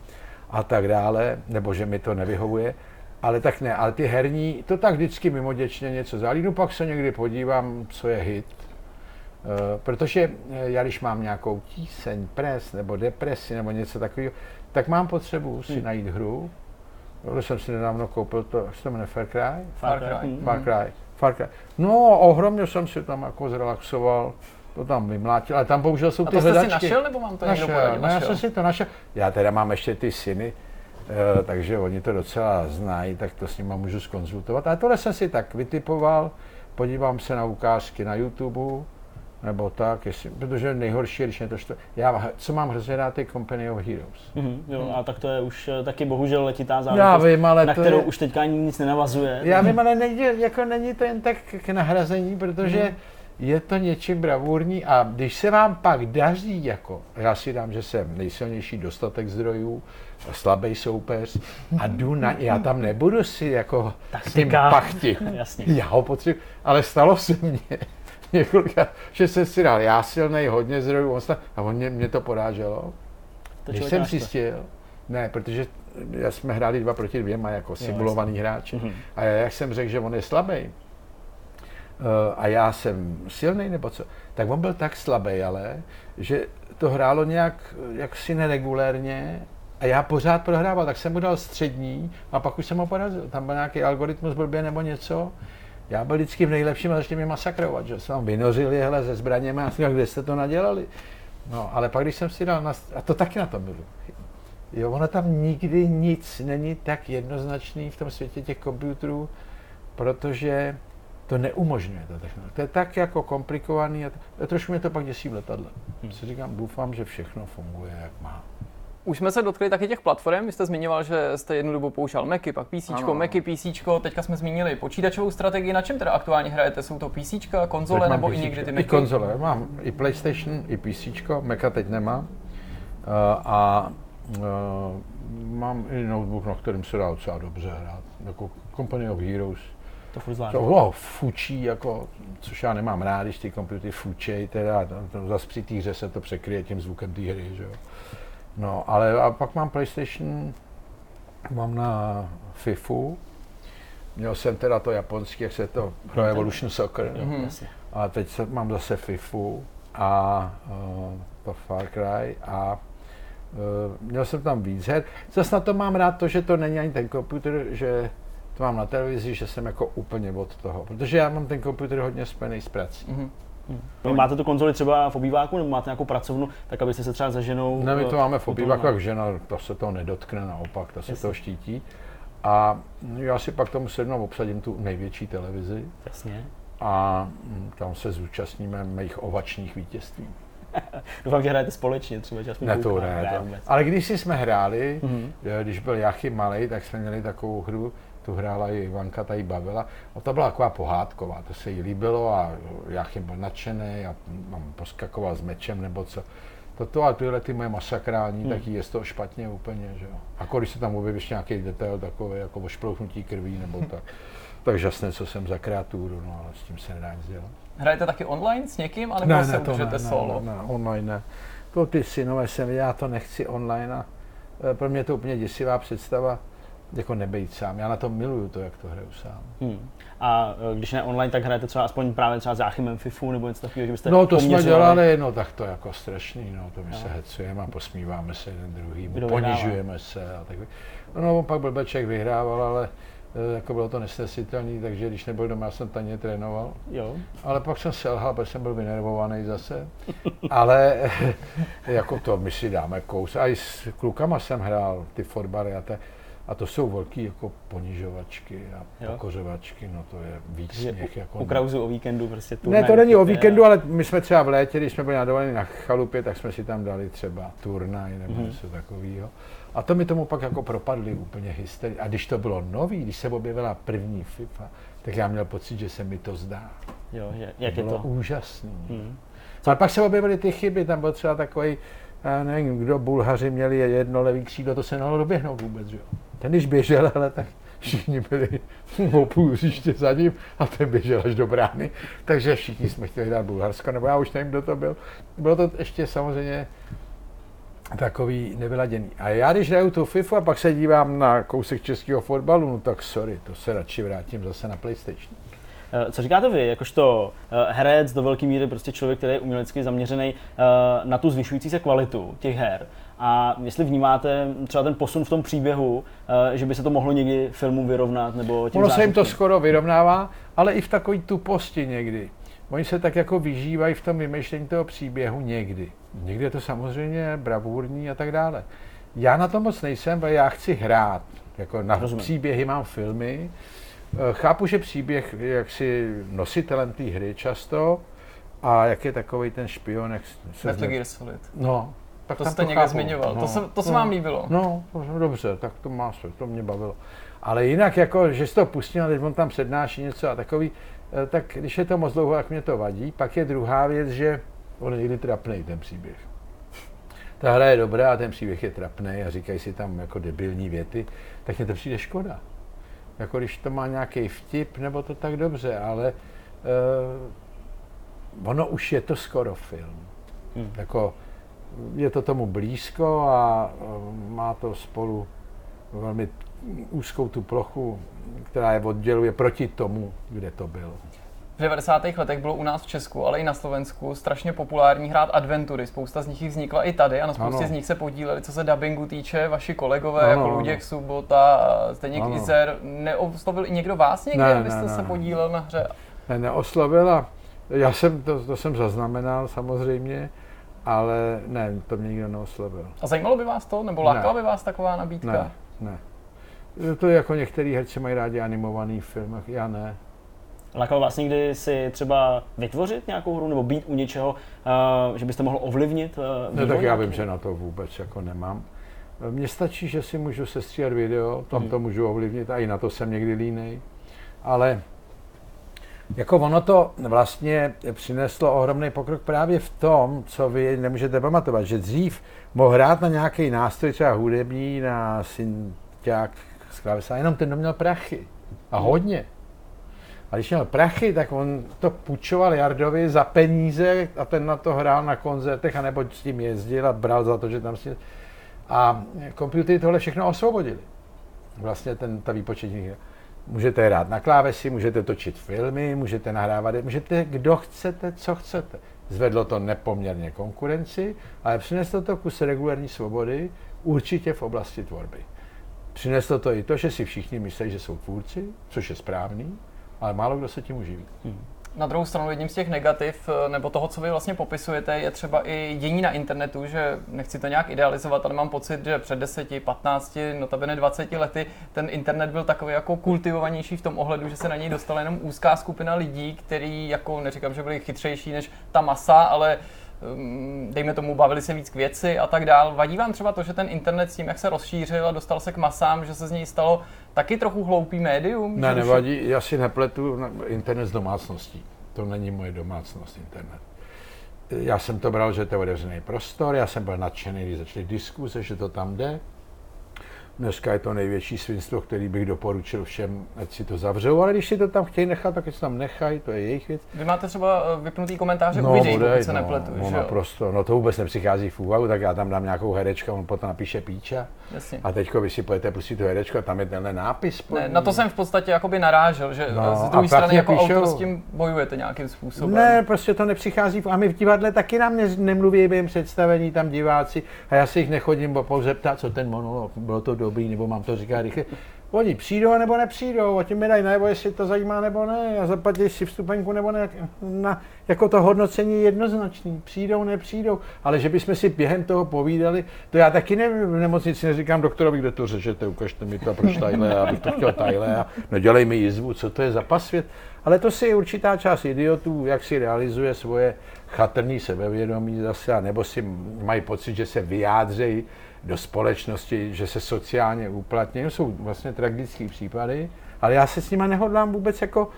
Speaker 4: a tak dále, nebo že mi to nevyhovuje. Ale tak ne, ale ty herní, to tak vždycky mimoděčně něco zalínu, pak se někdy podívám, co je hit. Uh, protože eh, já když mám nějakou tíseň, pres nebo depresi nebo něco takového, tak mám potřebu si hmm. najít hru. Tohle jsem si nedávno koupil to, jak se to jmenuje, Far Cry?
Speaker 1: Far Cry.
Speaker 4: Far Cry. Far Cry. No, ohromně jsem si tam jako zrelaxoval to tam vymlátil, ale tam bohužel jsou
Speaker 2: a
Speaker 4: ty
Speaker 2: to
Speaker 4: hledačky.
Speaker 2: jsi našel, nebo mám to našel, někdo?
Speaker 4: No, já jsem si to našel. Já teda mám ještě ty syny, takže oni to docela znají, tak to s nimi můžu skonzultovat. Ale tohle jsem si tak vytipoval, podívám se na ukázky na YouTube, nebo tak, jestli, protože nejhorší když je to, že já, co mám hrozně rád, je Company of Heroes.
Speaker 1: Mm-hmm, jo, hmm. a tak to je už eh, taky bohužel letitá záležitost, vím, ale na to kterou je, už teďka ani nic nenavazuje.
Speaker 4: Já vím, ale není, jako není to jen tak k nahrazení, protože mm je to něčím bravurní a když se vám pak daří, jako já si dám, že jsem nejsilnější dostatek zdrojů, slabý soupeř a jdu na, já tam nebudu si jako
Speaker 1: tak
Speaker 4: tím pachti.
Speaker 1: Jasně.
Speaker 4: Já ho potřebuji, ale stalo se mně několika, že jsem si dal, já silnej, hodně zdrojů, on a on mě, mě to poráželo. To když jsem zjistil, ne, protože já jsme hráli dva proti dvěma jako simulovaný hráč. Mm-hmm. A jak jsem řekl, že on je slabý, Eh, a já jsem silný nebo co, tak on byl tak slabý, ale, že to hrálo nějak jaksi neregulérně a já pořád prohrával, tak jsem mu dal střední a pak už jsem ho porazil. Tam byl nějaký algoritmus blbě nebo něco. Já byl vždycky v nejlepším a začali mě masakrovat, že jsem tam vynořil jehle ze zbraněmi a říkal, kde jste to nadělali. No, ale pak, když jsem si dal, na, a to taky na tom bylo. Jo, ono tam nikdy nic není tak jednoznačný v tom světě těch počítačů, protože to neumožňuje ta technologie. To je tak jako komplikovaný a, a trošku mě to pak děsí v letadle. Hmm. Si říkám, doufám, že všechno funguje, jak má.
Speaker 2: Už jsme se dotkli taky těch platform. Vy jste zmiňoval, že jste jednu dobu pouštěl Macy, pak PC, ano. Macy, PC, teďka jsme zmínili počítačovou strategii. Na čem teda aktuálně hrajete? Jsou to PC, konzole nebo i někdy ty Macy?
Speaker 4: I konzole. Mám i PlayStation, i PC, Maca teď nemám. Uh, a uh, mám i notebook, na kterým se dá docela dobře hrát. Jako Company of Heroes
Speaker 1: to furt.
Speaker 4: To oh, fučí, jako, což já nemám rád, když ty komputery fučej, teda to, to zase při té hře se to překryje tím zvukem té hry, že jo. No, ale a pak mám PlayStation, mám na FIFU, měl jsem teda to japonské, jak se to Pro Evolution Soccer, mm-hmm. a teď se, mám zase FIFU a uh, to Far Cry a uh, měl jsem tam víc her. Zase na to mám rád to, že to není ani ten počítač, že to mám na televizi, že jsem jako úplně od toho, protože já mám ten počítač hodně spojený s prací. Mm-hmm.
Speaker 1: Hmm. Máte tu konzoli třeba v obýváku nebo máte nějakou pracovnu, tak abyste se třeba za ženou...
Speaker 4: Ne, my to máme v obýváku, jak žena, to se toho nedotkne, naopak, to se Jasně. toho štítí. A já si pak tomu sednu a obsadím tu největší televizi.
Speaker 1: Jasně.
Speaker 4: A tam se zúčastníme mých ovačních vítězství.
Speaker 1: Doufám, že hrajete společně, třeba čas
Speaker 4: Ne, to ne, to. Ale když jsme hráli, mm-hmm. když byl Jachy malý, tak jsme měli takovou hru, tu hrála i Ivanka, tady bavila. A to byla taková pohádková, to se jí líbilo a Jachim byl nadšený a mám poskakoval s mečem nebo co. Toto a tyhle ty moje masakrální, hmm. tak je z toho špatně úplně, že jo. A když se tam objevíš nějaký detail takový, jako ošplouchnutí krví nebo tak, tak žasné, co jsem za kreaturu, no ale s tím se nedá nic dělat.
Speaker 2: Hrajete taky online s někým, anebo ne, se ne, ne, solo?
Speaker 4: Ne, ne, online ne. To ty synové jsem, já to nechci online a e, pro mě je to úplně děsivá představa jako nebejt sám. Já na to miluju to, jak to hraju sám. Hmm.
Speaker 1: A e, když ne online, tak hrajete třeba aspoň právě třeba s Jáchymem FIFU nebo něco takového, že byste
Speaker 4: No to jsme dělali, no tak to jako strašný, no to my no. se hecujeme a posmíváme se jeden druhý, ponižujeme se a tak. No pak Blbeček vyhrával, ale Eh, jako bylo to nesnesitelné, takže když nebyl doma, já jsem taně trénoval.
Speaker 1: Jo.
Speaker 4: Ale pak jsem selhal, protože jsem byl vynervovaný zase. Ale jako to my si dáme kous. A i s klukama jsem hrál ty fotbaly a, te, a to jsou velký jako ponižovačky a
Speaker 1: Jo.
Speaker 4: pokořovačky, no to je víc
Speaker 1: Takže
Speaker 4: směch. Jako
Speaker 1: U Krauzu o víkendu prostě tu.
Speaker 4: ne, to není o víkendu, ale my jsme třeba v létě, když jsme byli na dovolené na chalupě, tak jsme si tam dali třeba turnaj nebo
Speaker 1: Mhm.
Speaker 4: něco takového. A to mi tomu pak jako propadly úplně hysterie. A když to bylo nový, když se objevila první FIFA, tak já měl pocit, že se mi to zdá.
Speaker 1: Jo, že, jak
Speaker 4: to
Speaker 1: je
Speaker 4: bylo
Speaker 1: to?
Speaker 4: úžasný.
Speaker 1: Hmm.
Speaker 4: Ale pak se objevily ty chyby, tam byl třeba takový, já nevím, kdo Bulhaři měli jedno levý křídlo, to se nedalo doběhnout vůbec, že jo. Ten když běžel, ale tak všichni byli o půl hřiště za ním a ten běžel až do brány, takže všichni jsme chtěli dát Bulharsko, nebo já už nevím, kdo to byl. Bylo to ještě samozřejmě takový nevyladěný. A já když hraju tu FIFU a pak se dívám na kousek českého fotbalu, no tak sorry, to se radši vrátím zase na PlayStation.
Speaker 1: Eh, Co říkáte vy, jakožto eh, herec, do velké míry prostě člověk, který je umělecky zaměřený eh, na tu zvyšující se kvalitu těch her? A jestli vnímáte třeba ten posun v tom příběhu, eh, že by se to mohlo někdy filmu vyrovnat, nebo tím
Speaker 4: Ono se jim to skoro vyrovnává, ale i v takové tuposti někdy. Oni se tak jako vyžívají v tom vymýšlení toho příběhu někdy. Někdy je to samozřejmě bravurní a tak dále. Já na to moc nejsem, ale já chci hrát. Jako na
Speaker 1: Rozumím.
Speaker 4: příběhy mám filmy. Eh, Chápu, že příběh je jaksi nositelem té hry často a jak je takový ten špion, jak se
Speaker 2: Metal Gear Solid.
Speaker 4: No, tak
Speaker 2: To jste někde
Speaker 4: chápu.
Speaker 2: zmiňoval.
Speaker 4: No,
Speaker 2: To se, to se
Speaker 4: no.
Speaker 2: vám líbilo.
Speaker 4: No, no, dobře, tak to má se, to mě bavilo. Ale jinak, jako, že si to a teď on tam přednáší něco a takový, eh, tak když je to moc dlouho, tak mě to vadí. Pak je druhá věc, že on je někdy trapný ten příběh. Ta hra je dobrá a ten příběh je trapný a říkají si tam jako debilní věty, tak mě to přijde škoda. Jako když to má nějaký vtip, nebo to tak dobře, ale uh, ono už je to skoro film.
Speaker 1: Hmm.
Speaker 4: Jako, je to tomu blízko a eh, má to spolu velmi úzkou tu plochu, která je odděluje proti tomu, kde to bylo.
Speaker 2: V 90. letech bylo u nás v Česku, ale i na Slovensku strašně populární hrát adventury. Spousta z nich vznikla i tady a na spoustě
Speaker 4: Ano.
Speaker 2: z nich se podíleli, co se dubbingu týče, vaši kolegové,
Speaker 4: Ano,
Speaker 2: jako
Speaker 4: ano.
Speaker 2: Luděk Subota, Zdeněk
Speaker 4: Ano.
Speaker 2: Izer. Neoslovil i někdo vás někde,
Speaker 4: Ne,
Speaker 2: abyste
Speaker 4: ne,
Speaker 2: se
Speaker 4: ne.
Speaker 2: podílel na hře?
Speaker 4: Ne, neoslovila, já jsem to, to jsem zaznamenal samozřejmě, ale ne, to mě nikdo neoslovil.
Speaker 2: A zajímalo by vás to, nebo lákala by vás taková nabídka?
Speaker 4: Ne, ne. To je jako některý herci mají rádi animovaný film, já ne.
Speaker 1: Lákalo vás někdy si třeba vytvořit nějakou hru, nebo být u něčeho, uh, že byste mohl ovlivnit uh,
Speaker 4: Ne, tak já vím, že na to vůbec jako nemám. Mně stačí, že si můžu sestříhat video, tam
Speaker 1: Mhm.
Speaker 4: to můžu ovlivnit a i na to jsem někdy línej. Ale jako ono to vlastně přineslo ohromný pokrok právě v tom, co vy nemůžete pamatovat, že dřív mohl hrát na nějaký nástroj, třeba hudební, na synťák z klávesa, jenom ten měl prachy. A hodně. A když měl prachy, tak on to půjčoval Jardovi za peníze a ten na to hrál na koncertech, anebo s tím jezdil a bral za to, že tam si... A počítače tohle všechno osvobodili. Vlastně ten, ta výpočetní hra. Můžete hrát na klávesi, můžete točit filmy, můžete nahrávat, můžete kdo chcete, co chcete. Zvedlo to nepoměrně konkurenci, ale přineslo to kus regulární svobody, určitě v oblasti tvorby. Přineslo to i to, že si všichni myslí, že jsou tvůrci, což je správný, ale málo kdo se tím uživí.
Speaker 2: Na druhou stranu jedním z těch negativ, eh, nebo toho, co vy vlastně popisujete, je třeba i dění na internetu, že nechci to nějak idealizovat, ale mám pocit, že před 10, 15, notabene 20 lety ten internet byl takový jako kultivovanější v tom ohledu, že se na něj dostala jenom úzká skupina lidí, který jako neříkám, že byli chytřejší než ta masa, ale dejme tomu, bavili se víc k věci a tak dál. Vadí vám třeba to, že ten internet s tím, jak se rozšířil a dostal se k masám, že se z něj stalo taky trochu hloupý médium?
Speaker 4: Ne, nevadí, já si nepletu internet s domácností. To není moje domácnost internet. Já jsem to bral, že to je otevřený prostor, já jsem byl nadšený, když začaly diskuze, že to tam jde. Dneska je to největší svinstvo, který bych doporučil všem, ať si to zavřou, ale když si to tam chtějí nechat, tak si tam nechají, to je jejich věc.
Speaker 2: Vy máte třeba eh, vypnutý komentáře u videí, pokud se nepletu,
Speaker 4: no,
Speaker 2: že jo?
Speaker 4: naprosto, no to vůbec nepřichází v úvahu, tak já tam dám nějakou herečku, on potom napíše píča.
Speaker 2: Jasně.
Speaker 4: A teďko vy si pojete pustit tu herečku a tam je tenhle nápis.
Speaker 2: Ne, na to jsem v podstatě jakoby narážel, že
Speaker 4: No,
Speaker 2: no, z druhé strany jako
Speaker 4: píšou-
Speaker 2: autor s tím bojujete nějakým způsobem.
Speaker 4: Ne, prostě to nepřichází. v- A my v divadle taky nám ne, nemluví během představení tam diváci a já se jich nechodím bo pouze ptát, co ten monolog, bylo to dobrý, nebo mám to říkat rychle. Oni přijdou nebo nepřijdou, a tím mi dají najevo, jestli to zajímá nebo ne, a zaplatí si vstupenku nebo ne. Na, jako to hodnocení je jednoznačný, přijdou, nepřijdou, ale že bychom si během toho povídali, to já taky nevím, v nemocnici neříkám doktorovi, kde to řežete, ukažte mi to, proč tajle, já bych to chtěl tajle, a nedělej mi jizvu, co to je za pasvět. Ale to si určitá část idiotů, jak si realizuje svoje chatrný sebevědomí zase, nebo si mají pocit, že se vyjádřejí do společnosti, že se sociálně uplatní. To jsou vlastně tragické případy, ale já se s nimi nehodlám vůbec jako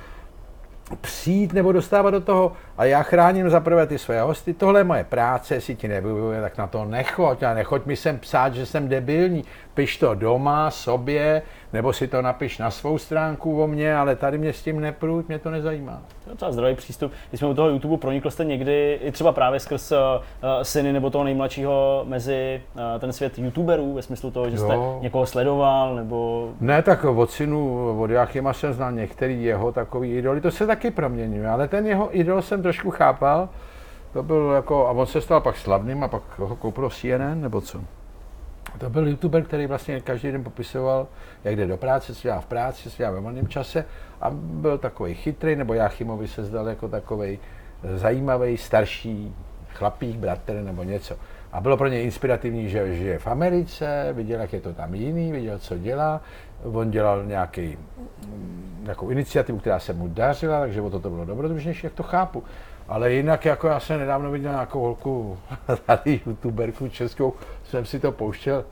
Speaker 4: přijít nebo dostávat do toho. A já chráním za prvé ty své hosty, tohle je moje práce, jestli ti nevyhovuje, tak na to nechoď. A nechoď mi sem psát, že jsem debilní, piš to doma, sobě, nebo si to napiš na svou stránku o mě, ale tady mě s tím nepruď, mě to nezajímá.
Speaker 1: To je docela zdravý přístup. Když jsme u toho YouTube, pronikl jste někdy i třeba právě skrz uh, syny nebo toho nejmladšího mezi uh, ten svět YouTuberů, ve smyslu toho, že jste jo. někoho sledoval, nebo...
Speaker 4: Ne, tak od synu, od Jachima jsem znal některý jeho takový idoly, to se taky proměňuje, ale ten jeho idol jsem trošku chápal, to byl jako, a on se stal pak slavným a pak ho koupil CNN, nebo co? To byl youtuber, který vlastně každý den popisoval, jak jde do práce, co dělá v práci, co dělá ve volném čase a byl takový chytrý, nebo Jáchymovi se zdal jako takový zajímavý, starší chlapík, bratr nebo něco. A bylo pro něj inspirativní, že žije v Americe, viděl, jak je to tam jiný, viděl, co dělá. On dělal nějaký, nějakou iniciativu, která se mu dařila, takže o to, to bylo dobrodružnější, jak to chápu. Ale jinak, jako já jsem nedávno viděl nějakou holku, tady youtuberku českou, jsem si to pouštěl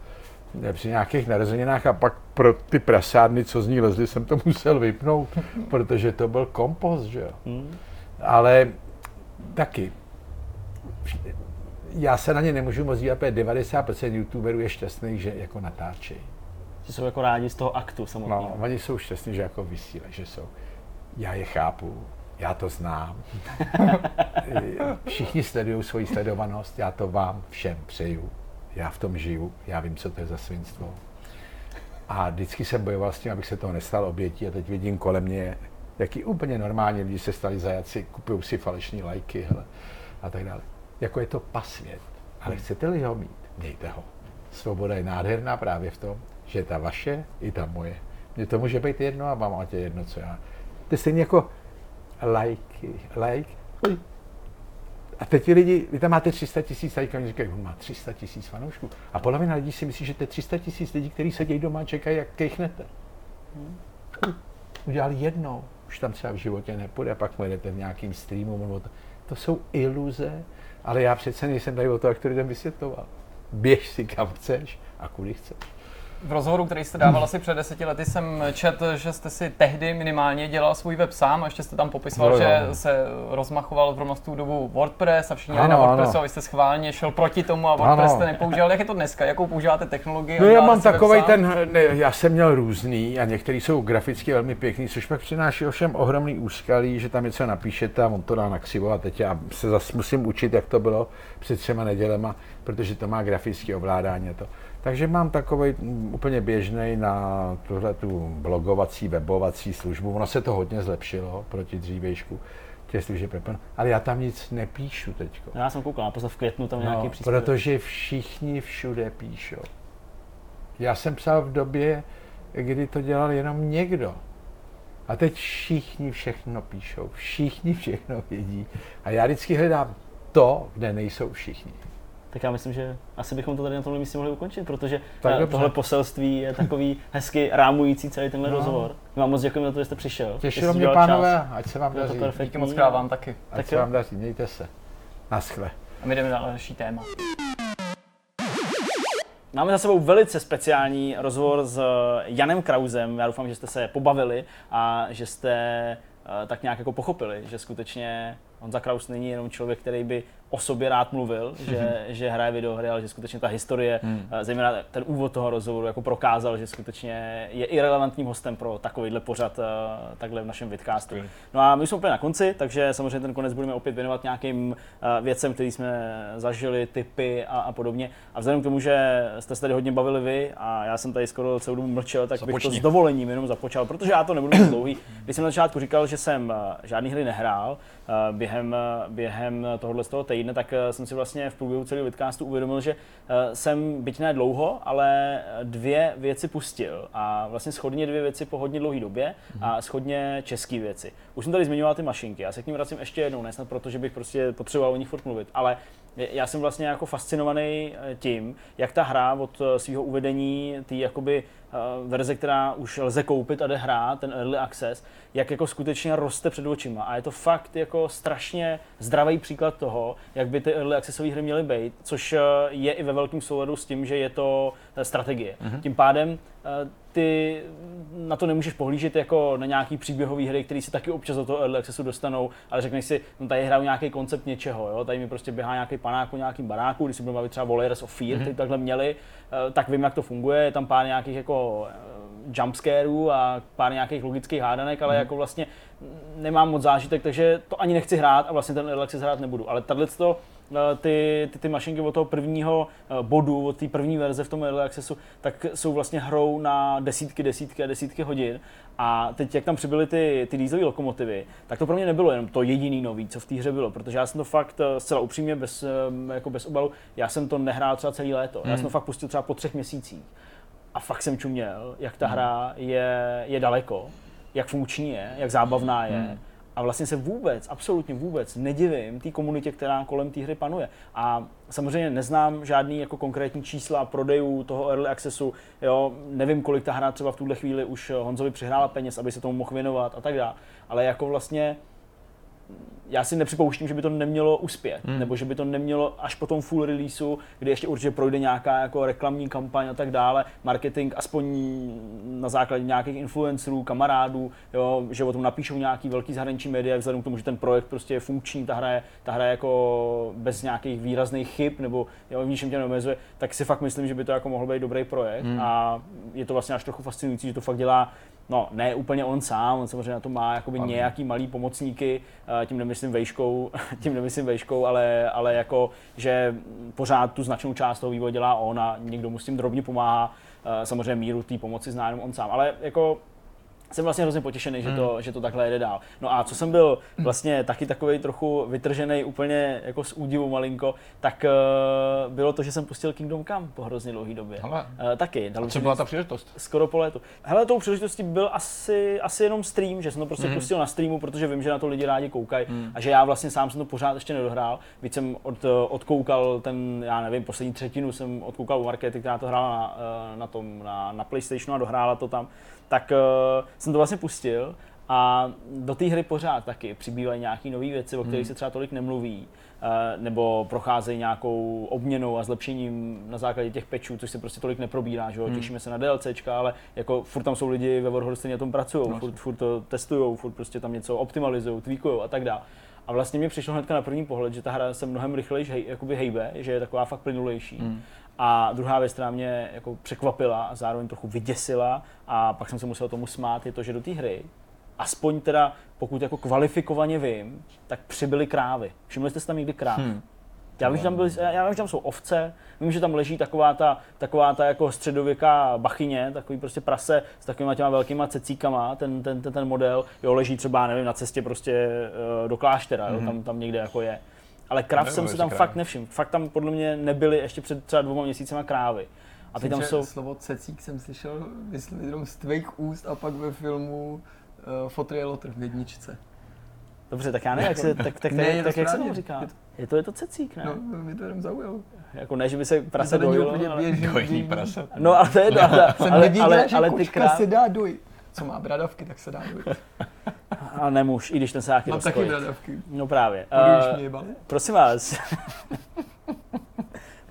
Speaker 4: při nějakých narozeninách a pak pro ty prasárny, co z ní lezly, jsem to musel vypnout, protože to byl kompost, že jo. Hmm. Ale taky, já se na ně nemůžu moc dívat, protože 90% youtuberů je šťastný, že jako natáčejí.
Speaker 1: Že jsou jako rádi z toho aktu samotného.
Speaker 4: No, oni jsou šťastní, že jako vysílají, že jsou. Já je chápu, já to znám. Všichni sledují svoji sledovanost, já to vám všem přeju. Já v tom žiju, já vím, co to je za svinstvo. A vždycky jsem bojoval s tím, abych se toho nestal obětí a teď vidím kolem mě, jaký úplně normálně lidi se stali zajaci, kupují si falešní lajky hele, a tak dále. Jako je to pasvět, ale chcete-li ho mít, mějte ho. Svoboda je nádherná právě v tom, že ta vaše i ta moje. Mně to může být jedno a vám máte jedno, co já. To je stejně jako lajky, like. A teď ti lidi, vy tam máte 300 tisíc lajků, oni říkají, má 300 tisíc fanoušků. A polovina lidí si myslí, že to je 300 tisíc lidí, kteří sedějí doma a čekají, jak kejchnete. Hmm. Udělali jednou, už tam třeba v životě nepůjde, a pak pojedete v nějakým streamu. To, to jsou iluze, ale já přece nejsem tady o to, jak to lidem vysvětloval. Běž si kam chceš a kudy chceš.
Speaker 2: V rozhovoru, který jste dával asi před deseti lety, jsem četl, že jste si tehdy minimálně dělal svůj web sám a ještě jste tam popisoval, no, že se rozmachoval v tu dobu WordPress a všichni ano, na WordPressu ano. a vy jste schválně šel proti tomu a WordPress ano. jste nepoužíval. Jak je to dneska? Jakou používáte technologii?
Speaker 4: No já mám takový ten, ne, já jsem měl různý a některý jsou graficky velmi pěkný, což pak přináší ovšem ohromný úskalí, že tam něco napíšete a on to dá na křivo a teď já se zase musím učit, jak to bylo před třema nedělema, protože to má grafické ovládání. To. Takže mám takový úplně běžný na tuhle tu blogovací, webovací službu. Ono se to hodně zlepšilo proti dřívějšku těch služeb, ale já tam nic nepíšu teď.
Speaker 1: No, já jsem koukal, naposled v květnu tam
Speaker 4: no,
Speaker 1: nějaký
Speaker 4: příspěvek. Protože všichni všude píšou. Já jsem psal v době, kdy to dělal jenom někdo. A teď všichni všechno píšou, všichni všechno vědí. A já vždycky hledám to, kde nejsou všichni
Speaker 1: tak já myslím, že asi bychom to tady na tomhle místě mohli ukončit, protože tak eh, tohle poselství je takový hezky rámující celý tenhle no. rozhovor. Vám moc děkujeme za to, že jste přišel.
Speaker 4: Těšilo mě, pánové, čas. ať se vám daří.
Speaker 2: Díky moc krát vám taky.
Speaker 4: Ať tak se jo. vám daří, mějte se. Naschle.
Speaker 2: A my jdeme na další téma.
Speaker 1: Máme za sebou velice speciální rozhovor s Janem Krauzem. Já doufám, že jste se pobavili a že jste eh, tak nějak jako pochopili, že skutečně Honza Kraus není jenom člověk, který by o sobě rád mluvil, že, že hraje videohry, ale že skutečně ta historie, hmm. Eh, zejména ten úvod toho rozhovoru, jako prokázal, že skutečně je i relevantním hostem pro takovýhle pořad eh, takhle v našem vidcastu. No a my jsme úplně na konci, takže samozřejmě ten konec budeme opět věnovat nějakým eh, věcem, které jsme zažili, typy a, a podobně. A vzhledem k tomu, že jste se tady hodně bavili vy a já jsem tady skoro celou dobu mlčel, tak Započni. bych to s dovolením jenom započal, protože já to nebudu moc dlouhý. Když jsem na začátku říkal, že jsem žádný hry nehrál během, během tohohle z toho týdne, tak eh, jsem si vlastně v průběhu celého vidcastu uvědomil, že eh, jsem, byť ne dlouho, ale dvě věci pustil. A vlastně schodně dvě věci po hodně dlouhé době a schodně české věci. Už jsem tady zmiňoval ty mašinky, já se k ním vracím ještě jednou, nesnad proto, že bych prostě potřeboval o nich furt mluvit, ale já jsem vlastně jako fascinovaný tím, jak ta hra od svého uvedení, ty jakoby verze, která už lze koupit a jde hrát, ten early access, jak jako skutečně roste před očima. A je to fakt jako strašně zdravý příklad toho, jak by ty early accessové hry měly být, což eh, je i ve velkém souladu s tím, že je to eh, strategie. Mm-hmm. Tím pádem eh, ty na to nemůžeš pohlížet jako na nějaký příběhový hry, které si taky občas do toho early accessu dostanou, ale řekneš si, no tady hraju nějaký koncept něčeho, jo? tady mi prostě běhá nějaký panák po nějakým baráku, když si budeme bavit třeba Warriors of Fear, mm-hmm. takhle měli, tak vím, jak to funguje, je tam pár nějakých jako jumpscareů a pár nějakých logických hádanek, ale mm. jako vlastně nemám moc zážitek, takže to ani nechci hrát a vlastně ten Early hrát nebudu. Ale tahle to, eh, ty, ty, ty mašinky od toho prvního eh, bodu, od té první verze v tom Early Accessu, tak jsou vlastně hrou na desítky, desítky a desítky hodin. A teď, jak tam přibyly ty, ty dieselové lokomotivy, tak to pro mě nebylo jenom to jediný nový, co v té hře bylo, protože já jsem to fakt eh, zcela upřímně, bez, jako bez obalu, já jsem to nehrál třeba celý léto. Hmm. Já jsem to fakt pustil třeba po třech měsících a fakt jsem čuměl, jak ta hmm. hra je, je daleko, jak funkční je, jak zábavná je. Hmm. A vlastně se vůbec, absolutně vůbec nedivím té komunitě, která kolem té hry panuje. A samozřejmě neznám žádný jako konkrétní čísla prodejů toho early accessu, jo, nevím, kolik ta hra třeba v tuhle chvíli už Honzovi přihrála peněz, aby se tomu mohl věnovat a tak dále. Ale jako vlastně já si nepřipouštím, že by to nemělo uspět, hmm. nebo že by to nemělo až po tom full releaseu, kdy ještě určitě projde nějaká jako reklamní kampaň a tak dále, marketing aspoň na základě nějakých influencerů, kamarádů, jo, že o tom napíšou nějaký velký zahraniční média, vzhledem k tomu, že ten projekt prostě je funkční, ta hra je, ta hra je jako bez nějakých výrazných chyb nebo jo, v ničem tě neomezuje, tak si fakt myslím, že by to jako mohl být dobrý projekt hmm. a je to vlastně až trochu fascinující, že to fakt dělá no ne úplně on sám, on samozřejmě na to má jakoby nějaký malý pomocníky, eh, tím nemyslím vejškou, tím nemyslím vejškou, ale, ale jako, že pořád tu značnou část toho vývoje dělá on a někdo mu s tím drobně pomáhá, eh, samozřejmě míru té pomoci zná jenom on sám, ale jako jsem vlastně hrozně potěšený, že to, hmm. že to takhle jede dál. No a co jsem byl vlastně taky takový trochu vytržený úplně jako z údivu malinko, tak uh, bylo to, že jsem pustil Kingdom Come po hrozně dlouhé době.
Speaker 3: Hele.
Speaker 1: Uh, taky.
Speaker 3: A co byla ta příležitost?
Speaker 1: Skoro po létu. Hele, tou příležitostí byl asi, asi jenom stream, že jsem to prostě mm. pustil na streamu, protože vím, že na to lidi rádi koukají mm. a že já vlastně sám jsem to pořád ještě nedohrál. Víc jsem od, odkoukal ten, já nevím, poslední třetinu jsem odkoukal u Markety, která to hrála na, eh, na tom, na, na PlayStationu a dohrála to tam tak uh, jsem to vlastně pustil a do té hry pořád taky přibývají nějaké nové věci, o kterých hmm. se třeba tolik nemluví, uh, nebo procházejí nějakou obměnou a zlepšením na základě těch pečů, což se prostě tolik neprobírá, že jo? Hmm. Těšíme se na DLCčka, ale jako furt tam jsou lidi ve Warhol stejně na tom pracují, no. furt, furt to testují, furt prostě tam něco optimalizují, tweakují a tak dále. A vlastně mi přišlo hnedka na první pohled, že ta hra se mnohem rychleji hej, jakoby hejbe, že je taková fakt plynulejší. Hmm. A druhá věc, která mě jako překvapila a zároveň trochu vyděsila a pak jsem se musel tomu smát, je to, že do té hry, aspoň teda pokud jako kvalifikovaně vím, tak přibyly krávy. Všimli jste si tam někdy kráv? Hmm. Já vím, že tam, byly, já vím, že tam jsou ovce, vím, že tam leží taková ta, taková ta jako středověká bachyně, takový prostě prase s takovými těma velkýma cecíkama, ten, ten, ten, ten model, jo, leží třeba, nevím, na cestě prostě uh, do kláštera, mm-hmm. jo, mhm. tam, tam někde jako je. Ale krav jsem si tam krávy. fakt nevšiml. Fakt tam podle mě nebyly ještě před třeba dvěma měsícema krávy.
Speaker 2: A teď tam jsou... Slovo cecík jsem slyšel myslím, jenom z tvých úst a pak ve filmu uh, Fotry Lotr v jedničce.
Speaker 1: Dobře, tak já nevím, jak se, tak, tak, ne, tak, tak jak se tomu říká? Je to, je to cecík, ne?
Speaker 2: No, mě to jenom zaujalo.
Speaker 1: Jako ne, že by se prase dojilo, ale...
Speaker 3: Dojný prase.
Speaker 1: No, ale to je to, ale, ale, ale, ale
Speaker 2: ty krá... se dá dojit. Co má bradavky, tak se dá dojit.
Speaker 1: A nemuž, i když ten se nějaký
Speaker 2: Mám taky bradavky.
Speaker 1: No právě.
Speaker 2: Uh,
Speaker 1: prosím vás.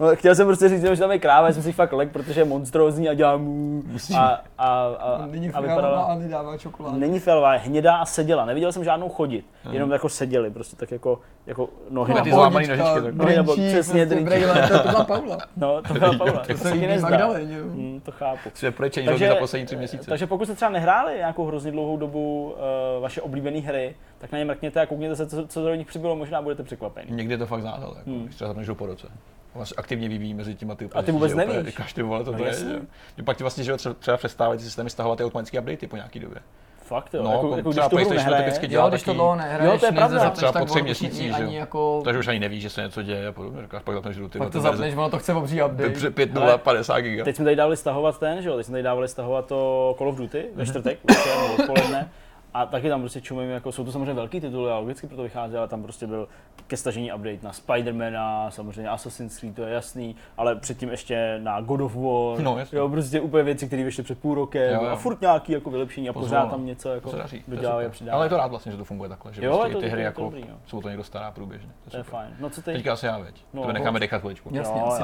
Speaker 1: No, chtěl jsem prostě říct, že tam je kráva, jsem si fakt lek, protože je monstrózní a dělá mu a, a, a,
Speaker 2: Není a vypadala, a nedává čokoládu.
Speaker 1: Není fialová, je hnědá a seděla. Neviděl jsem žádnou chodit, hmm. jenom jako seděli, prostě tak jako, jako nohy.
Speaker 3: No, ty zlámaný nožičky. Tak.
Speaker 1: No, nebo přesně
Speaker 2: drinčí. To, to byla Paula.
Speaker 1: No, to byla Paula. to
Speaker 2: se nezdá. Hmm,
Speaker 1: to chápu.
Speaker 3: Jsi takže, za poslední tři měsíce.
Speaker 1: Takže pokud jste třeba nehráli nějakou hrozně dlouhou dobu uh, vaše oblíbené hry, tak na ně mrkněte a koukněte se, co, co do nich přibylo, možná budete překvapeni.
Speaker 3: Někdy je to fakt záhel, jako, hmm. když třeba po roce vlastně aktivně vyvíjí mezi těma ty
Speaker 1: A ty vůbec nevíš. Říkáš,
Speaker 3: ty vole, to no, je, že? pak ti vlastně, že třeba přestávají ty systémy stahovat ty automatické updaty po nějaký době.
Speaker 1: Fakt jo,
Speaker 3: No,
Speaker 1: jako,
Speaker 3: jako
Speaker 1: jako
Speaker 3: třeba
Speaker 1: když to hru nehraje,
Speaker 3: dělá
Speaker 2: Jo, když to
Speaker 3: taky-
Speaker 2: dlouho nehraješ,
Speaker 1: Jo, to je pravda.
Speaker 2: nezapneš,
Speaker 3: Třeba
Speaker 2: tak
Speaker 3: po třech
Speaker 2: ono
Speaker 3: měsících, že
Speaker 2: jako...
Speaker 3: Takže už ani nevíš, že se něco děje a podobně. Říkáš, pak zapneš hru, ty
Speaker 2: Pak to zapneš, ono to chce obří update.
Speaker 3: Pře- 5
Speaker 1: Ale
Speaker 3: 0 50 giga.
Speaker 1: Teď jsme tady dávali stahovat ten, že jo, teď jsme tady dávali stahovat to Call of Duty ve čtvrtek, večer nebo odpoledne. A taky tam prostě čumím, jako jsou to samozřejmě velký tituly a logicky proto vychází, ale tam prostě byl ke stažení update na Spidermana, samozřejmě Assassin's Creed, to je jasný, ale předtím ještě na God of War,
Speaker 3: No, jasně.
Speaker 1: jo, prostě úplně věci, které vyšly před půl rokem
Speaker 3: Jo, jo.
Speaker 1: a furt nějaký jako vylepšení a pořád
Speaker 3: Pozvolna.
Speaker 1: tam něco jako
Speaker 3: To to je
Speaker 1: dodělávají a přidávají.
Speaker 3: Ale je to rád vlastně, že to funguje takhle, že
Speaker 1: Jo,
Speaker 3: prostě
Speaker 1: je to-
Speaker 3: ty hry
Speaker 1: to je to
Speaker 3: jako
Speaker 1: dobrý, no.
Speaker 3: jsou to někdo stará průběžně.
Speaker 1: To je
Speaker 3: super.
Speaker 1: fajn. No co ty?
Speaker 3: Teďka asi já, veď.
Speaker 1: No,
Speaker 3: No, to necháme dechat chviličku.
Speaker 2: Jasně,
Speaker 1: Jo,
Speaker 2: asi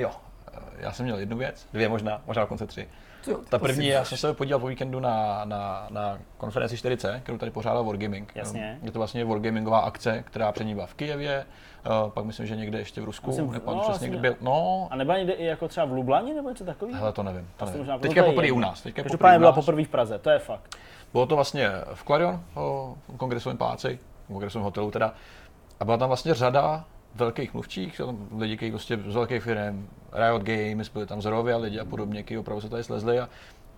Speaker 3: jo, já jsem měl jednu věc, dvě možná, možná dokonce tři.
Speaker 2: Jo,
Speaker 3: Ta
Speaker 2: to
Speaker 3: první, já jsem se podíval po víkendu na, na, na konferenci 4C, kterou tady pořádal Wargaming.
Speaker 1: Jasně.
Speaker 3: Je to vlastně Wargamingová akce, která přední byla v Kijevě, uh, pak myslím, že někde ještě v Rusku,
Speaker 1: Myslím,
Speaker 3: nepamatuji
Speaker 1: no,
Speaker 3: přesně, kde byl. No,
Speaker 1: A nebo někde i jako třeba v Lublani nebo něco takového?
Speaker 3: hele, to nevím. To nevím.
Speaker 1: možná- no
Speaker 3: Teďka
Speaker 1: to je
Speaker 3: poprvé u nás. Teďka poprvé
Speaker 1: Každopádně byla poprvé v Praze, to je fakt.
Speaker 3: Bylo to vlastně v Clarion, v kongresovém paláci, v kongresovém hotelu teda. A byla tam vlastně řada velkých mluvčích, lidi, kteří prostě z velkých firm, Riot Games, byli tam Zerovia lidi a podobně, kteří opravdu se tady slezli. A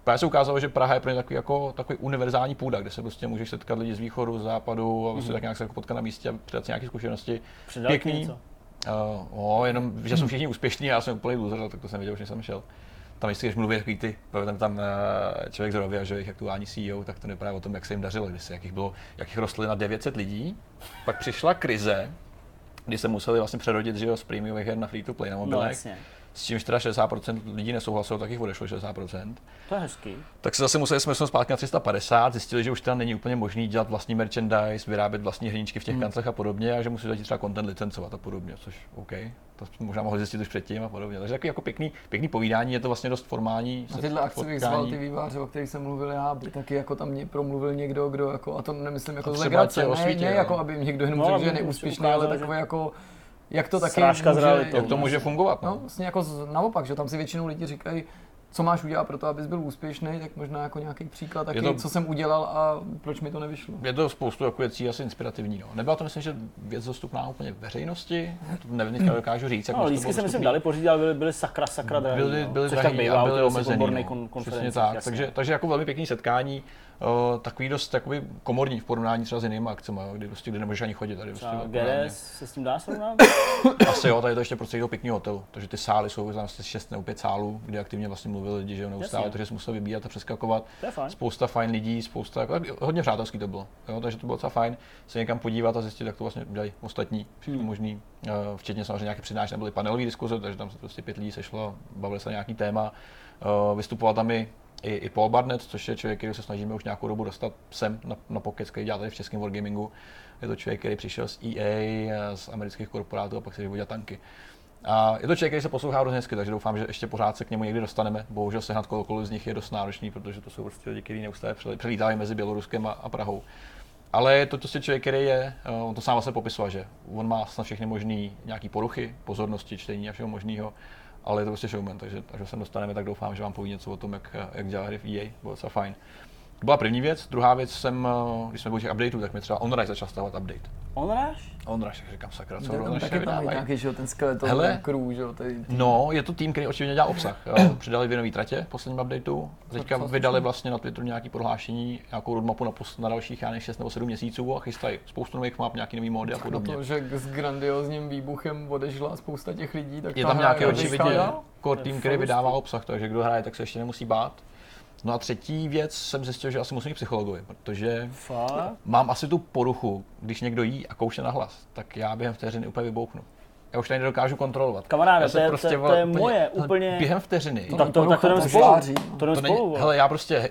Speaker 3: právě se ukázalo, že Praha je pro ně takový, jako, takový univerzální půda, kde se prostě můžeš setkat lidi z východu, z západu a prostě tak nějak se jako potkat na místě a předat si nějaké zkušenosti.
Speaker 1: Předal
Speaker 3: Pěkný.
Speaker 1: něco?
Speaker 3: Uh, oh, jenom, že jsou všichni úspěšní a já jsem úplný loser, tak to jsem věděl, už než jsem šel. Tam vždycky, když mluví takový ty, tam, tam uh, člověk z Rovia, že jejich aktuální CEO, tak to nevypadá o tom, jak se jim dařilo, když se, jakých bylo, jakých rostly na 900 lidí. Pak přišla krize, kdy se museli vlastně přerodit že jo, z prémiových her na free to play na
Speaker 1: No
Speaker 3: mobilech,
Speaker 1: jasně,
Speaker 3: s čímž teda 60% lidí nesouhlasilo, tak jich odešlo 60%.
Speaker 1: to je hezký.
Speaker 3: Tak se zase museli jsme jsme zpátky na 350, zjistili, že už teda není úplně možný dělat vlastní merchandise, vyrábět vlastní hříčky v těch hmm. kanclech a podobně, a že musí začít třeba content licencovat a podobně, což OK, to jsme možná mohli zjistit už předtím a podobně. Takže takový jako pěkný, pěkný povídání, je to vlastně dost formální.
Speaker 2: Na tyhle akce bych zval ty výváře, o kterých jsem mluvil já, aby taky jako tam mě promluvil někdo, kdo jako, a to nemyslím jako
Speaker 3: A
Speaker 2: z legrace, ne, ne jako aby někdo jenom
Speaker 1: No,
Speaker 2: řekl, že je neúspěšný, ale takové jako, jak to taky
Speaker 1: Srážka
Speaker 2: může,
Speaker 1: realitou.
Speaker 3: Jak to může fungovat?
Speaker 2: No,
Speaker 3: No?
Speaker 2: vlastně jako z- naopak, že tam si většinou lidi říkají, co máš udělat pro to, abys byl úspěšný, tak možná jako nějaký příklad taky,
Speaker 3: to-
Speaker 2: co jsem udělal a proč mi to nevyšlo.
Speaker 3: Je to spoustu jako věcí asi inspirativní. No. Nebyla to myslím, že věc dostupná úplně veřejnosti, to nevím, dokážu říct. Jak
Speaker 1: No, lístky se myslím dali pořídit, ale byly, byly sakra, sakra drahý.
Speaker 3: byly,
Speaker 1: no.
Speaker 3: byly
Speaker 1: tak
Speaker 3: drahý
Speaker 1: bývá,
Speaker 3: byly
Speaker 1: těch
Speaker 3: omezený. No.
Speaker 1: kon-
Speaker 3: tak.
Speaker 1: jasně.
Speaker 3: Takže, takže jako velmi pěkný setkání, uh, takový dost jakoby komorní v porovnání třeba s jinými akcemi, kdy, prostě, kdy nemůžeš ani chodit. Tady prostě
Speaker 1: GDS se s tím dá srovnat?
Speaker 3: Asi jo, tady je to ještě prostředí toho pěkného hotelu, takže ty sály jsou asi 6 nebo 5 sálů, kde aktivně vlastně mluvili lidi, že jo, neustále,
Speaker 1: Jasně.
Speaker 3: takže se musel vybírat a přeskakovat.
Speaker 1: To je fajn.
Speaker 3: Spousta fajn lidí, spousta, jako, hodně přátelský to bylo, jo, takže to bylo docela fajn se někam podívat a zjistit, jak to vlastně dělají ostatní,
Speaker 1: Hmm.
Speaker 3: možný, eh, včetně samozřejmě nějaké přednášky, byly panelové diskuze, takže tam se prostě pět lidí sešlo, bavili se na nějaký téma, Eh, vystupoval tam i i, i Paul Barnett, což je člověk, který se snažíme už nějakou dobu dostat sem na, na pokec, který dělá tady v českém Wargamingu. Je to člověk, který přišel z EA, z amerických korporátů a pak se dělat tanky. A je to člověk, který se poslouchá hrozně hezky, takže doufám, že ještě pořád se k němu někdy dostaneme. Bohužel sehnat kohokoliv z nich je dost náročný, protože to jsou prostě lidi, kteří neustále přelítávají mezi Běloruskem a, a Prahou. Ale je to prostě člověk, který je, eh, on to sám vlastně popisoval, že on má snad všechny možné nějaký poruchy, pozornosti, čtení a všeho možného, ale je to prostě showman, takže až sem dostaneme, tak doufám, že vám poví něco o tom, jak, jak dělá hry v EA, bylo docela fajn. To byla první věc. Druhá věc jsem, eh, když jsme byli těch updateů, tak mi třeba OnRise začal stahovat update.
Speaker 1: Onráž?
Speaker 3: OnRise, jak říkám, sakra, co OnRise
Speaker 2: taky tam nějaký, že jo, ten skeleton,
Speaker 3: Hele.
Speaker 2: ten crew, že jo, tady,
Speaker 3: No, je to tým, který očividně dělá obsah. Jo. Přidali dvě nové tratě v posledním updateu. Teďka
Speaker 2: co
Speaker 3: vydali vlastně na Twitteru nějaké prohlášení, nějakou roadmapu na, na dalších, já nevím, 6 nebo 7 měsíců a chystají spoustu nových map, nějaký nový mody a
Speaker 2: na
Speaker 3: podobně.
Speaker 2: to, že s grandiozním výbuchem odešla spousta těch lidí, tak
Speaker 3: Je
Speaker 2: ta
Speaker 3: tam nějaký očividně core tým, který vydává obsah, takže kdo hraje, tak se ještě nemusí bát. No a třetí věc jsem zjistil, že asi musím jít k psychologovi, protože
Speaker 1: Fakt?
Speaker 3: mám asi tu poruchu, když někdo jí a kouše na hlas, tak já během vteřiny úplně vybouchnu. Já už tady nedokážu kontrolovat.
Speaker 1: Kamaráde, to je- to- to
Speaker 3: vole,
Speaker 1: je moje, úplně-
Speaker 3: Během vteřiny.
Speaker 1: Tak to, tak to
Speaker 2: porucha,
Speaker 1: jdeme
Speaker 2: to
Speaker 1: spolu. To jdeme
Speaker 3: To není,
Speaker 1: spolu.
Speaker 3: hele, já prostě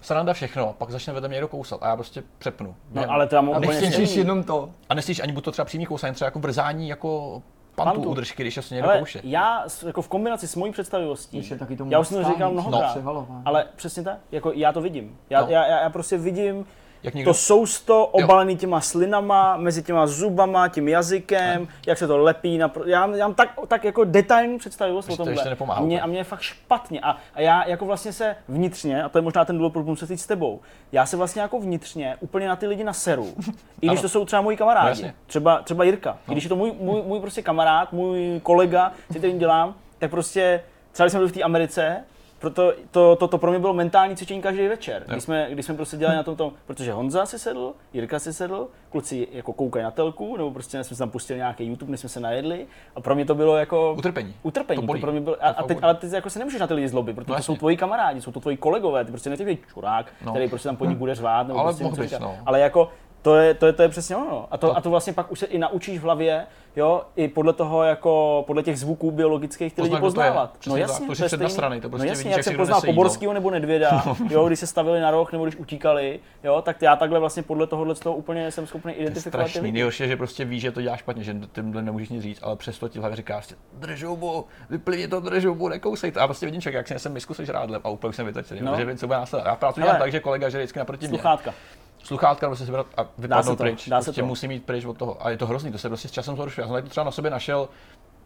Speaker 3: sranda všechno, pak začne vedle mě někdo kousat a já prostě přepnu.
Speaker 1: No ale to
Speaker 2: A
Speaker 1: úplně
Speaker 2: jenom to.
Speaker 3: A neslyš ani buď to třeba přímý kousání, třeba jako vrzání jako pantu,
Speaker 1: Pantu.
Speaker 3: udržky, když se někdo
Speaker 1: Ale
Speaker 3: kouše.
Speaker 1: já jako v kombinaci s mojí představivostí, já už jsem to říkal mnohokrát,
Speaker 2: převalování.
Speaker 1: ale přesně tak, jako já to vidím. Já,
Speaker 3: No.
Speaker 1: já, já, já prostě vidím
Speaker 3: Jak někdo,
Speaker 1: to sousto obalený těma slinama, mezi těma zubama, tím jazykem, jak se to lepí. Na, já, já mám tak, tak jako detailní představivost o
Speaker 3: to
Speaker 1: tomhle.
Speaker 3: nepomáhá
Speaker 1: a, mě, a mě je fakt špatně. A, a já jako vlastně se vnitřně, a to je možná ten důvod, proč se s tebou, já se vlastně jako vnitřně úplně na ty lidi naseru. I když
Speaker 3: Ano.
Speaker 1: to jsou třeba moji
Speaker 3: No,
Speaker 1: kamarádi.
Speaker 3: jasně.
Speaker 1: třeba, třeba Jirka. I když je to můj, můj, můj prostě kamarád, můj kolega, se kterým dělám, tak prostě třeba když jsme byli v té Americe, proto to, to, to, pro mě bylo mentální cvičení každý večer, když jsme, když jsme prostě dělali na tom, tom, protože Honza si sedl, Jirka si sedl, kluci jako koukají na telku, nebo prostě jsme tam pustili nějaký YouTube, než jsme se najedli a pro mě to bylo jako...
Speaker 3: Utrpení.
Speaker 1: Utrpení,
Speaker 3: To
Speaker 1: to,
Speaker 3: bolí.
Speaker 1: pro mě bylo, a, a
Speaker 3: To
Speaker 1: teď, ale ty jako se nemůžeš na ty lidi zlobit, protože
Speaker 3: No
Speaker 1: to jsou tvoji kamarádi, jsou to tvoji kolegové, ty prostě být čurák,
Speaker 3: No.
Speaker 1: který prostě tam po nich bude řvát, nebo
Speaker 3: Ale
Speaker 1: prostě něco
Speaker 3: no.
Speaker 1: Ale jako to je, to je, to je přesně ono. A to,
Speaker 3: To-
Speaker 1: a to vlastně pak už se i naučíš v hlavě, jo, i podle toho, jako podle těch zvuků biologických ty lidi
Speaker 3: kdo to je.
Speaker 1: poznávat.
Speaker 3: Přesně tak, to už je přednastraný, to prostě
Speaker 1: no jasně,
Speaker 3: vidíš,
Speaker 1: jak jsem
Speaker 3: kdo
Speaker 1: poznal. Poborskýho nebo Nedvěda, jo, když se stavili na roh nebo když utíkali, jo, tak já takhle vlastně podle tohohle z toho úplně jsem schopný
Speaker 3: To je
Speaker 1: identifikovat
Speaker 3: strašný. Nejhorší že prostě víš, že to děláš špatně, že tímhle nemůžeš nic říct, ale přesto ti v hlavě říkáš, si, drž hubu, vyplivni to, drž hubu, nekousej to. A prostě vidím člověk, jak si nesem misku se žrádlem a úplně jsem vytočený,
Speaker 1: No.
Speaker 3: no. že vím, co bude následovat. Já pracuji tak, že kolega že vždycky naproti mě.
Speaker 1: Sluchátka.
Speaker 3: Sluchátka se sebrat a
Speaker 1: to,
Speaker 3: pryč.
Speaker 1: dá se
Speaker 3: prostě
Speaker 1: to.
Speaker 3: musí mít pryč od toho. A je to hrozný, to se prostě s časem zhoršuje. Já jsem to třeba na sobě našel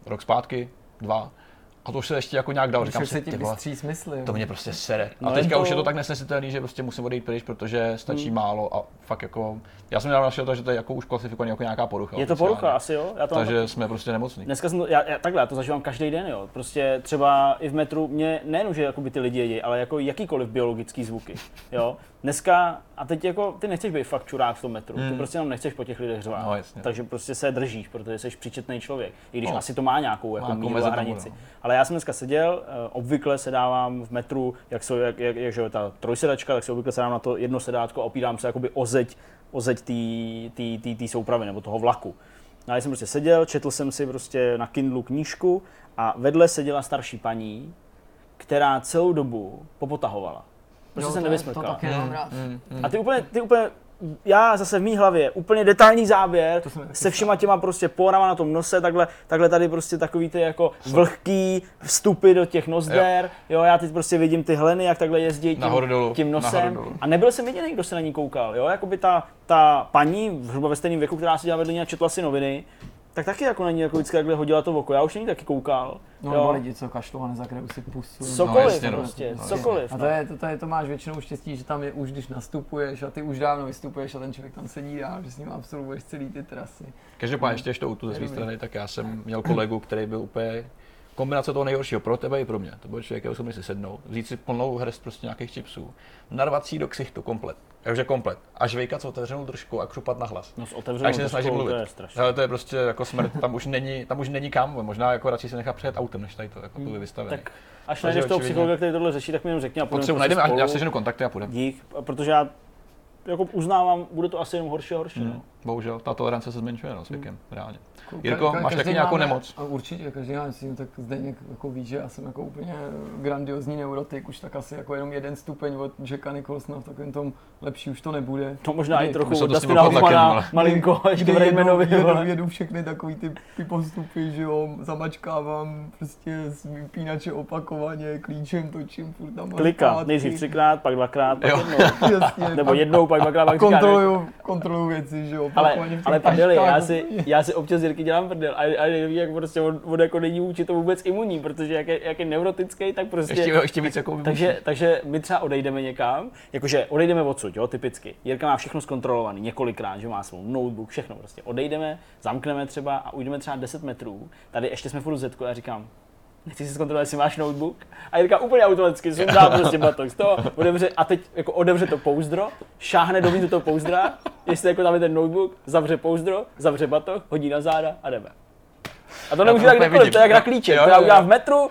Speaker 3: rok zpátky, dva. A to už se ještě jako nějak dal. Říkám si, ty vole, to mě prostě sere.
Speaker 1: No
Speaker 3: A teďka
Speaker 1: to-
Speaker 3: už je to tak nesnesitelný, že prostě musím odejít pryč, protože stačí málo a fakt jako, já jsem našel to, že to je jako už klasifikovaný jako nějaká porucha.
Speaker 1: Je to porucha, asi jo? Já to mám
Speaker 3: Takže jsme prostě nemocní.
Speaker 1: Dneska jsem to, já, já, takhle, já to zažívám každý den, jo. Prostě třeba i v metru, mě nejenom, že jakoby ty lidi jedí, ale jako jakýkoliv biologický zvuky, jo. Dneska, a teď jako, ty nechceš být fakt čurák v tom metru, ty
Speaker 3: Hmm.
Speaker 1: prostě jenom nechceš po těch lidech řvát.
Speaker 3: No, jasně.
Speaker 1: Takže prostě se držíš, protože jsi příčetný člověk. I když
Speaker 3: No.
Speaker 1: asi to má nějakou jako
Speaker 3: mezi
Speaker 1: a
Speaker 3: tam
Speaker 1: hranici.
Speaker 3: bude, no.
Speaker 1: Ale já jsem dneska seděl, eh, obvykle se dávám v metru, jak, jsou, jak, jak, jak že jo, ta trojsedačka, tak se obvykle se dám na to jedno sedátko a opírám se jakoby o zeď, o zeď té soupravy nebo toho vlaku. No a já jsem prostě seděl, četl jsem si prostě na Kindlu knížku a vedle seděla starší paní, která celou dobu popotahovala. Prostě
Speaker 2: Jo,
Speaker 1: jsem
Speaker 2: to-
Speaker 1: nevysmrkala.
Speaker 2: To taky rád.
Speaker 3: Mm, mm.
Speaker 1: A ty úplně, ty úplně, já zase v mý hlavě, úplně detailní záběr
Speaker 2: se
Speaker 1: se všema těma prostě porama na tom nose, takhle, takhle tady prostě takový ty jako vlhký vstupy do těch nozder, jo. já teď prostě vidím ty hleny, jak takhle jezdí tím,
Speaker 3: Nahoru dolů,
Speaker 1: tím nosem
Speaker 3: dolů.
Speaker 1: a nebyl jsem jediný, kdo se na ní koukal, jo, jakoby ta, ta paní, zhruba ve stejném věku, která seděla vedle ní a četla si noviny, tak taky jako na ní jako vždycky takhle hodila to oko, já už na ní taky koukal,
Speaker 2: No
Speaker 1: jo.
Speaker 2: lidi, co kašlou a nezakrajou si pusu.
Speaker 1: Cokoliv
Speaker 3: No, jasně, no.
Speaker 1: prostě,
Speaker 3: No,
Speaker 1: cokoliv.
Speaker 2: A to, je, to, to, je, to máš většinou štěstí, že tam je už, když nastupuješ a ty už dávno vystupuješ a ten člověk tam sedí dál, že s ním absolvuješ celý ty trasy.
Speaker 3: Každopádně ještě ještě tu ze své strany, tak já jsem měl kolegu, který byl úplně kombinace toho nejhoršího pro tebe i pro mě. To byl člověk, který jsem si sednout, vzít si plnou hrst prostě nějakých chipsů, narvat si do ksichtu komplet. Takže komplet. A žvejkat s otevřenou držkou a křupat na hlas.
Speaker 1: No s otevřenou
Speaker 3: nesnažím
Speaker 1: troškou,
Speaker 3: mluvit.
Speaker 1: to je strašné.
Speaker 3: Ale to je prostě jako smrt, tam už není, tam už není kam, možná jako radši se nechat přejet autem, než tady to jako hmm, vystavený.
Speaker 1: Tak až najdeš toho psychologa, který tohle řeší, tak mi jenom řekni a půjdeme
Speaker 3: Potřebuji,
Speaker 1: prostě
Speaker 3: najdeme, já seženu kontakty a půjdeme.
Speaker 1: Dík, protože já jako uznávám, bude to asi jenom horší a horší.
Speaker 3: Hmm.
Speaker 1: No.
Speaker 3: Bohužel, ta tolerance se zmenšuje no, s věkem, reálně.
Speaker 2: Ka-
Speaker 3: Jirko,
Speaker 2: ka-
Speaker 3: máš taky nějakou
Speaker 2: máme-
Speaker 3: nemoc?
Speaker 2: A Určitě, každý máme s tím, tak zde jako ví, že já jsem jako úplně grandiozní neurotik, už tak asi jako jenom jeden stupeň od Jacka Nicholsona v takovém tom lepší už to nebude.
Speaker 1: To možná i trochu od
Speaker 3: s
Speaker 1: Dustina Hoffmana, malinko, ještě
Speaker 2: Kdy
Speaker 1: v Raymanovi.
Speaker 2: jedu, jedu, všechny takový ty, ty postupy, že jo, zamačkávám prostě z vypínače opakovaně, klíčem točím furt tam
Speaker 1: Klika, nejdřív třikrát, pak dvakrát, pak
Speaker 3: Jo.
Speaker 1: jednou.
Speaker 2: Jasně,
Speaker 1: Nebo
Speaker 2: pak
Speaker 1: jednou, pak dvakrát, pak
Speaker 2: kontroluju, kontroluju věci, že jo,
Speaker 1: ale, ale prdeli, já si, já si občas Jirky dělám prdel a, a neví, jak prostě on, on, jako není vůči to vůbec imunní, protože jak je, jak je neurotický, tak prostě...
Speaker 3: Ještě, ještě víc jako
Speaker 1: Takže, takže my třeba odejdeme někam, jakože odejdeme odsud, jo, typicky. Jirka má všechno zkontrolovaný několikrát, že má svou notebook, všechno prostě. Odejdeme, zamkneme třeba a ujdeme třeba 10 metrů. Tady ještě jsme furt v Zetku a já říkám, nechci si zkontrolovat, jestli máš notebook. A Jirka úplně automaticky sundá prostě batok z toho, otevře, a teď jako otevře to pouzdro, šáhne dovnitř do toho pouzdra, jestli jako tam je ten notebook, zavře pouzdro, zavře batok, hodí na záda a jdeme. A to nemůže tak
Speaker 3: vidím.
Speaker 1: to je jak na klíče, to já udělám v metru,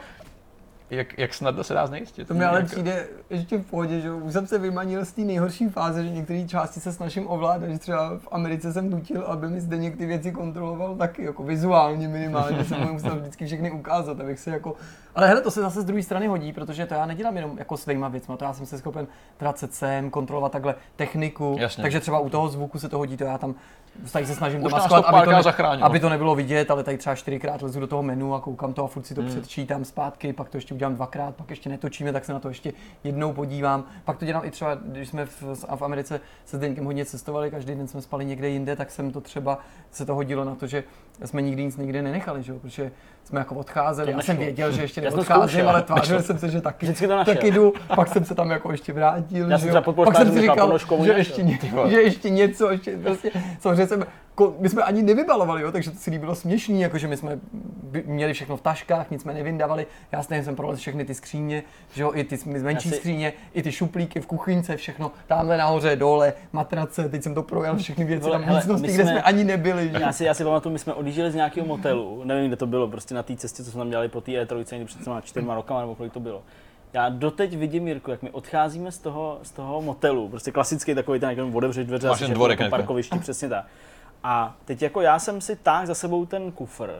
Speaker 3: Jak, jak snadno se dá znejistit.
Speaker 2: To mi ale
Speaker 3: Jak-
Speaker 2: přijde ještě v pohodě, že už jsem se vymanil z té nejhorší fáze, že některé části se snažím ovládat, že třeba v Americe jsem nutil, aby mi zde ty věci kontroloval taky, jako vizuálně minimálně, jsem mu musel vždycky všechny ukázat, abych se jako... Ale hele, to se zase z druhé strany hodí, protože to já nedělám jenom jako svýma věcma, to já jsem se schopen vracet sem, kontrolovat takhle techniku,
Speaker 3: Jasně.
Speaker 2: takže třeba u toho zvuku se to hodí, to já tam tady se snažím
Speaker 3: Už
Speaker 2: to maskovat,
Speaker 3: to
Speaker 2: aby to, ne,
Speaker 3: zachránilo.
Speaker 2: aby to nebylo vidět, ale tady třeba čtyřikrát lezu do toho menu a koukám to a furt si to
Speaker 3: Hmm.
Speaker 2: předčítám zpátky, pak to ještě udělám dvakrát, pak ještě netočíme, tak se na to ještě jednou podívám. Pak to dělám i třeba, když jsme v, v Americe se Zdeňkem hodně cestovali, každý den jsme spali někde jinde, tak jsem to třeba se to hodilo na to, že jsme nikdy nic nikde nenechali, že protože jsme jako odcházeli. Já jsem věděl, že ještě neodcházím, ale tvářil jsem se, že taky, taky jdu. Pak jsem se tam jako ještě vrátil.
Speaker 1: Já
Speaker 2: že
Speaker 1: jsem
Speaker 2: Pak jsem si říkal, že ještě, ně, že ještě něco, ještě prostě, samozřejmě jsem my jsme ani nevybalovali, jo, takže to celý bylo směšný, jakože my jsme měli všechno v taškách, nic jsme nevyndavali. Já stejně jsem prolez všechny ty skříně, že jo, i ty menší si... skříně, i ty šuplíky v kuchyňce, všechno. Tamhle nahoře, dole, matrace, teď jsem to projel všechny věci, tam místnosti, kde jsme ani nebyli.
Speaker 1: Že? Já si, já si pamatuju, my jsme odjížděli z nějakého motelu, nevím, kde to bylo, prostě na té cestě, co jsme tam dělali po té E3, někdy před čtyřma rokama, nebo kolik to bylo já doteď vidím, Jirku, jak my odcházíme z toho, z toho motelu, prostě klasický takový ten, jak otevřít dveře,
Speaker 3: asi dvorek,
Speaker 1: jako parkovišti, přesně tak. A teď jako já jsem si tak za sebou ten kufr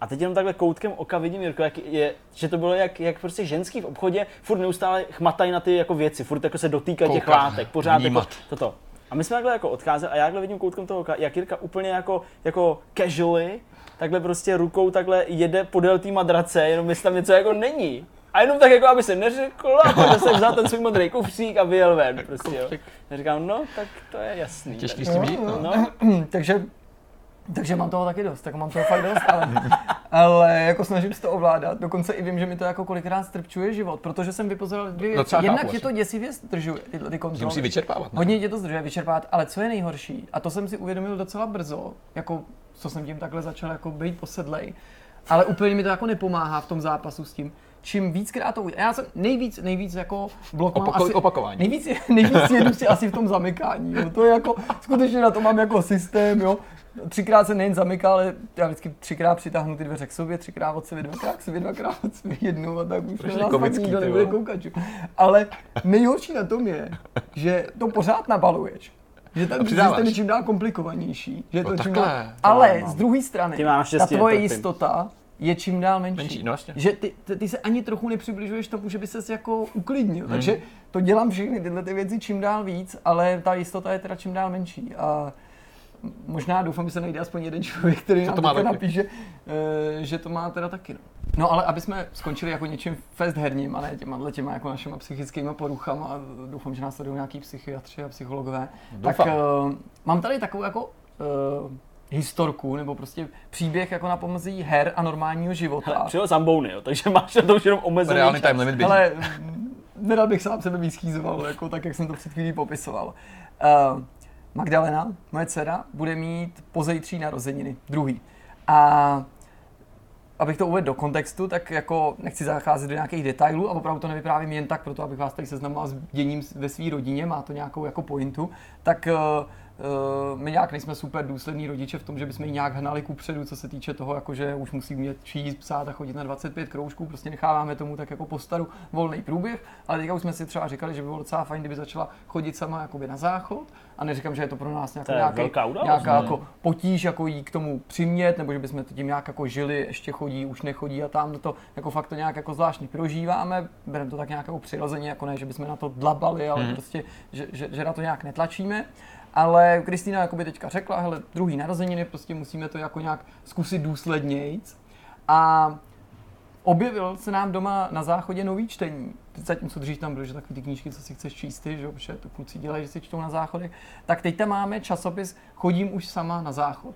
Speaker 1: a teď jenom takhle koutkem oka vidím, Jirko, jak je, že to bylo jak, jak prostě ženský v obchodě, furt neustále chmatají na ty jako věci, furt jako se dotýkají těch látek, pořád jako toto. A my jsme takhle jako odcházeli a já takhle vidím koutkem toho oka, jak Jirka úplně jako, jako casually, takhle prostě rukou takhle jede podél té madrace, jenom jestli tam něco jako není. A jenom tak jako, aby se neřekl, a pak se vzal ten svůj modrý kufřík a vyjel ven. Prostě, jo. Já říkám, no, tak to je jasný.
Speaker 3: Těžký s tím jít, no.
Speaker 2: no. takže, takže mám toho taky dost, tak mám toho fakt dost, ale, ale jako snažím se to ovládat. Dokonce i vím, že mi to jako kolikrát strpčuje život, protože jsem vypozoroval dvě věci. No, Jednak tě to děsivě zdržuje, tyhle ty kontroly.
Speaker 3: Musí vyčerpávat.
Speaker 2: Ne? Hodně tě to zdržuje vyčerpávat, ale co je nejhorší, a to jsem si uvědomil docela brzo, jako co jsem tím takhle začal jako být posedlej, ale úplně mi to jako nepomáhá v tom zápasu s tím, čím víckrát to udělám. Já jsem nejvíc, nejvíc jako blok mám
Speaker 3: Opako- asi, opakování.
Speaker 2: Nejvíc, nejvíc jedu si asi v tom zamykání. Jo. To je jako, skutečně na to mám jako systém, jo. Třikrát se nejen zamyká, ale já vždycky třikrát přitáhnu ty dveře k sobě, třikrát od sebe, dvakrát k sobě, dvakrát od sebe jednou a tak už
Speaker 3: na nás tak nikdo
Speaker 2: nebude koukat. Ale nejhorší na tom je, že to pořád nabaluješ. Že ten systém je čím dál komplikovanější. Že je to no čím dál... Ale z druhé strany, ta tvoje jistota je čím dál menší.
Speaker 3: menší no vlastně.
Speaker 2: Že ty, ty, ty, se ani trochu nepřibližuješ tomu, že by ses jako uklidnil. Hmm. Takže to dělám všechny tyhle ty věci čím dál víc, ale ta jistota je teda čím dál menší. A možná doufám, že se najde aspoň jeden člověk, který nám to má napíše, uh, že to má teda taky. No. no ale aby jsme skončili jako něčím fest herním, ale těma, těma jako našima psychickými poruchama, a doufám, že nás sledují nějaký psychiatři a psychologové, doufám. tak uh, mám tady takovou jako uh, historku nebo prostě příběh jako na pomozí her a normálního života.
Speaker 1: Přijel zambouny, jo, takže máš na to už jenom omezený
Speaker 3: Reálný time limit
Speaker 2: Ale nedal bych sám sebe víc schýzoval, jako tak, jak jsem to před chvílí popisoval. Uh, Magdalena, moje dcera, bude mít pozejtří narozeniny, druhý. A abych to uvedl do kontextu, tak jako nechci zacházet do nějakých detailů a opravdu to nevyprávím jen tak, proto abych vás tady seznamoval s děním ve své rodině, má to nějakou jako pointu, tak Uh, my nějak nejsme super důslední rodiče v tom, že bychom ji nějak hnali ku předu, co se týče toho, jako že už musí umět číst, psát a chodit na 25 kroužků, prostě necháváme tomu tak jako postaru volný průběh, ale teďka už jsme si třeba říkali, že by bylo docela fajn, kdyby začala chodit sama jakoby na záchod a neříkám, že je to pro nás nějaká, nějaký,
Speaker 1: událost,
Speaker 2: nějaká jako potíž, jako jí k tomu přimět, nebo že bychom tím nějak jako žili, ještě chodí, už nechodí a tam to jako fakt to nějak jako zvláštně prožíváme, bereme to tak nějak jako přirozeně, jako ne, že bychom na to dlabali, ale hmm. prostě, že, že, že, na to nějak netlačíme. Ale Kristýna jakoby teďka řekla, hele, druhý narozeniny, prostě musíme to jako nějak zkusit důslednějc. A objevil se nám doma na záchodě nový čtení. Zatímco dřív tam byly, že takové ty knížky, co si chceš číst ty, že, protože to kluci dělají, že si čtou na záchodech. Tak teď tam máme časopis Chodím už sama na záchod.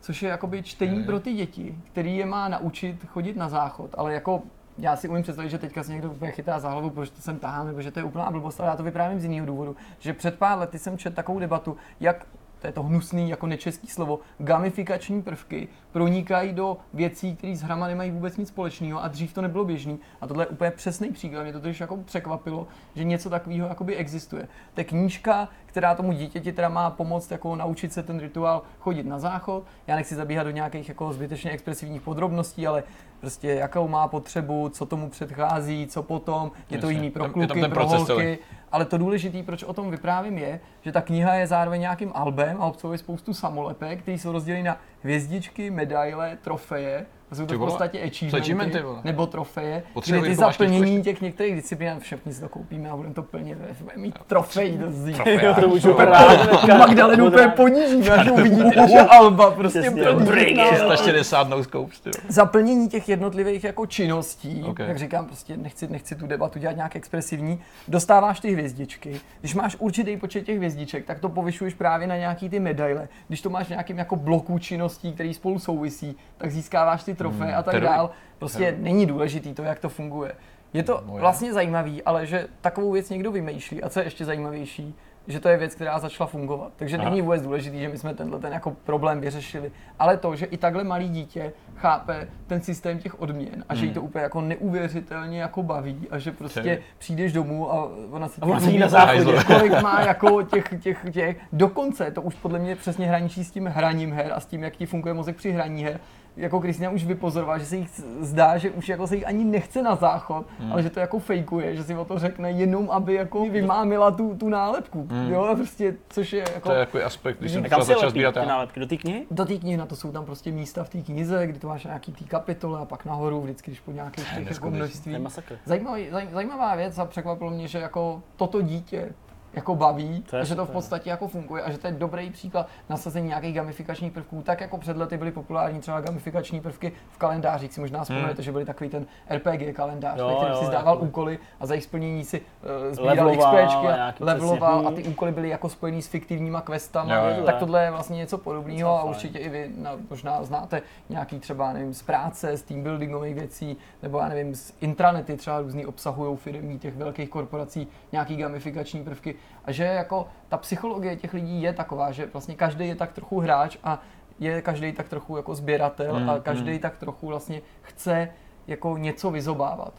Speaker 2: Což je jakoby čtení pro ty děti, který je má naučit chodit na záchod. Ale jako já si umím představit, že teďka se někdo úplně chytá za hlavu, proč to sem tahám, nebo že to je úplná blbost, ale já to vyprávím z jiného důvodu, že před pár lety jsem četl takovou debatu, jak to je to hnusný jako nečeský slovo, gamifikační prvky pronikají do věcí, které s hrama nemají vůbec nic společného a dřív to nebylo běžný. A tohle je úplně přesný příklad. Mě to totiž jako překvapilo, že něco takového jakoby existuje. To je knížka, která tomu dítěti teda má pomoct jako naučit se ten rituál chodit na záchod. Já nechci zabíhat do nějakých jako zbytečně expresivních podrobností, ale prostě jakou má potřebu, co tomu předchází, co potom, je to jiný pro kluky, pro holky. Ale to důležité, proč o tom vyprávím, je, že ta kniha je zároveň nějakým albem a obsahuje spoustu samolepek, které jsou rozděleny na hvězdičky, medaile, trofeje jsou to v podstatě achievementy, nebo trofeje, kde ty zaplnění těch některých disciplín, všichni si to koupíme a budeme to plnit, budeme mít trofej do zdi.
Speaker 1: to už super rád.
Speaker 2: Magdalenu úplně ponížíme, až uvidíte naše alba, prostě
Speaker 3: plný. 360 no scopes,
Speaker 2: Zaplnění těch jednotlivých jako činností, jak říkám, prostě nechci, nechci tu debatu dělat nějak expresivní, dostáváš ty hvězdičky. Když máš určitý počet těch hvězdiček, tak to povyšuješ právě na nějaký ty medaile. Když to máš nějakým jako bloku činností, který spolu souvisí, tak získáváš ty trofeje hmm, a tak dál. Prostě není důležitý to, jak to funguje. Je to no, vlastně zajímavý, ale že takovou věc někdo vymýšlí a co je ještě zajímavější, že to je věc, která začala fungovat. Takže
Speaker 3: Aha.
Speaker 2: není vůbec důležité, že my jsme tenhle ten jako problém vyřešili, ale to, že i takhle malý dítě chápe ten systém těch odměn a že jí to úplně jako neuvěřitelně jako baví a že prostě
Speaker 3: Ty.
Speaker 2: přijdeš domů a ona se
Speaker 1: A na
Speaker 3: záchodě.
Speaker 2: kolik má jako těch, těch, těch, dokonce to už podle mě přesně hraničí s tím hraním her a s tím, jak ti funguje mozek při hraní her, jako Kristina už vypozorovala, že se jí zdá, že už jako se jí ani nechce na záchod, hmm. ale že to jako fejkuje, že si o to řekne jenom, aby jako vymámila tu, tu nálepku, hmm. jo, a prostě, což je jako...
Speaker 3: To je jako aspekt, když jsem začal
Speaker 1: lepí
Speaker 3: sbírat
Speaker 1: ty nálepky? Do té knihy?
Speaker 2: Do té knihy na to jsou tam prostě místa v té knize, kdy to máš nějaký té kapitole a pak nahoru, vždycky, když po nějakých těch jako množství.
Speaker 1: je masakr.
Speaker 2: Zajímavý, zaj, zajímavá věc a překvapilo mě, že jako toto dítě jako baví,
Speaker 1: To
Speaker 2: a že to v podstatě jako funguje a že to je dobrý příklad nasazení nějakých gamifikačních prvků, tak jako před lety byly populární třeba gamifikační prvky v kalendářích, si možná vzpomenete, že byly takový ten RPG kalendář,
Speaker 1: Jo,
Speaker 2: ve kterém si zdával
Speaker 1: jako-
Speaker 2: úkoly a za jejich splnění si uh, sbíral
Speaker 1: Leveloval
Speaker 2: XPčky
Speaker 1: a
Speaker 2: leveloval a ty úkoly byly jako spojený s fiktivníma questama,
Speaker 3: Jo, jo.
Speaker 2: tak tohle je vlastně něco podobného a určitě i vy na, možná znáte nějaký třeba, nevím, z práce, z team buildingových věcí, nebo já nevím, z intranety třeba různý obsahují firmy těch velkých korporací nějaký gamifikační prvky a že jako ta psychologie těch lidí je taková, že vlastně každý je tak trochu hráč a je každý tak trochu jako sběratel
Speaker 3: Hmm,
Speaker 2: a každý tak trochu vlastně chce jako něco vyzobávat.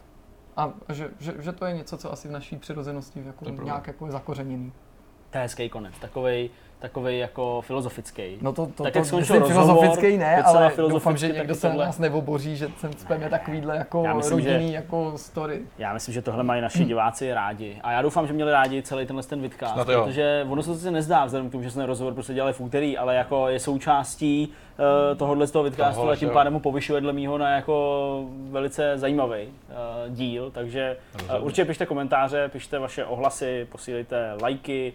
Speaker 2: A že, že, že, to je něco, co asi v naší přirozenosti jako nějak jako je zakořeněný.
Speaker 1: To je hezký konec, takovej, takovej jako filozofický.
Speaker 2: No to, to,
Speaker 1: Tak
Speaker 2: to myslím
Speaker 1: rozhovor,
Speaker 2: filozofický ne, ale doufám, že
Speaker 1: tak
Speaker 2: někdo se
Speaker 1: tohle.
Speaker 2: nás neoboří, že sem speme takovýhle jako
Speaker 1: Já myslím, že-
Speaker 2: rodinný jako story.
Speaker 1: Já myslím, že tohle mají naši diváci rádi. A já doufám, že měli rádi celý tenhle ten vidcast,
Speaker 3: Snad jo.
Speaker 1: protože ono se to nezdá, vzhledem k tomu, že jsme rozhovor prostě dělali v úterý, ale jako je součástí uh, tohohle z toho vidcastu
Speaker 4: Tohle,
Speaker 1: a tím
Speaker 4: že
Speaker 1: pádem mu povyšuje dle mýho na jako velice zajímavý uh, díl, takže uh, určitě pište komentáře, pište vaše ohlasy, posílejte lajky,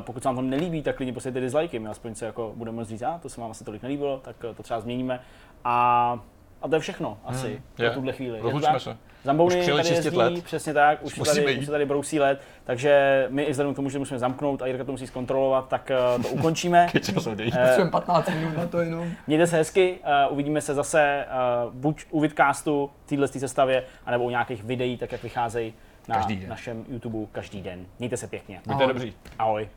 Speaker 1: pokud se vám to nelíbí, tak klidně posílejte dislikey, my aspoň se jako budeme říct, a to se vám asi tolik nelíbilo, tak uh, to třeba změníme. A, a to je všechno asi
Speaker 3: Hmm,
Speaker 1: pro
Speaker 3: je.
Speaker 1: tuhle chvíli.
Speaker 3: Rozlučme se.
Speaker 1: Zambouny
Speaker 3: Už
Speaker 1: tady
Speaker 3: čistit
Speaker 1: jezdí,
Speaker 3: led.
Speaker 1: přesně tak, už,
Speaker 3: Musíme
Speaker 1: tady,
Speaker 3: jít.
Speaker 1: už se tady brousí let, takže my i vzhledem k tomu, že musíme zamknout a Jirka to musí zkontrolovat, tak uh, to ukončíme. Eh,
Speaker 2: Potřebujeme 15 minut na to jenom.
Speaker 1: Mějte se hezky, uh, uvidíme se zase uh, buď u vidcastu v téhle sestavě, anebo u nějakých videí, tak jak vycházejí na našem YouTube každý den. Mějte se pěkně.
Speaker 3: Buďte dobří.
Speaker 1: Ahoj.